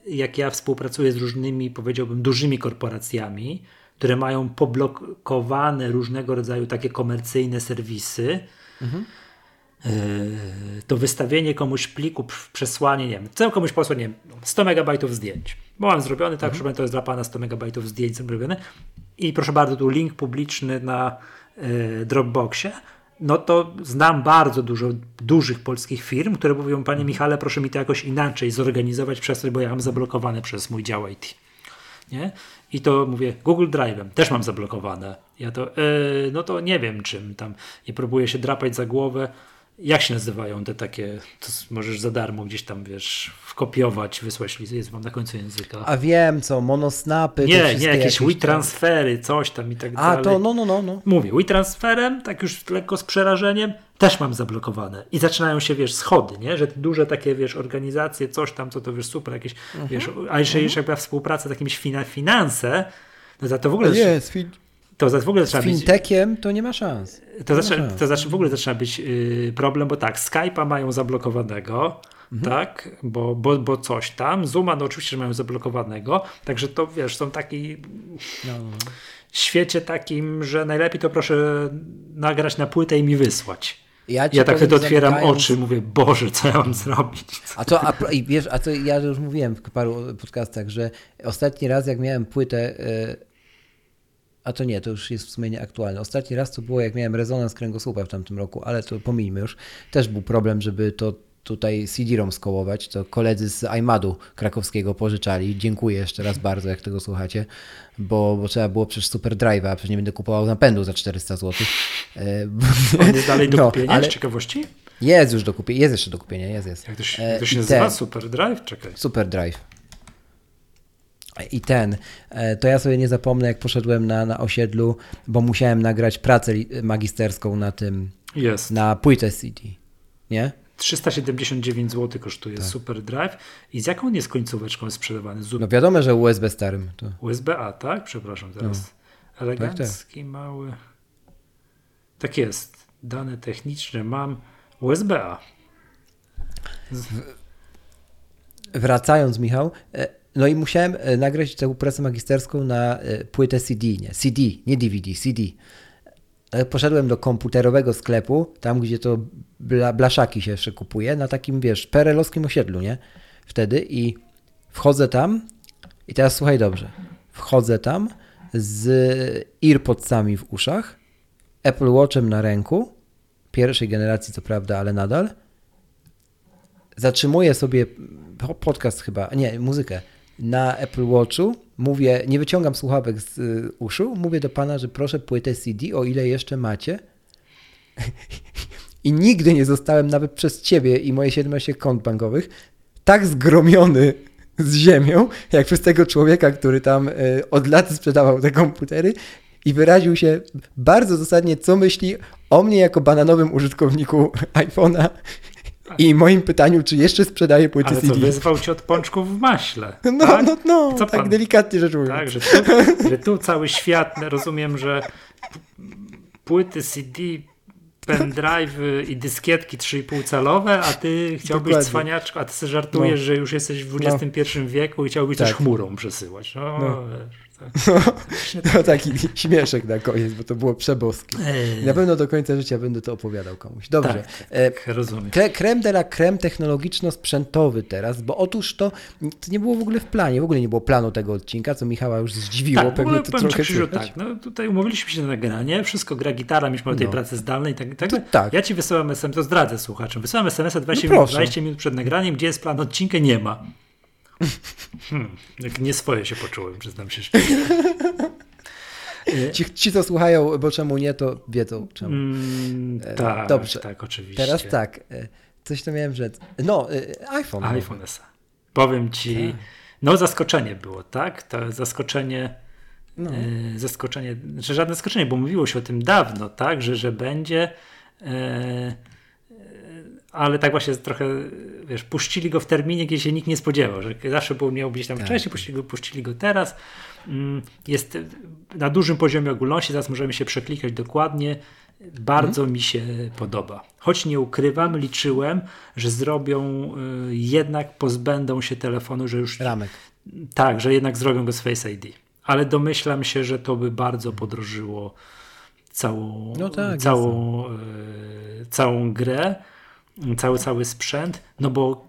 jak ja współpracuję z różnymi, powiedziałbym, dużymi korporacjami, które mają poblokowane różnego rodzaju takie komercyjne serwisy, Yy, to wystawienie komuś pliku, przesłanie, nie wiem, chcę komuś posłać, nie wiem, 100 megabajtów zdjęć. Bo mam zrobiony, tak, pana, to jest dla pana 100 megabajtów zdjęć zrobione. I proszę bardzo, tu link publiczny na yy, Dropboxie. No to znam bardzo dużo dużych polskich firm, które mówią, panie Michale, proszę mi to jakoś inaczej zorganizować przestrzeń, bo ja mam zablokowane przez mój dział IT. Nie? I to mówię, Google Drive'em też mam zablokowane. Ja to, yy, no to nie wiem czym tam. I próbuję się drapać za głowę. Jak się nazywają te takie, to możesz za darmo gdzieś tam, wiesz, wkopiować, wysłać list, jest wam na końcu języka. A wiem co, monosnapy. nie, nie, jakieś tam- WeTransfery, coś tam i tak A dalej. to, no, no, no, no. Mówię, WeTransferem, tak już lekko z przerażeniem, też mam zablokowane. I zaczynają się, wiesz, schody, nie? Że duże takie, wiesz, organizacje, coś tam, co to, wiesz, super, jakieś, Mhm. wiesz, a jeszcze, jeszcze jakby współpraca z jakimiś fina, finanse, no to, to w ogóle, fin- to w ogóle być, fintechem to nie ma szans. to, zaczyna, Aha. to znaczy w ogóle zaczyna być y, problem, bo tak, Skype'a mają zablokowanego, Mhm. tak, bo, bo, bo coś tam, Zooma no oczywiście, że mają zablokowanego, także to, wiesz, są taki No. świecie takim, że najlepiej to proszę nagrać na płytę i mi wysłać. Ja, Ja tak wtedy otwieram zamykając- oczy, mówię, Boże, co ja mam zrobić? A to, a, wiesz, a to ja już mówiłem w paru podcastach, że ostatni raz jak miałem płytę, e, a to nie, to już jest w sumie nieaktualne. Ostatni raz to było jak miałem rezonans kręgosłupa w tamtym roku, ale to pomijmy już. Też był problem, żeby to tutaj CD-ROM skołować, to koledzy z iMadu krakowskiego pożyczali. Dziękuję jeszcze raz bardzo, jak tego słuchacie, bo, bo trzeba było przecież Super Drive'a, a przecież nie będę kupował napędu za 400 zł. E, On jest dalej do No, kupienia, ale- z ciekawości? Jest już do kupienia, jest jeszcze do kupienia, jest, jest. Jak to się, E, jak to się nazywa? ten- Super Drive? Czekaj. Super Drive. I ten, e, to ja sobie nie zapomnę, jak poszedłem na, na osiedlu, bo musiałem nagrać pracę magisterską na tym, Jest. na płytę CD. Nie? 379 zł kosztuje Super Drive. I z jaką on jest końcóweczką sprzedawany? Z No wiadomo, że USB starym. To... USB-A, tak? Przepraszam teraz. Elegancki, mały. Tak jest. Dane techniczne mam. USB-A. Wracając, Michał, e, no i musiałem e, nagrać tę pracę magisterską na e, płytę CD, nie, CD, nie DVD, CD. E, Poszedłem do komputerowego sklepu, tam gdzie to bla, blaszaki się jeszcze kupuje, na takim, wiesz, perelowskim osiedlu, nie? Wtedy i wchodzę tam i teraz słuchaj dobrze. Wchodzę tam z earpodsami w uszach, Apple Watchem na ręku, pierwszej generacji co prawda, ale nadal, zatrzymuję sobie po- podcast chyba, nie, muzykę na Apple Watchu, mówię, nie wyciągam słuchawek z y, uszu, mówię do pana, że proszę płytę CD, o ile jeszcze macie. (laughs) I nigdy nie zostałem nawet przez ciebie i moje 17 kont bankowych tak zgromiony z ziemią, jak przez tego człowieka, który tam y, od lat sprzedawał te komputery i wyraził się bardzo zasadnie, co myśli o mnie jako bananowym użytkowniku (laughs) iPhone'a i moim pytaniu, czy jeszcze sprzedaje płyty Ale CD. wyzwał cię od pączków w maśle. (laughs) No, tak? no, no, Co tak pan- delikatnie rzecz mówiąc. Tak, że tu, że tu cały świat, no, rozumiem, że płyty CD, pendrive i dyskietki 3,5 calowe, a ty chciałbyś Dokładnie. cwaniaczko, a ty sobie żartujesz, że już jesteś w XXI wieku i chciałbyś coś Tak. chmurą przesyłać. No, No. wiesz. (laughs) No taki śmieszek na koniec, bo to było przeboskie. Na pewno do końca życia będę to opowiadał komuś. Dobrze. Tak, E, tak, rozumiem. Kre, krem de la creme technologiczno-sprzętowy teraz, bo otóż to, to nie było w ogóle w planie, w ogóle nie było planu tego odcinka, co Michała już zdziwiło, Tak, pewnie to trochę tak, no tutaj umówiliśmy się na nagranie, wszystko gra gitara, mieliśmy o tej No. pracy zdalnej i tak, tak, To tak. Ja ci wysyłam SMS, to zdradzę słuchaczom, wysyłam SMS-a 20, No minut, proszę. 20 minut przed nagraniem, gdzie jest plan odcinka, nie ma. Hmm, jak nie swoje się poczułem, przyznam się szczerze. (laughs) Ci, ci, co słuchają, bo czemu nie, to wiedzą czemu. Mm, E, tak, dobrze. tak, oczywiście. Teraz tak, e, Coś to miałem rzec. No, y, iPhone. iPhone SE. Powiem ci, tak. no zaskoczenie było, tak? To zaskoczenie, no. zaskoczenie, że żadne zaskoczenie, bo mówiło się o tym dawno, tak? Że, że będzie. Y, ale tak właśnie trochę, wiesz, puścili go w terminie, gdzie się nikt nie spodziewał, że zawsze był, miał być tam tak. wcześniej, puścili go, puścili go teraz. Mm, jest na dużym poziomie ogólności, zaraz możemy się przeklikać dokładnie. Bardzo mhm. mi się podoba. Choć nie ukrywam, liczyłem, że zrobią, y, jednak pozbędą się telefonu, że już. Ramek. Tak, że jednak zrobią go z Face ID. Ale domyślam się, że to by bardzo podrożyło całą, no tak, całą, y, całą grę cały, cały sprzęt, no bo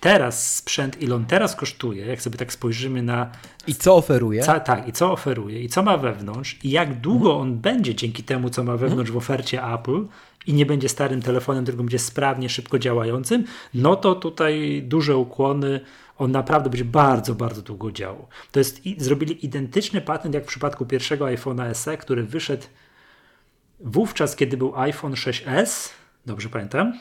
teraz sprzęt, ile on teraz kosztuje, jak sobie tak spojrzymy na... I co oferuje? Ca, tak, i co oferuje, i co ma wewnątrz, i jak długo mhm. on będzie dzięki temu, co ma wewnątrz w ofercie Apple, i nie będzie starym telefonem, tylko będzie sprawnie, szybko działającym, no to tutaj duże ukłony, on naprawdę będzie bardzo, bardzo długo działał. To jest, zrobili identyczny patent jak w przypadku pierwszego iPhone'a SE, który wyszedł wówczas, kiedy był iPhone 6s, dobrze pamiętam?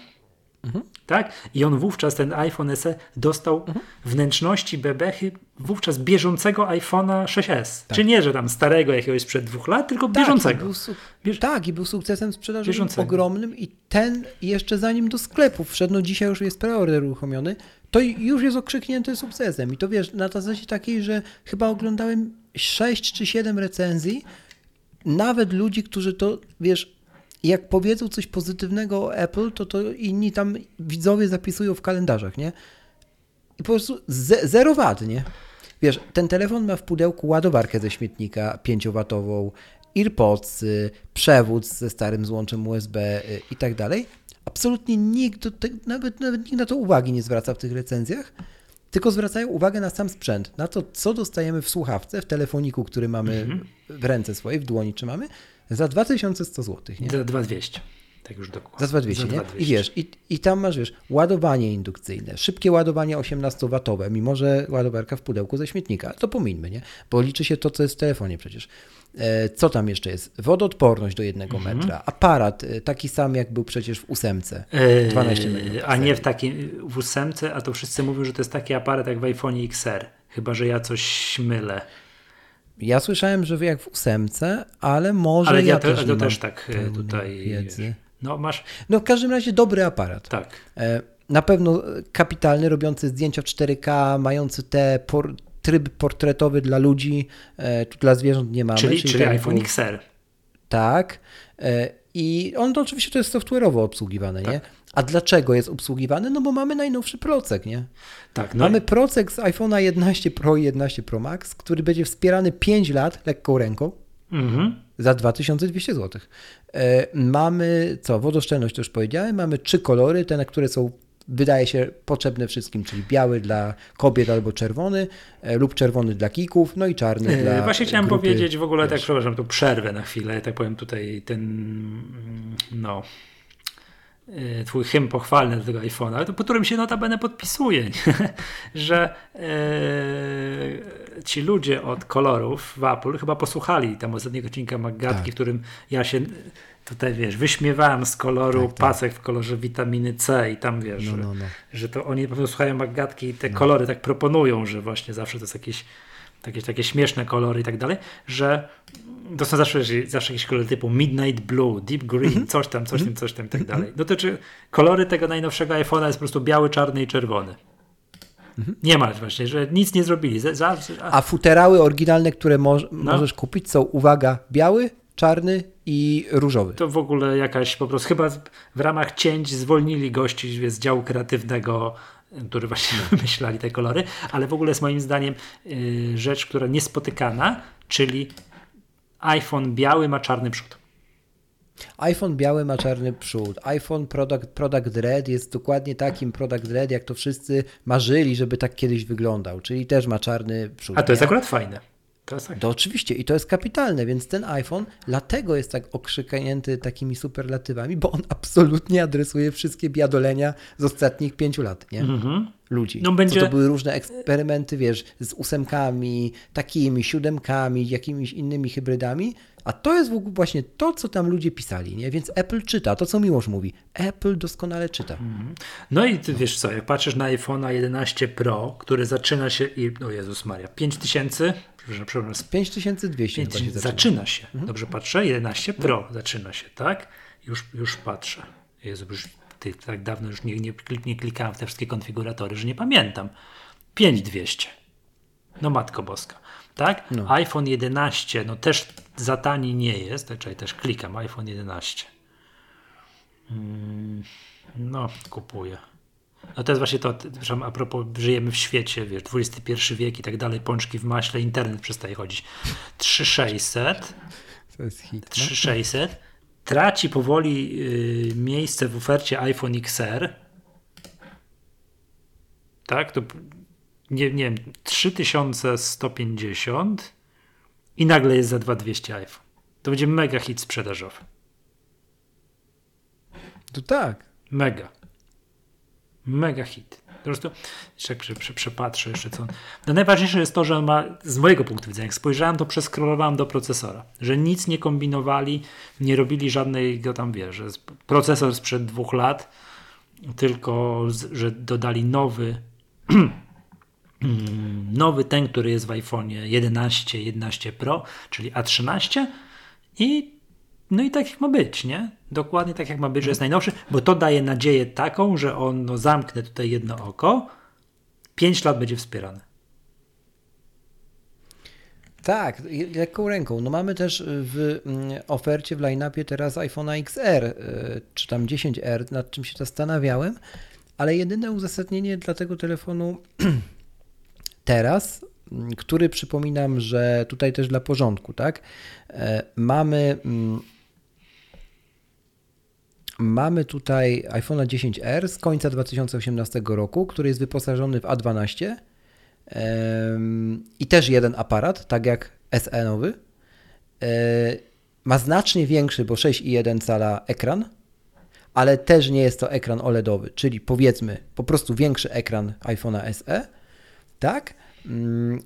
Mhm. Tak? I on wówczas, ten iPhone SE, dostał mhm. wnętrzności bebechy wówczas bieżącego iPhone'a 6s. Tak. Czy nie, że tam starego jakiegoś sprzed dwóch lat, tylko tak, bieżącego. I był, tak, i był sukcesem sprzedażowym ogromnym i ten jeszcze zanim do sklepów wszedł, no dzisiaj już jest preorder uruchomiony, to już jest okrzyknięty sukcesem. I to wiesz, na zasadzie takiej, że chyba oglądałem 6 czy 7 recenzji, nawet ludzi, którzy to, wiesz, jak powiedzą coś pozytywnego o Apple, to to inni tam widzowie zapisują w kalendarzach, nie? I po prostu ze, zero wad, nie? Wiesz, ten telefon ma w pudełku ładowarkę ze śmietnika 5-watową, AirPods, przewód ze starym złączem USB y, i tak dalej. Absolutnie nikt, nawet, nawet nikt na to uwagi nie zwraca w tych recenzjach, tylko zwracają uwagę na sam sprzęt, na to, co dostajemy w słuchawce, w telefoniku, który mamy mhm. w ręce swojej, w dłoni trzymamy, za 2100 zł, nie? Za 2200. Tak już dokładnie. Za 2200, nie? 2200. I wiesz, i, i tam masz, wiesz, ładowanie indukcyjne, szybkie ładowanie 18W, mimo że ładowarka w pudełku ze śmietnika. To pomińmy, nie? Bo liczy się to, co jest w telefonie przecież. E, co tam jeszcze jest? Wodoodporność do jednego mhm. metra, aparat e, taki sam, jak był przecież w ósemce, 12 megapikseli. A nie w takim, w ósemce, a to wszyscy mówią, że to jest taki aparat jak w iPhone XR. Chyba, że ja coś mylę. Ja słyszałem, że jak w ósemce, ale może ale ja, ja też, to też tak e, tutaj wiedzy. No masz. No w każdym razie dobry aparat. Tak. E, na pewno kapitalny, robiący zdjęcia w 4K, mający te por tryb portretowy dla ludzi, e, tu dla zwierząt nie mamy. Czyli, czyli, czyli iPhone XR. Tak. I on to oczywiście to jest software'owo obsługiwane, tak. nie? A dlaczego jest obsługiwany? No bo mamy najnowszy procek, nie? Tak, no mamy procek z iPhone'a 11 Pro i 11 Pro Max, który będzie wspierany 5 lat lekką ręką mhm. za 2200 zł. E, mamy co? Wodoszczelność to już powiedziałem. Mamy trzy kolory, te, na które są wydaje się potrzebne wszystkim, czyli biały dla kobiet albo czerwony, e, lub czerwony dla kików, no i czarny e, dla. Właśnie chciałem grupy, powiedzieć w ogóle, tak, wiesz. tak, przepraszam, tu przerwę na chwilę, tak powiem tutaj ten, mm, no, twój hymn pochwalny do tego iPhone'a, po którym się notabene podpisuje, (laughs) że e, ci ludzie od kolorów w Apple chyba posłuchali tam ostatniego odcinka Maggatki, tak. w którym ja się tutaj wiesz, wyśmiewałem z koloru tak, tak. pasek w kolorze witaminy C i tam wiesz, no, no, no. Że, że, to oni po prostu słuchają Maggatki i te kolory tak proponują, że właśnie zawsze to jest jakieś takie, takie śmieszne kolory i tak dalej, że to są zawsze, zawsze jakieś kolory typu Midnight Blue, Deep Green, mhm. coś tam, coś tam, mhm. coś tam i tak dalej. Dotyczy kolory tego najnowszego iPhone'a jest po prostu biały, czarny i czerwony. Mhm. Nie ma właśnie, że nic nie zrobili. Za, za, a... a futerały oryginalne, które mo no. możesz kupić są, uwaga, biały, czarny i różowy. To w ogóle jakaś po prostu, chyba w ramach cięć zwolnili gości z działu kreatywnego który właśnie (laughs) wymyślali te kolory, ale w ogóle jest moim zdaniem yy, rzecz, która niespotykana, czyli iPhone biały ma czarny przód. iPhone biały ma czarny przód. iPhone Product, Product Red jest dokładnie takim Product Red, jak to wszyscy marzyli, żeby tak kiedyś wyglądał, czyli też ma czarny przód. A to jest akurat fajne. Klasek. To oczywiście i to jest kapitalne, więc ten iPhone dlatego jest tak okrzyknięty takimi superlatywami, bo on absolutnie adresuje wszystkie biadolenia z ostatnich pięciu lat, nie? Mhm. Ludzi. No będzie- Co to były różne eksperymenty, wiesz, z ósemkami, takimi, siódemkami, jakimiś innymi hybrydami, a to jest w ogóle właśnie to, co tam ludzie pisali, nie? Więc Apple czyta, to co Miłosz mówi, Apple doskonale czyta. No i ty wiesz co, jak patrzysz na iPhone'a 11 Pro, który zaczyna się i, o Jezus Maria, 5000, przepraszam, przepraszam, 5200 5, chyba się zaczyna. zaczyna się. Dobrze patrzę? 11 Pro zaczyna się, tak? Już, już patrzę. Jezu, już ty, tak dawno już nie, nie, nie klikałem w te wszystkie konfiguratory, że nie pamiętam. 5200. No matko boska. Tak? iPhone 11, no też za tani nie jest. Czekaj, też klikam. iPhone 11. Mm, no, kupuję. No to jest właśnie to, przepraszam, a propos, żyjemy w świecie, wiesz, XXI wiek i tak dalej, pączki w maśle, internet przestaje chodzić. 3600, To jest hit. No. 3600, traci powoli y, miejsce w ofercie iPhone XR. Tak, to nie, nie wiem, 3150 i nagle jest za 2200 iPhone. To będzie mega hit sprzedażowy. To tak. Mega. Mega hit. Po prostu, jeszcze przepatrzę jeszcze co. No najważniejsze jest to, że on ma, z mojego punktu widzenia, jak spojrzałem, to przeskrolowałem do procesora, że nic nie kombinowali, nie robili żadnego tam, wiesz, że procesor sprzed dwóch lat, tylko, że dodali nowy (clears throat) nowy ten, który jest w iPhone 11, 11 Pro, czyli A13 i no i tak jak ma być, nie? Dokładnie tak jak ma być, że jest najnowszy, bo to daje nadzieję taką, że on, no zamknę tutaj jedno oko, 5 lat będzie wspierany. Tak, lekką ręką. No mamy też w mm, ofercie, w line-upie teraz iPhone'a XR, y, czy tam 10R, nad czym się zastanawiałem, ale jedyne uzasadnienie dla tego telefonu (clears throat) teraz, mm, który przypominam, że tutaj też dla porządku, tak, e, mamy mm, Mamy tutaj iPhone'a 10R z końca 2018 roku, który jest wyposażony w A12 em, i też jeden aparat, tak jak SE nowy. E, Ma znacznie większy, bo 6,1 cala ekran, ale też nie jest to ekran OLEDowy, czyli powiedzmy po prostu większy ekran iPhone'a SE, tak? Mm,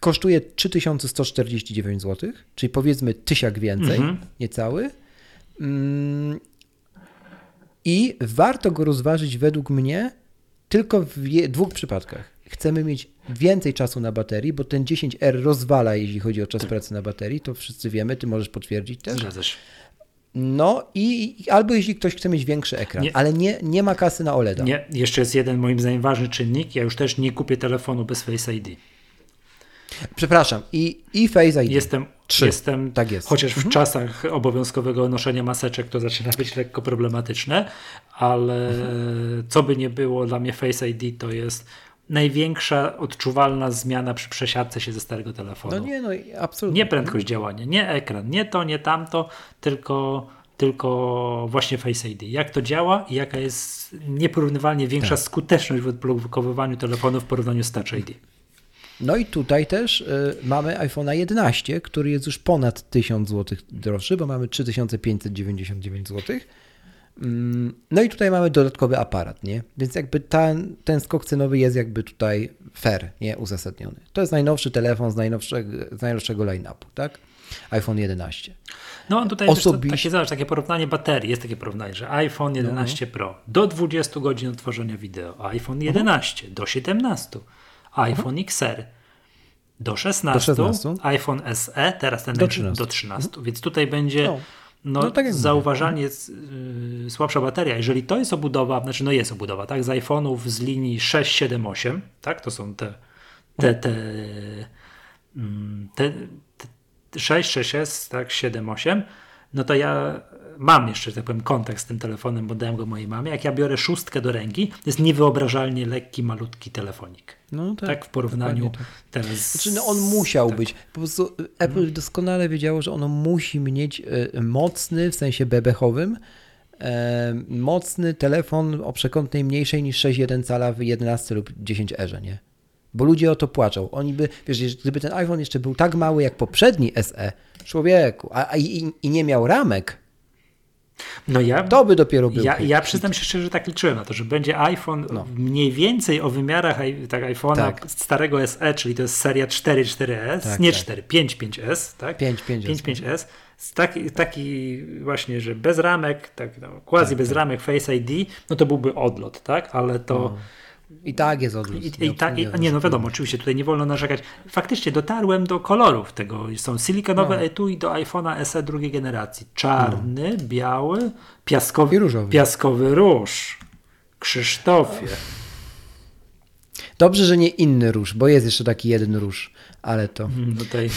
Kosztuje 3149 zł, czyli powiedzmy tysiak więcej, Mhm. niecały. I warto go rozważyć według mnie tylko w dwóch przypadkach. Chcemy mieć więcej czasu na baterii, bo ten 10R rozwala, jeśli chodzi o czas pracy na baterii, to wszyscy wiemy, ty możesz potwierdzić też. Zgadza się. No i i albo jeśli ktoś chce mieć większy ekran, Nie. ale nie, nie ma kasy na OLEDa. Nie, jeszcze jest jeden moim zdaniem ważny czynnik. Ja już też nie kupię telefonu bez Face ID. Przepraszam, i, i Face ID. Jestem, Trzy. jestem Tak jest. chociaż w czasach obowiązkowego noszenia maseczek to zaczyna być lekko problematyczne, ale co by nie było, dla mnie Face ID to jest największa odczuwalna zmiana przy przesiadce się ze starego telefonu. No nie, no absolutnie. Nie prędkość działania, nie ekran, nie to, nie tamto, tylko, tylko właśnie Face ID. Jak to działa i jaka jest nieporównywalnie większa Tak. skuteczność w odblokowywaniu telefonu w porównaniu z Touch ID. No i tutaj też y, mamy iPhone'a 11, który jest już ponad 1000 zł droższy, bo mamy 3599 zł. Mm, No i tutaj mamy dodatkowy aparat, nie? Więc jakby ten, ten skok cenowy jest jakby tutaj fair, nie? Uzasadniony. To jest najnowszy telefon z najnowszego, z najnowszego line-upu, tak? iPhone 11. No tutaj Osobiście- takie, zobacz, takie porównanie baterii, jest takie porównanie, że iPhone No, 11 Pro do 20 godzin odtworzenia wideo, iPhone 11 do 17, iPhone XR do 16, Do 16. iPhone SE, teraz ten Do najnowszy 13. do 13, więc tutaj będzie No. no, No, tak zauważalnie yy, słabsza bateria. Jeżeli to jest obudowa, znaczy no jest obudowa, tak, z iPhone'ów z linii 6, 7, 8, tak, to są te te, te, mm, te, te 6, 6S, tak, 7, 8, no to ja mam jeszcze, tak powiem, kontakt z tym telefonem, bo dałem go mojej mamie. Jak ja biorę szóstkę do ręki, to jest niewyobrażalnie lekki, malutki telefonik. No Tak, w porównaniu tak. teraz. Znaczy, no on musiał tak. być. Po prostu Apple doskonale wiedziało, że ono musi mieć y, mocny, w sensie bebechowym, e, mocny telefon o przekątnej mniejszej niż 6,1 cala w 11 lub 10 erze, nie? bo ludzie o to płaczą. Oni by, wiesz, gdyby ten iPhone jeszcze był tak mały jak poprzedni SE, człowieku, a, a i, i nie miał ramek, no ja, to by dopiero był. Ja, ja przyznam się szczerze, że tak liczyłem na to, że będzie iPhone no. mniej więcej o wymiarach tak, iPhone'a tak. starego SE, czyli to jest seria 4, 4S, tak, nie tak. 4, 5, 5S, tak? 5, 5S. 5, 5S. Taki, taki właśnie, że bez ramek, tak, no, quasi tak, bez tak. ramek Face ID, no to byłby odlot, tak? Ale to. No. I tak jest odlot. I, i, ta, i, nie, no wiadomo, oczywiście tutaj nie wolno narzekać. Faktycznie dotarłem do kolorów tego. Są silikonowe no. etui do iPhone'a SE drugiej generacji. Czarny, no. biały, piaskowy, piaskowy róż. Krzysztofie. Dobrze, że nie inny róż, bo jest jeszcze taki jeden róż, ale to... Hmm, tutaj...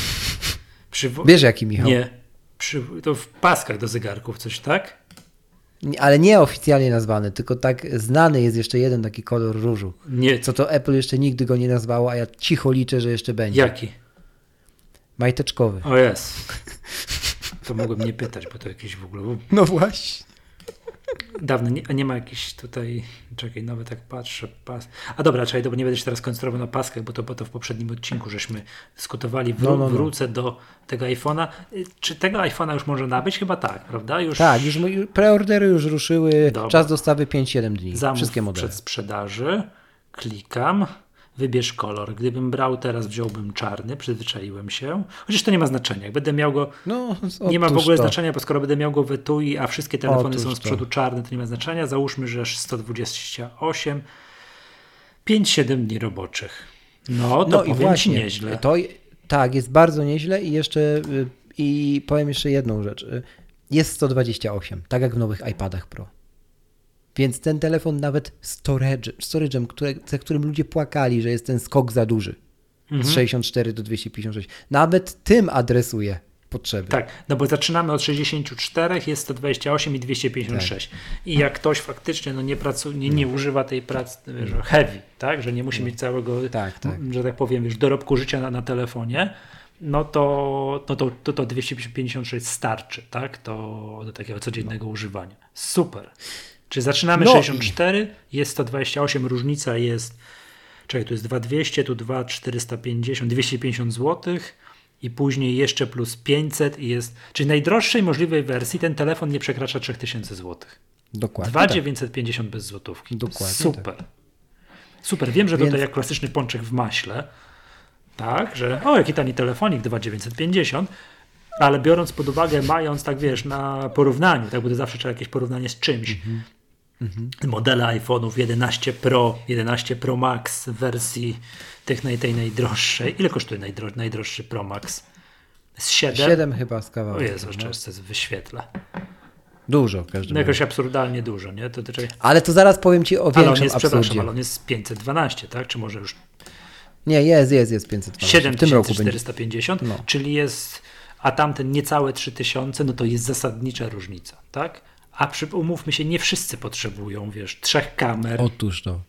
Przywo... Wiesz jaki, Michał? Nie. Przy... To w paskach do zegarków coś, tak? Ale nie oficjalnie nazwany, tylko tak znany jest jeszcze jeden taki kolor różu. Nie. Co to Apple jeszcze nigdy go nie nazwało, a ja cicho liczę, że jeszcze będzie. Jaki? Majteczkowy. O jest. (laughs) To mogłem nie pytać, bo to jakieś w ogóle... No właśnie. Dawno, nie, a nie ma jakiś tutaj, czekaj, nawet tak patrzę, pas. A dobra, czekaj, bo nie będę się teraz koncentrował na paskach, bo to, bo to w poprzednim odcinku żeśmy dyskutowali. Wró- no, no, no. Wrócę do tego iPhone'a. Czy tego iPhone'a już może nabyć? Chyba tak, prawda? Już... Tak, już preordery już ruszyły, dobra. czas dostawy 5-7 dni. Zamów Wszystkie modele. przed sprzedaży, klikam wybierz kolor. Gdybym brał teraz, wziąłbym czarny, przyzwyczaiłem się. Chociaż to nie ma znaczenia. Jak będę miał go. No, nie ma w ogóle to. znaczenia, bo skoro będę miał go w etui, a wszystkie telefony otóż są z przodu to. czarne, to nie ma znaczenia. Załóżmy, że 128, 5-7 dni roboczych. No, to no i właśnie, nieźle. To, tak, jest bardzo nieźle i jeszcze y, i powiem jeszcze jedną rzecz. Y, jest 128, tak jak w nowych iPadach Pro. Więc ten telefon nawet storage, storage'em, które, za którym ludzie płakali, że jest ten skok za duży. Mhm. Z 64 do 256. Nawet tym adresuje potrzeby. Tak, no bo zaczynamy od 64, jest 128 i 256. Tak. I jak ktoś faktycznie no nie, pracuje, nie, nie używa tej pracy wiesz, heavy, tak, że nie musi no. mieć całego, tak, tak. że tak powiem, wiesz, dorobku życia na, na telefonie, no to, no to, to, to 256 starczy, tak, to do takiego codziennego używania. Super. Czy zaczynamy no 64, i... jest 128, różnica jest, czekaj, tu jest 2200, tu 2450, 250 zł i później jeszcze plus 500 i jest, czyli najdroższej możliwej wersji ten telefon nie przekracza 3000 zł. Dokładnie. 2950 tak. bez złotówki. Dokładnie. Super. Tak. Super. Wiem, że Więc... tutaj jak klasyczny pączek w maśle, tak, że o, jaki tani telefonik 2950, ale biorąc pod uwagę, mając tak wiesz, na porównaniu, tak, bo to zawsze trzeba jakieś porównanie z czymś, mhm. Mhm. Modele iPhone'ów 11 Pro, 11 Pro Max w wersji tych naj, tej najdroższej. Ile kosztuje najdro, najdroższy Pro Max? Z 7? 7 chyba z kawałkiem. O Jezu, no. wyświetla. Dużo w każdym no Jakoś absurdalnie dużo, nie? To, to, ale to zaraz powiem Ci o większym ale on jest, absurdzie. ale on jest 512, tak? Czy może już... Nie, jest, jest, jest 512. 7450, no. czyli jest... A tamten niecałe 3000, no to jest zasadnicza różnica, tak? A przy, umówmy się, nie wszyscy potrzebują, wiesz, trzech kamer. Otóż to.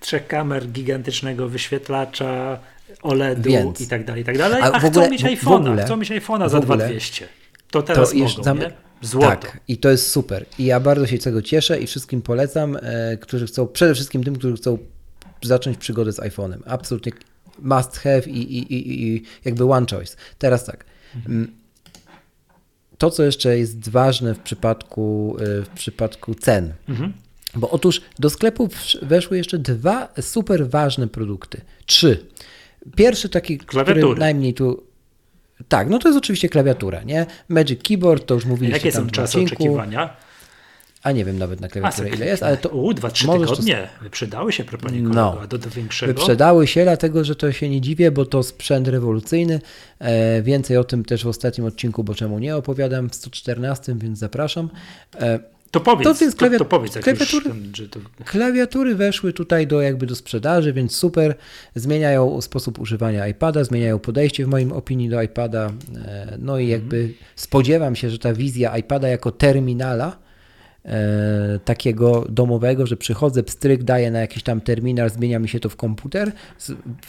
Trzech kamer, gigantycznego wyświetlacza, OLEDu Więc. i tak dalej, i tak dalej. A, a chcą ogóle, mieć iPhone'a, chcą mieć iPhone'a za 2200. To teraz to mogą? Złoto. Tak, i to jest super. I ja bardzo się tego cieszę i wszystkim polecam, e, którzy chcą, przede wszystkim tym, którzy chcą zacząć przygodę z iPhone'em. Absolutnie must have i, i, i, i jakby one choice. Teraz tak. Mhm to, co jeszcze jest ważne w przypadku, y, w przypadku cen. Mhm. Bo otóż do sklepów weszły jeszcze dwa super ważne produkty. Trzy. Pierwszy taki, Klawiatury. który najmniej tu. Tak, no to jest oczywiście klawiatura, nie? Magic Keyboard, to już mówiliście Jakie są czasy oczekiwania? A nie wiem nawet na klawiaturę ile jest, ale to... U, dwa, trzy tygodnie. To... Wyprzedały się proponikowo, no. do, do większego. Wyprzedały się, dlatego że to się nie dziwię, bo to sprzęt rewolucyjny. E, więcej o tym też w ostatnim odcinku, bo czemu nie opowiadam w 114, więc zapraszam. E, to powiedz, to, więc klawia... to, to powiedz klawiatury, ten, to... klawiatury weszły tutaj do jakby do sprzedaży, więc super. Zmieniają sposób używania iPada, zmieniają podejście w moim opinii do iPada. E, no i jakby mhm. spodziewam się, że ta wizja iPada jako terminala E, takiego domowego, że przychodzę, pstryk, daję na jakiś tam terminal, zmienia mi się to w komputer,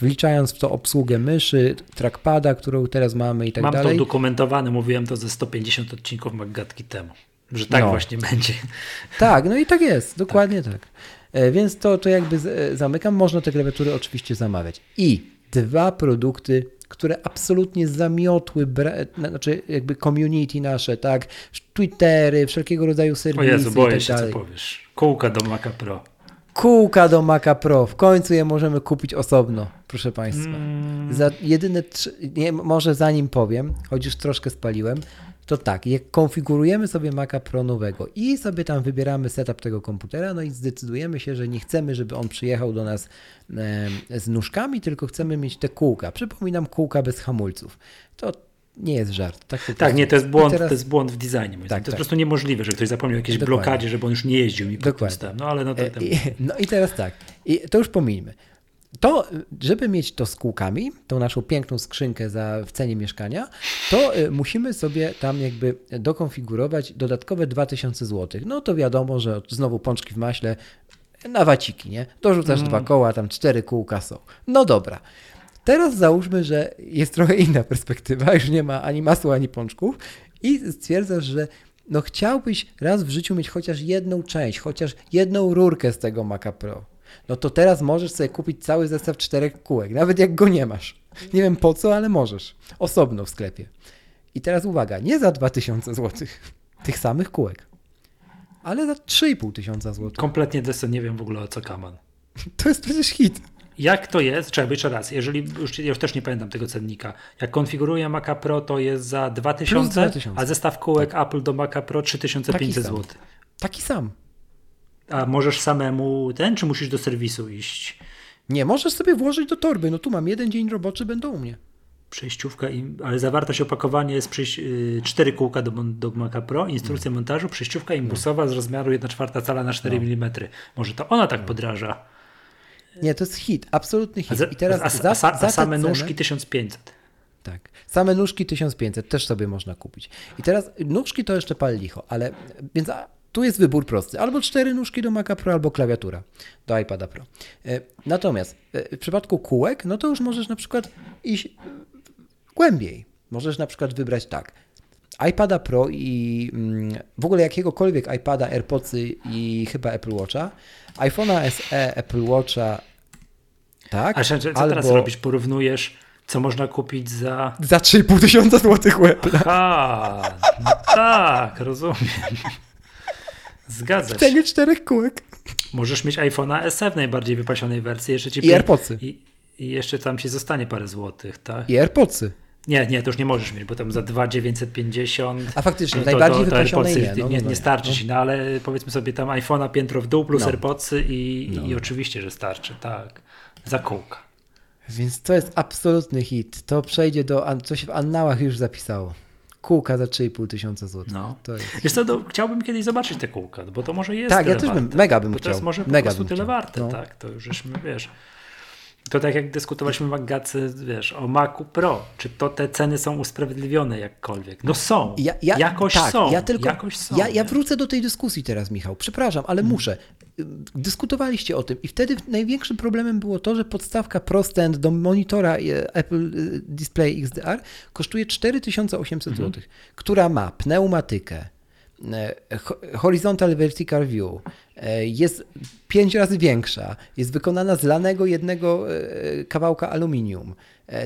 wliczając w to obsługę myszy, trackpada, którą teraz mamy i tak Mam dalej. Mam to udokumentowane, mówiłem to ze 150 odcinków Maggatki temu, że tak no. właśnie (laughs) będzie. Tak, no i tak jest, dokładnie tak. tak. E, więc to, to jakby z, zamykam. Można te klawiatury oczywiście zamawiać. I dwa produkty, które absolutnie zamiotły, znaczy jakby community nasze, tak, Twittery, wszelkiego rodzaju serwisy O Jezu, boję i tak się, dalej. co powiesz. Kółka do Maca Pro. Kółka do Maca Pro. W końcu je możemy kupić osobno, proszę Państwa. Mm. Za jedyne trzy, nie, może zanim powiem, choć już troszkę spaliłem, to tak, jak konfigurujemy sobie Maca Pro nowego i sobie tam wybieramy setup tego komputera, no i zdecydujemy się, że nie chcemy, żeby on przyjechał do nas z nóżkami, tylko chcemy mieć te kółka. Przypominam, kółka bez hamulców. To nie jest żart. Tak, Tak, nie, to jest błąd, teraz- to jest błąd w designie. Tak, to jest tak. po prostu niemożliwe, że ktoś zapomniał o jakiejś Dokładnie. blokadzie, żeby on już nie jeździł mi pod Dokładnie. No ale no to E, tam... I, (laughs) no i teraz tak, i to już pomijmy. To, żeby mieć to z kółkami, tą naszą piękną skrzynkę za, w cenie mieszkania, to y, musimy sobie tam jakby dokonfigurować dodatkowe 2000 zł. No to wiadomo, że znowu pączki w maśle na waciki, nie? Dorzucasz Mm. dwa koła, tam cztery kółka są. No dobra. Teraz załóżmy, że jest trochę inna perspektywa, już nie ma ani masła, ani pączków i stwierdzasz, że no chciałbyś raz w życiu mieć chociaż jedną część, chociaż jedną rurkę z tego Maca Pro. No to teraz możesz sobie kupić cały zestaw czterech kółek, nawet jak go nie masz. Nie wiem po co, ale możesz. Osobno w sklepie. I teraz uwaga, nie za 2000 zł (laughs) tych samych kółek, ale za 3,5 tysiąca zł. Kompletnie deso, nie wiem w ogóle o co kaman. (laughs) To jest przecież hit. Jak to jest? Trzeba jeszcze raz, jeżeli już, już też nie pamiętam tego cennika. Jak konfiguruję Maca Pro, to jest za 2000, Plus 2000. a zestaw kółek Apple do Maca Pro 3500 Taki sam. zł. Taki sam. A możesz samemu ten, czy musisz do serwisu iść? Nie, możesz sobie włożyć do torby. No tu mam jeden dzień roboczy, będą u mnie. Przejściówka, ale zawartość opakowania jest przejś, y, cztery kółka do, do Maca Pro, instrukcja montażu, przejściówka imbusowa z rozmiaru 1 czwarta cala na 4 mm. Może to ona tak podraża. Nie, to jest hit, absolutny hit. I teraz a, za, a, za a same cenę- nóżki 1500. Tak. Same nóżki 1500 też sobie można kupić. I teraz nóżki to jeszcze pal licho, ale więc tu jest wybór prosty. Albo cztery nóżki do Maca Pro, albo klawiatura do iPada Pro. E, Natomiast e, w przypadku kółek, no to już możesz na przykład iść głębiej. Możesz na przykład wybrać tak. iPada Pro i mm, w ogóle jakiegokolwiek iPada, AirPodsy i chyba Apple Watcha, iPhone'a SE, Apple Watcha, tak, A co co teraz robisz? Porównujesz, co można kupić za... za 3,5 tysiąca złotych u Apple'a. Ha, no tak, rozumiem. Zgadza W się. cenie czterech kółek. Możesz mieć iPhone'a SE w najbardziej wypasionej wersji. Jeszcze ci I AirPodsy. I, I jeszcze tam ci zostanie parę złotych, tak? I AirPodsy. Nie, nie, to już nie możesz mieć, bo tam za 2,950 A faktycznie, no w najbardziej wypasionej AirPodsy nie. No, nie, no, no, nie starczy ci, no ale powiedzmy sobie tam iPhone'a piętro w dół plus No. AirPodsy i, No. i oczywiście, że starczy, tak. Za kółka. Więc to jest absolutny hit. To przejdzie do, co się w annałach już zapisało. Kółka za 3,5 tysiąca złotych. No. To jest... Wiesz co, to chciałbym kiedyś zobaczyć te kółka, bo to może jest Tak, ja też bym- warte. mega bym bo to jest chciał. może po Mega prostu tyle chciał. warte, No. tak, to już żeśmy, wiesz. To tak jak dyskutowaliśmy w Magacy, wiesz, o Macu Pro, czy to te ceny są usprawiedliwione jakkolwiek? No są, Ja, ja, jakoś tak, są, ja tylko, jakoś są. Ja, ja wrócę do tej dyskusji teraz, Michał. Przepraszam, ale Mm. muszę. Dyskutowaliście o tym i wtedy największym problemem było to, że podstawka ProStand do monitora e, Apple e, Display XDR kosztuje 4800 Mhm. zł, która ma pneumatykę, e, ho- horizontal vertical view, jest pięć razy większa, jest wykonana z lanego jednego kawałka aluminium,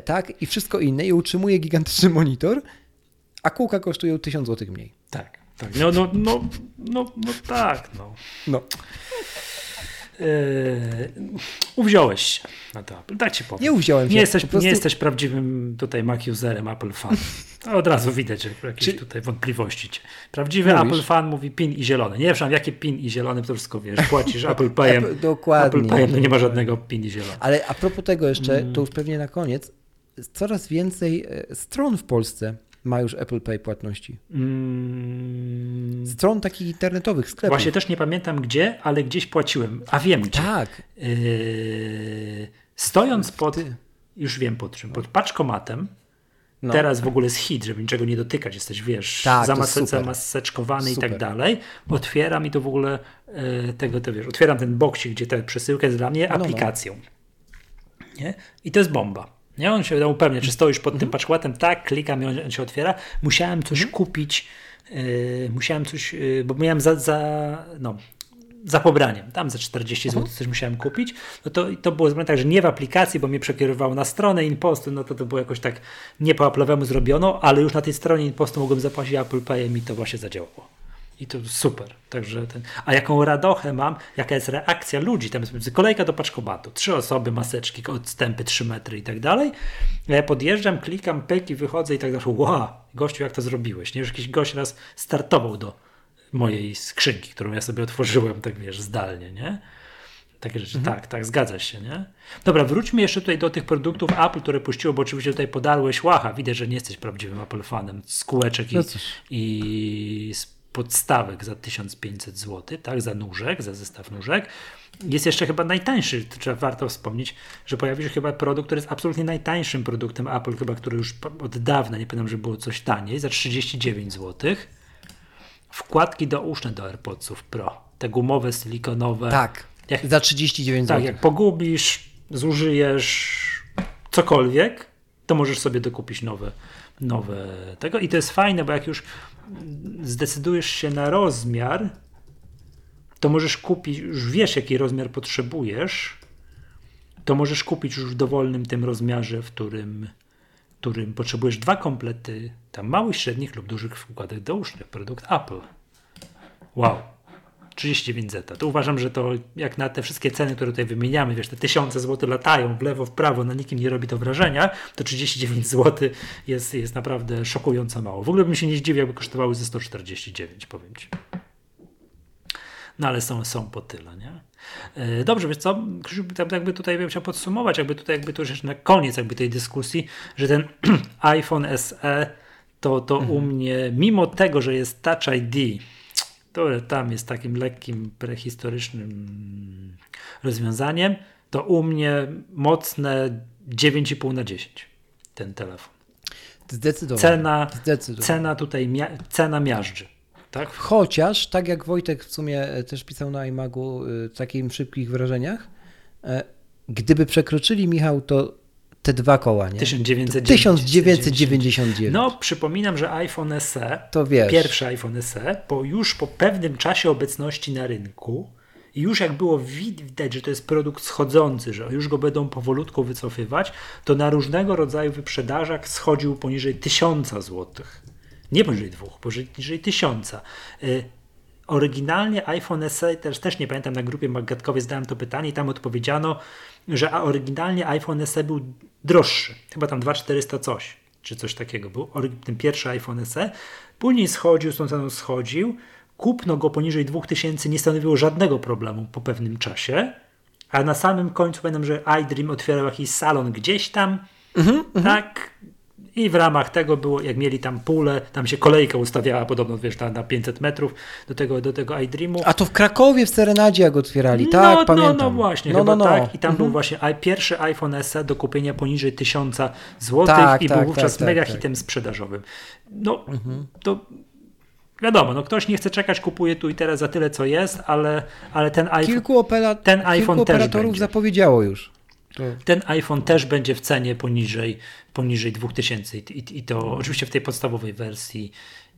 tak, i wszystko inne i utrzymuje gigantyczny monitor, a kółka kosztują 1000 zł mniej. Tak, tak. No, no, no, no, no tak, no. No. Yy, uwziąłeś się na to Apple, tak ci powiem. Nie uwziąłem się. Nie jesteś, po prostu- nie jesteś prawdziwym tutaj Mac userem, Apple fan. To od razu widać, że jakieś Czy- tutaj wątpliwości. cię. Prawdziwy Mówisz? Apple fan mówi pin i zielony. Nie wiem, jakie pin i zielony, to wszystko wiesz. Płacisz (laughs) Apple Payem. Apple- dokładnie. Apple Payem to nie ma żadnego pin i zielony. Ale a propos tego jeszcze, Mm. to już pewnie na koniec, coraz więcej e, stron w Polsce ma już Apple Pay płatności. Mm, Stron takich internetowych, sklepów. właśnie też nie pamiętam gdzie, ale gdzieś płaciłem. A wiem gdzie. Tak. Yy, stojąc pod, Ty. już wiem pod czym, pod paczkomatem, No. teraz w ogóle jest hit, żeby niczego nie dotykać, jesteś, wiesz, Tak, zamase- zamaseczkowany i tak dalej, otwieram i to w ogóle e, tego, to wiesz, otwieram ten boksik, gdzie ta przesyłka jest dla mnie No, no. aplikacją, nie? I to jest bomba. Nie? On się upewnia, czy stoisz pod Mhm. tym paczkłatem, tak, klikam i on, się otwiera. Musiałem coś kupić, e, musiałem coś, e, bo miałem za, za no, za pobraniem, tam za 40 zł coś musiałem kupić, no to, to było zrobione tak, że nie w aplikacji, bo mnie przekierowało na stronę InPostu, no to to było jakoś tak nie po Apple'owemu zrobiono, ale już na tej stronie InPostu mogłem zapłacić Apple Payem i to właśnie zadziałało. I to super. Także ten... A jaką radochę mam, jaka jest reakcja ludzi. Tam jest kolejka do paczkomatu. Trzy osoby, maseczki, odstępy 3 metry i tak dalej. Ja podjeżdżam, klikam, pyk i wychodzę i tak dalej. Wow, gościu, jak to zrobiłeś? Nie, już jakiś gość raz startował do mojej skrzynki, którą ja sobie otworzyłem, tak wiesz, zdalnie, nie? Takie rzeczy, mhm. tak, tak, zgadza się, nie? Dobra, wróćmy jeszcze tutaj do tych produktów Apple, które puściło, bo oczywiście tutaj podarłeś łacha. Widać, że nie jesteś prawdziwym Apple fanem z kółeczek i, no i z podstawek za 1500 zł, tak, za nóżek, za zestaw nóżek. Jest jeszcze chyba najtańszy, trzeba warto wspomnieć, że pojawił się chyba produkt, który jest absolutnie najtańszym produktem Apple, chyba który już od dawna, nie pamiętam, że było coś taniej, za 39 zł. Wkładki douszne do AirPodsów Pro, te gumowe, silikonowe. Tak, jak, za 39 zł. Tak, jak pogubisz, zużyjesz cokolwiek, to możesz sobie dokupić nowe, nowe tego. I to jest fajne, bo jak już zdecydujesz się na rozmiar, to możesz kupić, już wiesz jaki rozmiar potrzebujesz, to możesz kupić już w dowolnym tym rozmiarze, w którym, którym potrzebujesz dwa komplety tam małych, średnich lub dużych wkładek dousznych, produkt Apple. Wow. 39 zeta. To uważam, że to jak na te wszystkie ceny, które tutaj wymieniamy, wiesz, te tysiące złotych latają w lewo, w prawo, na nikim nie robi to wrażenia, to 39 zł jest, jest naprawdę szokująco mało. W ogóle bym się nie zdziwił, jakby kosztowały ze 149, powiem Ci. No ale są, są po tyle, nie? E, dobrze, wiesz co, jakby tutaj bym chciał podsumować, jakby tutaj jakby to już na koniec jakby tej dyskusji, że ten (clears throat) iPhone SE to, to mhm. u mnie, mimo tego, że jest Touch ID, które tam jest takim lekkim, prehistorycznym rozwiązaniem, to u mnie mocne 9,5 na 10 ten telefon. Zdecydowanie. Cena, Zdecydowanie. cena tutaj, cena miażdży. Tak? Chociaż, tak jak Wojtek w sumie e, też pisał na iMagu w e, takim szybkich wrażeniach, e, gdyby przekroczyli, Michał, to te dwa koła, nie? 1999. No, przypominam, że iPhone SE, to wiesz. pierwszy iPhone SE, po już po pewnym czasie obecności na rynku, i już jak było widać, że to jest produkt schodzący, że już go będą powolutku wycofywać, to na różnego rodzaju wyprzedażach schodził poniżej tysiąca złotych. Nie poniżej dwóch, poniżej tysiąca. Y, oryginalnie iPhone SE, też, też nie pamiętam, na grupie Magatkowej zadałem to pytanie i tam odpowiedziano, że oryginalnie iPhone SE był droższy, chyba tam 2400 coś, czy coś takiego był, ten pierwszy iPhone SE. Później schodził, z tą ceną schodził, kupno go poniżej 2000 nie stanowiło żadnego problemu po pewnym czasie, a na samym końcu pamiętam, że iDream otwierał jakiś salon gdzieś tam, mhm, mhm. tak, i w ramach tego było, jak mieli tam pulę, tam się kolejka ustawiała podobno, wiesz, na, na 500 metrów do tego, do tego iDreamu. A to w Krakowie w Serenadzie jak otwierali, tak, no, pamiętam. No, no właśnie, no, no, no. tak. I tam mhm. był właśnie pierwszy iPhone SE do kupienia poniżej 1000 zł tak, i tak, był wówczas tak, mega tak, hitem sprzedażowym. No, mhm. to wiadomo, no ktoś nie chce czekać, kupuje tu i teraz za tyle, co jest, ale, ale ten iPhone, kilku opera- ten iPhone kilku operatorów zapowiedziało już. Ten iPhone też będzie w cenie poniżej, poniżej 2000 i, i, to oczywiście w tej podstawowej wersji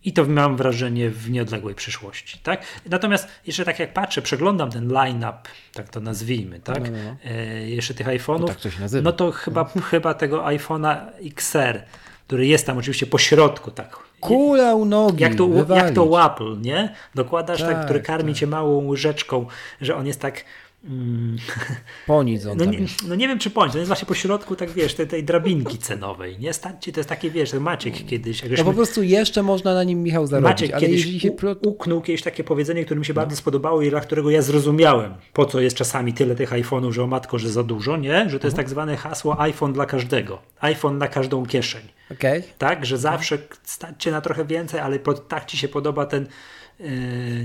i to mam wrażenie w nieodległej przyszłości. Tak? Natomiast jeszcze tak jak patrzę, przeglądam ten line-up, tak to nazwijmy, tak? No, no, no. E, jeszcze tych iPhone'ów, no, tak to, no to chyba, chyba tego iPhone'a XR, który jest tam oczywiście po środku, tak. Kula u nogi, jak to, jak to Apple, nie? Dokładasz tak, tak który karmi tak. cię małą łyżeczką, że on jest tak Mm. Ponic on no, nie, no nie wiem, czy ponic. On jest właśnie po środku, tak wiesz, tej, tej drabinki cenowej. Nie Stańcie, to jest takie, wiesz, Maciek kiedyś. no po prostu jeszcze można na nim, Michał, zarobić. Maciek kiedyś się plot... uknął kiedyś takie powiedzenie, które mi się no. bardzo spodobało i dla którego ja zrozumiałem, po co jest czasami tyle tych iPhone'ów, że o matko, że za dużo, nie? Że to mhm. jest tak zwane hasło iPhone dla każdego. iPhone na każdą kieszeń. Okay. Tak, że zawsze stańcie na trochę więcej, ale tak ci się podoba ten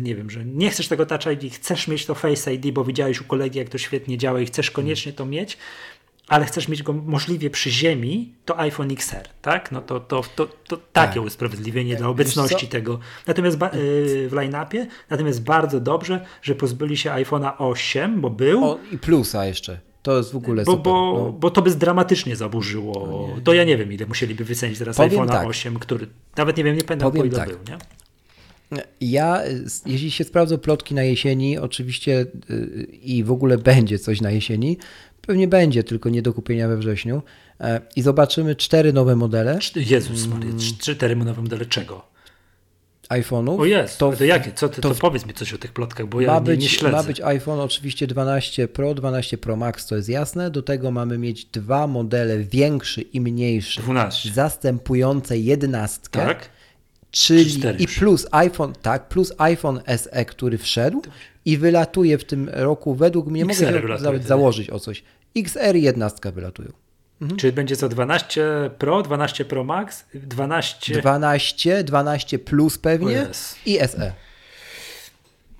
nie wiem, że nie chcesz tego Touch ID, chcesz mieć to Face ID, bo widziałeś u kolegi, jak to świetnie działa i chcesz koniecznie to mieć, ale chcesz mieć go możliwie przy ziemi, to iPhone XR, tak? No to, to, to, to takie tak. usprawiedliwienie dla obecności tego. Natomiast yy, w line-upie, natomiast bardzo dobrze, że pozbyli się iPhone'a 8, bo był. O, I plusa jeszcze. To jest w ogóle bo, super. Bo, no. bo to by dramatycznie zaburzyło. No nie, to ja nie wiem, ile musieliby wycenić teraz iPhone'a tak. 8, który nawet nie wiem, nie pamiętam po ile tak. był, nie? Ja, jeśli się sprawdzą plotki na jesieni, oczywiście y, i w ogóle będzie coś na jesieni, pewnie będzie, tylko nie do kupienia we wrześniu. E, I zobaczymy cztery nowe modele Jezus Maria, cztery nowe modele czego? iPhone'ów. O jest, to, to jakie? Co ty, to, to- powiedz mi coś o tych plotkach, bo ja być, nie śledzę. ma być iPhone oczywiście 12 Pro, 12 Pro Max, to jest jasne. Do tego mamy mieć dwa modele, większy i mniejszy, 12. zastępujące jednastkę. Tak? Czyli cztery i już. plus iPhone, tak, plus iPhone SE, który wszedł i wylatuje w tym roku według mnie, mogę XR wylatuje nawet założyć o coś. XR i jednastka wylatują. Czyli będzie co 12 Pro, 12 Pro Max, 12. 12, 12 plus pewnie i E.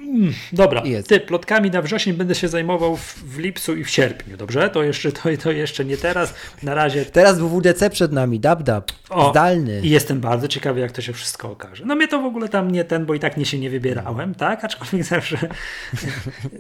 SE. Dobra, Jest. ty plotkami na wrzesień będę się zajmował w, w lipcu i w sierpniu, dobrze? To jeszcze, to, to jeszcze nie teraz. Na razie Teraz WWDC przed nami, dab dab, O, zdalny. I jestem bardzo ciekawy, jak to się wszystko okaże. No mnie to w ogóle tam nie ten, bo i tak nie się nie wybierałem, tak? Aczkolwiek zawsze, (laughs)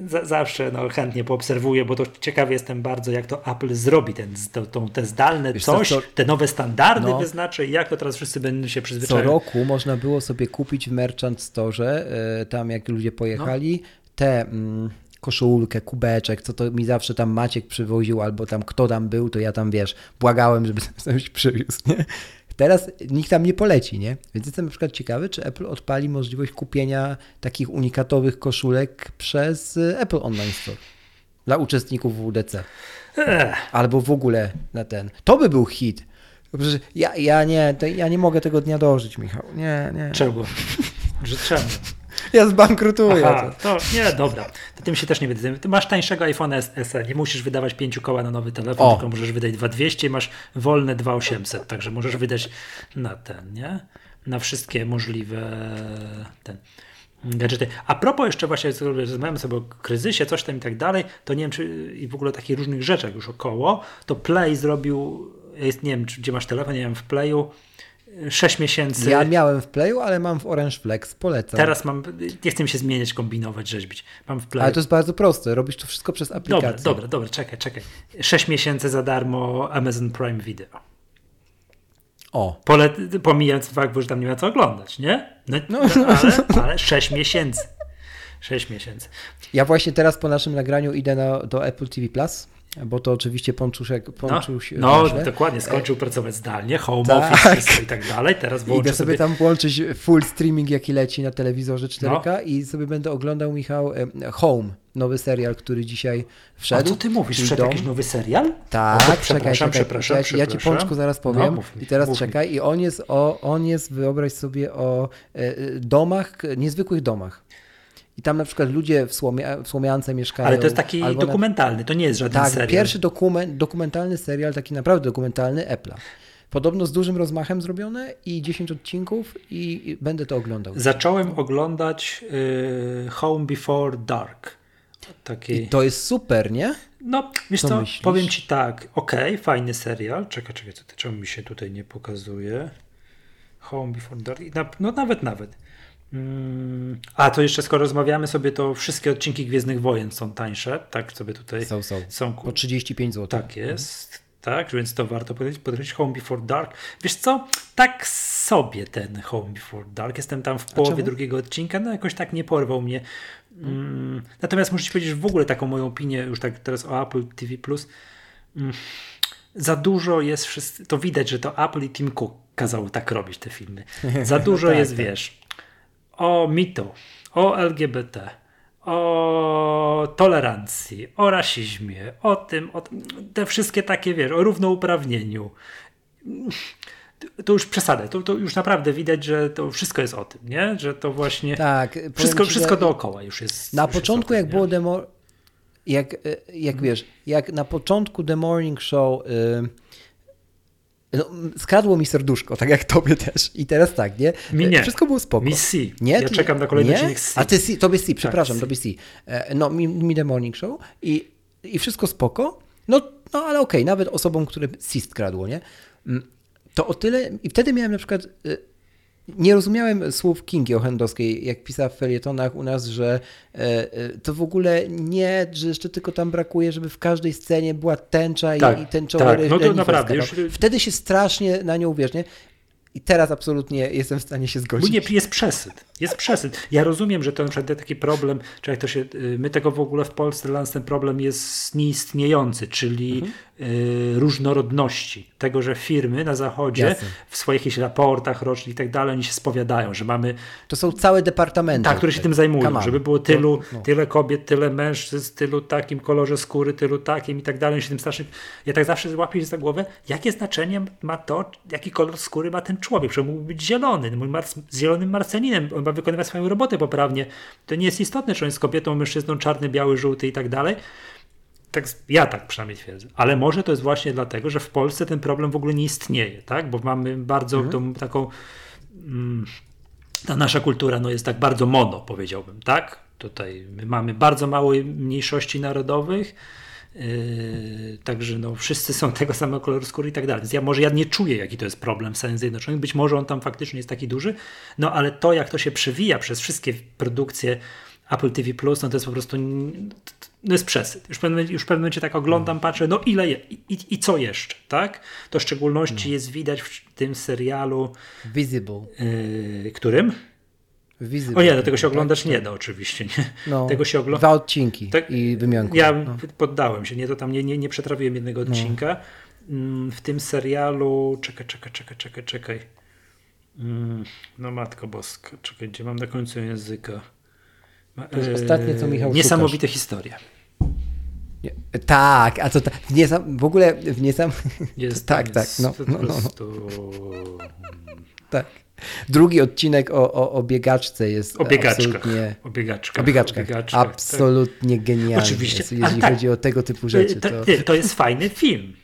za, zawsze no, chętnie poobserwuję, bo to ciekawy jestem bardzo, jak to Apple zrobi, ten, to, tą, te zdalne Wiesz co, coś, co- te nowe standardy No. wyznaczy i jak to teraz wszyscy będą się Co przyzwyczaić. roku można było sobie kupić w Merchant Store, e, tam jak ludzie pojechali, te mm, koszulkę, kubeczek, co to mi zawsze tam Maciek przywoził, albo tam kto tam był, to ja tam wiesz, błagałem, żeby (laughs) coś przywiózł, nie? Teraz nikt tam nie poleci, nie? Więc jestem na przykład ciekawy, czy Apple odpali możliwość kupienia takich unikatowych koszulek przez e, Apple Online Store dla uczestników WDC. Albo w ogóle na ten. To by był hit. Przecież Ja, ja nie, to ja nie mogę tego dnia dożyć, Michał. Nie, nie. czemu? Że czemu? Ja zbankrutuję. Aha, to nie, dobra. To tym się też nie będę. Ty masz tańszego iPhone SE, nie musisz wydawać 5 koła na nowy telefon, O. tylko możesz wydać 2200 i masz wolne 2800, także możesz wydać na ten, nie? Na wszystkie możliwe ten gadżety. A propos jeszcze właśnie, rozmawiamy sobie o kryzysie, coś tam i tak dalej, to nie wiem, czy i w ogóle takich różnych rzeczach już około, to Play zrobił, jest, nie wiem, czy, gdzie masz telefon, nie wiem, w Playu, 6 miesięcy. Ja miałem w Playu, ale mam w Orange Flex, polecam. Teraz mam, nie chcę mi się zmieniać, kombinować, rzeźbić. Mam w Playu. Ale to jest bardzo proste, robisz to wszystko przez aplikację. Dobra, dobra, dobra, czekaj, czekaj. 6 miesięcy za darmo Amazon Prime Video. O, Pole, pomijając fakt, że tam nie ma co oglądać, nie? No, No. Ale, ale 6 miesięcy. 6 miesięcy. ja właśnie teraz po naszym nagraniu idę na, do Apple TV Plus, bo to oczywiście Pączuszek, No, Pączuś no wyśle. dokładnie, skończył pracować zdalnie, home Tak. office, i tak dalej. Teraz włączę sobie sobie... tam włączyć full streaming, jaki leci na telewizorze 4K No. i sobie będę oglądał, Michał, Home, nowy serial, który dzisiaj A wszedł. co ty mówisz? Wszedł dom. jakiś nowy serial? Tak, O, czekaj, przepraszam, czekaj. przepraszam, ja, ci- ja ci przepraszam. Pączku zaraz No, powiem. mów mi, I teraz mów mi. czekaj. I on jest, o, on jest, wyobraź sobie, o e, e, domach, niezwykłych domach. I tam na przykład ludzie w, słomie, w Słomiance mieszkają. Ale to jest taki albo na- dokumentalny, to nie jest żaden Tak, serial. pierwszy dokument, dokumentalny serial, taki naprawdę dokumentalny Apple'a. Podobno z dużym rozmachem zrobione i 10 odcinków i, i będę to oglądał. Zacząłem oglądać y, Home Before Dark. Taki... To jest super, nie? No, wiesz Co co, powiem ci tak, okej, fajny serial. Czekaj, czekaj, czemu mi się tutaj nie pokazuje? Home Before Dark. I no nawet, nawet. Mm, a, to jeszcze skoro rozmawiamy sobie, to wszystkie odcinki Gwiezdnych Wojen są tańsze, tak sobie tutaj Są, są. są Po 35 zł. tak jest. Tak, więc to warto podkreślić. podkreślić. Home Before Dark. Wiesz co? Tak sobie ten Home Before Dark. Jestem tam w połowie drugiego odcinka. No jakoś tak nie porwał mnie. Mm, natomiast muszę ci powiedzieć w ogóle taką moją opinię, już tak teraz o Apple TV+. Mm, za dużo jest to widać, że to Apple i Tim Cook kazało tak robić te filmy. (laughs) Za dużo Tak, jest, tak. wiesz, o mitu, o LGBT, o tolerancji, o rasizmie, o tym, o te wszystkie takie, wiesz, o równouprawnieniu. To już przesada, to, to już naprawdę widać, że to wszystko jest o tym, nie? Że to właśnie Tak, wszystko, ci, wszystko dookoła już jest. Na już jest początku, o tym, jak było demo, jak, e, jak wiesz, jak na początku The Morning Show y, no, skradło mi serduszko, tak jak tobie też. I teraz tak, nie? Mi nie. Wszystko było spoko. Mi C. Nie? Ja czekam na kolejny nie? odcinek C. A ty C, tobie C, przepraszam, C. tobie C. E, No, mi, mi The Morning Show i, i wszystko spoko. No, no ale okej, nawet osobom, które C skradło, nie? Mm, To o tyle, i wtedy miałem na przykład y, nie rozumiałem słów Kingi Ochendowskiej, jak pisała w felietonach u nas, że e, e, to w ogóle nie, że jeszcze tylko tam brakuje, żeby w każdej scenie była tęcza i, Tak, i tęczowy tak, re- no to naprawdę, skakał. już- Wtedy się strasznie na nią uwierz, nie? I teraz absolutnie jestem w stanie się zgodzić. Nie, jest przesyt. Jest przesyt. Ja rozumiem, że to na przykład taki problem, czy jak to się, y, my tego w ogóle w Polsce dla nas ten problem jest nieistniejący, czyli mhm. y, różnorodności. Tego, że firmy na zachodzie Jasne. w swoich jakichś raportach rocznych i tak dalej, oni się spowiadają, że mamy... To są całe departamenty. Tak, które się tym zajmują, żeby było tylu, no, no. tyle kobiet, tyle mężczyzn, tylu takim kolorze skóry, tylu takim i tak dalej. Się tym strasznie... Ja tak zawsze łapię się za głowę, jakie znaczenie ma to, jaki kolor skóry ma ten człowiek, że mógł być zielony, mój mar zielonym marceninem, on ma wykonywać swoją robotę poprawnie. To nie jest istotne, czy on jest kobietą, mężczyzną, czarny, biały, żółty i tak dalej. Tak, ja tak przynajmniej twierdzę. Ale może to jest właśnie dlatego, że w Polsce ten problem w ogóle nie istnieje, tak? Bo mamy bardzo mhm. tą, taką. Mm, ta nasza kultura no, jest tak bardzo mono, powiedziałbym, tak? Tutaj my mamy bardzo mało mniejszości narodowych Yy, także no, wszyscy są tego samego koloru skóry i tak dalej. Więc ja może ja nie czuję, jaki to jest problem w Stanach Zjednoczonych. Być może on tam faktycznie jest taki duży, no ale to, jak to się przewija przez wszystkie produkcje Apple TV Plus, no to jest po prostu no jest przesyt. Już w pewnym, już w pewnym momencie tak oglądam, no. patrzę, no ile je, i, i co jeszcze, tak? To w szczególności no. jest widać w tym serialu Visible. Yy, którym? O nie, do tego się tak, oglądać tak, nie da oczywiście. Nie? No, (laughs) tego się ogląda. Dwa odcinki tak, i wymianku. Ja no. poddałem się, nie, to tam nie, nie, nie przetrawiłem jednego no. odcinka. No. W tym serialu, czekaj, czekaj, czekaj, czekaj, czekaj. Mm, no matko boska, czekaj, gdzie mam na końcu języka. To jest ostatnie, co Michał Niesamowite szukasz. historie. Nie, tak, a to ta, w, niesam, w ogóle w niesam... Jest, (laughs) tak, tak. No, no, no, no. tak. Drugi odcinek o, o, o biegaczce jest o absolutnie... O biegaczkach. O biegaczkach. tak. absolutnie tak. genialny. Oczywiście. Jest, tak. chodzi o tego typu rzeczy. To... to jest fajny film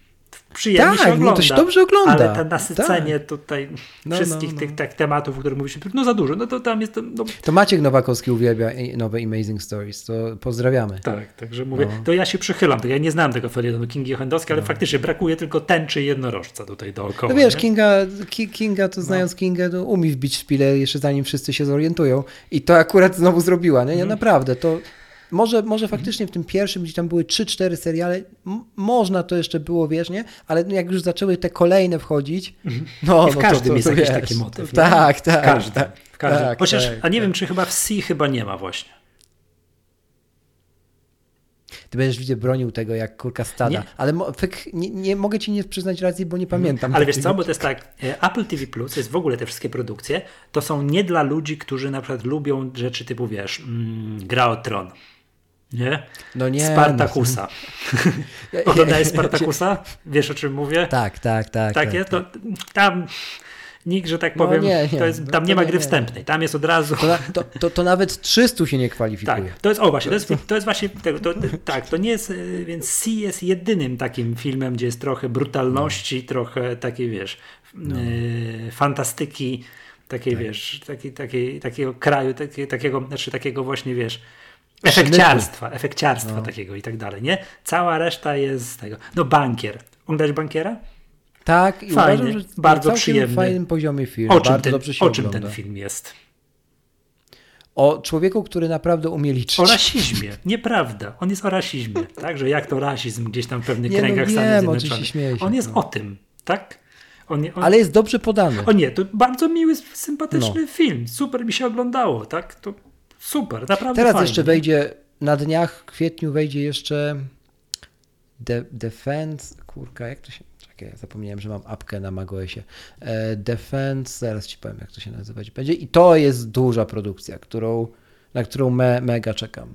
przyjemnie tak, się ogląda. No to się dobrze ogląda. Ale to nasycenie tak. tutaj no, wszystkich no, no. tych tak, tematów, o których mówiliśmy, no za dużo, no to tam jest... No... To Maciek Nowakowski uwielbia nowe Amazing Stories, to pozdrawiamy. Tak, także mówię, no. to ja się przychylam, to ja nie znam tego felietonu Kingi Ochendowskiej, ale no. faktycznie brakuje tylko tęczy jednorożca tutaj dookoła. No wiesz, Kinga, Kinga, to znając no. Kingę, to umie wbić szpilę jeszcze zanim wszyscy się zorientują i to akurat znowu zrobiła, nie? nie mhm. Naprawdę, to może, może faktycznie w tym pierwszym, gdzie tam były 3-4 seriale, można to jeszcze było, wiesz, nie? Ale jak już zaczęły te kolejne wchodzić, mhm. no, I w no każdym to, to, jest jakiś taki motyw. Tak, tak. W każdym. Tak, w każdym. Tak, Chociaż, tak, a nie tak. wiem, czy chyba w C chyba nie ma właśnie. Ty będziesz widzę bronił tego jak kurka stada, nie. ale mo, nie, nie, mogę ci nie przyznać racji, bo nie mhm. pamiętam. Ale wiesz co, bo to jest tak, e, Apple TV Plus jest w ogóle te wszystkie produkcje, to są nie dla ludzi, którzy na przykład lubią rzeczy typu, wiesz, mm, gra o tron. Nie? No nie. Spartakusa. No. (laughs) Oglądałeś Spartakusa? Wiesz o czym mówię? Tak, tak, tak. Tak, tak jest? To, tam nikt, że tak no powiem, nie, nie. To jest, tam no nie ma gry nie, wstępnej, tam jest od razu. To, to, to, to, nawet 300 się nie kwalifikuje. Tak, to jest, o właśnie, to jest, to jest właśnie, to, tak, to nie jest, y, więc C jest jedynym takim filmem, gdzie jest trochę brutalności, no. trochę takiej, wiesz, no. y, fantastyki, takiej, tak. wiesz, takiej, takiej, takiego kraju, takiego, takiego, znaczy takiego właśnie, wiesz, Efekciarstwa, efekciarstwa no. takiego i tak dalej, nie? Cała reszta jest z tego. No bankier. Oglądałeś bankiera? Tak, i Fajnie, uważam, że bardzo przyjemny. fajnym poziomie film. O czym, bardzo ten, dobrze się o czym ogląda. ten film jest? O człowieku, który naprawdę umie liczyć. O rasizmie. Nieprawda. On jest o rasizmie. (laughs) Także jak to rasizm gdzieś tam w pewnych nie, no kręgach no, Stanów Zjednoczonych. On jest no. o tym, tak? On, on... Ale jest dobrze podany. O nie, to bardzo miły, sympatyczny no. film. Super mi się oglądało, tak? To super, naprawdę Teraz fajnie. jeszcze wejdzie na dniach w kwietniu wejdzie jeszcze De Defense, kurka, jak to się, czekaj, zapomniałem, że mam apkę na macOSie. E, Defense, zaraz ci powiem, jak to się nazywać będzie i to jest duża produkcja, którą, na którą me, mega czekam.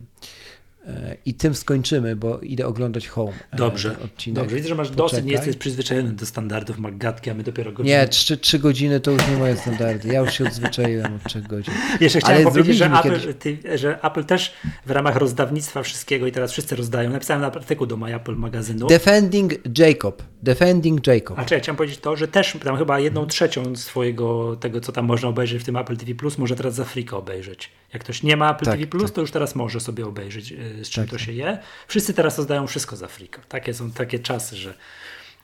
E, I tym skończymy, bo idę oglądać Home. E, dobrze. Odcinek. Dobrze. Widzę, że masz Poczekaj. dosyć, nie jesteś przyzwyczajony do standardów McGatki, a my dopiero godzinę. Nie, trzy, trzy godziny to już nie moje standardy. Ja już się odzwyczaiłem od trzech godzin. Jeszcze chciałem Ale powiedzieć, że Apple, ty, że Apple też w ramach rozdawnictwa wszystkiego i teraz wszyscy rozdają. Napisałem na artykuł do My Apple magazynu. Defending Jacob. Defending Jacob. A czy ja chciałem powiedzieć to, że też tam chyba jedną trzecią swojego tego, co tam można obejrzeć w tym Apple TV Plus, może teraz za friko obejrzeć. Jak ktoś nie ma Apple tak, TV Plus, tak. to już teraz może sobie obejrzeć, e, z czym tak, to tak. się je. Wszyscy teraz rozdają wszystko za friko. Takie są takie czasy, że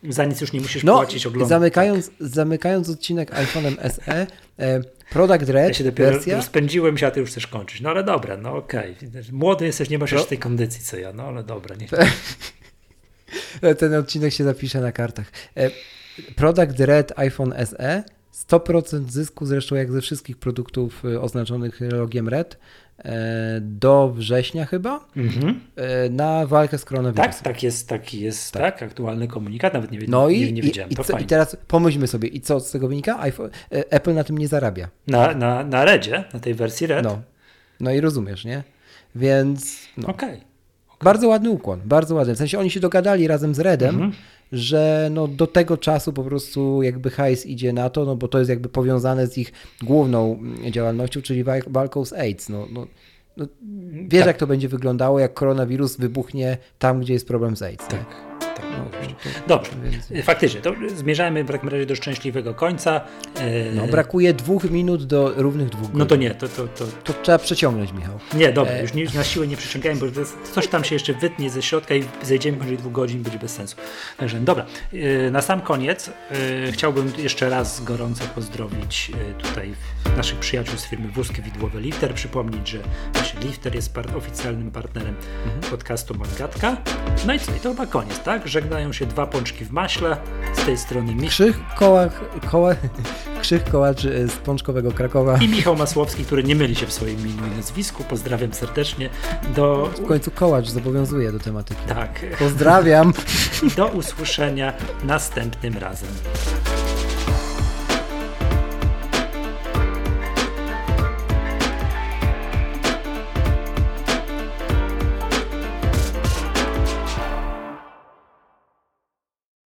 za nic już nie musisz no, płacić oglądać. Zamykając, tak. zamykając odcinek iPhone'em SE, e, Product Red Ja się dopiero wersja... rozpędziłem się, a ty już chcesz kończyć. No ale dobra, no okej. Okay. Młody jesteś, nie masz jeszcze tej kondycji co ja, no ale dobra. Nie... (laughs) Ten odcinek się zapisze na kartach. E, Product Red iPhone SE 100% zysku, zresztą jak ze wszystkich produktów y, oznaczonych logiem RED, do września chyba, Mhm. e, na walkę z koronawirusem. Tak, tak jest, taki jest, tak. aktualny komunikat, nawet nie, No nie, i, nie i, wiedziałem, i, to co, i teraz pomyślmy sobie, i co z tego wynika? iPhone, e, Apple na tym nie zarabia. Na, na, na Redzie, na tej wersji Red? No, no i rozumiesz, nie? Więc no, Okej. bardzo ładny ukłon, bardzo ładny. W sensie oni się dogadali razem z Redem, Mhm. Że no do tego czasu po prostu jakby hajs idzie na to, no bo to jest jakby powiązane z ich główną działalnością, czyli wal- walką z AIDS. No, no, no, wiesz Tak. jak to będzie wyglądało, jak koronawirus wybuchnie tam, gdzie jest problem z AIDS. nie? Tak, tak. No, Dobrze, Więc- faktycznie, to zmierzamy w takim razie do szczęśliwego końca. E, No, brakuje dwóch minut do równych dwóch godzin. no to nie, to, to, to, To trzeba przeciągnąć, Michał. nie, dobra, E. już nie, na siłę nie przyciągałem, bo coś tam się jeszcze wytnie ze środka i zejdziemy poniżej dwóch godzin, będzie bez sensu. Także dobra, e, na sam koniec e, chciałbym jeszcze raz gorąco pozdrowić e, tutaj naszych przyjaciół z firmy Wózki Widłowe Lifter, przypomnieć, że właśnie Lifter jest par- oficjalnym partnerem podcastu Mangatka. No i co, i to chyba koniec, tak? Żegnają się dwa pączki w maśle, z tej strony Michał Krzych koła, koła, (laughs) Krzych Kołacz e, z Pączkowego Krakowa. i Michał Masłowski, który nie myli się w swoim imieniu i nazwisku. Pozdrawiam serdecznie. Do, W końcu Kołacz zobowiązuje do tematyki. tak, Pozdrawiam. (laughs) do usłyszenia następnym razem.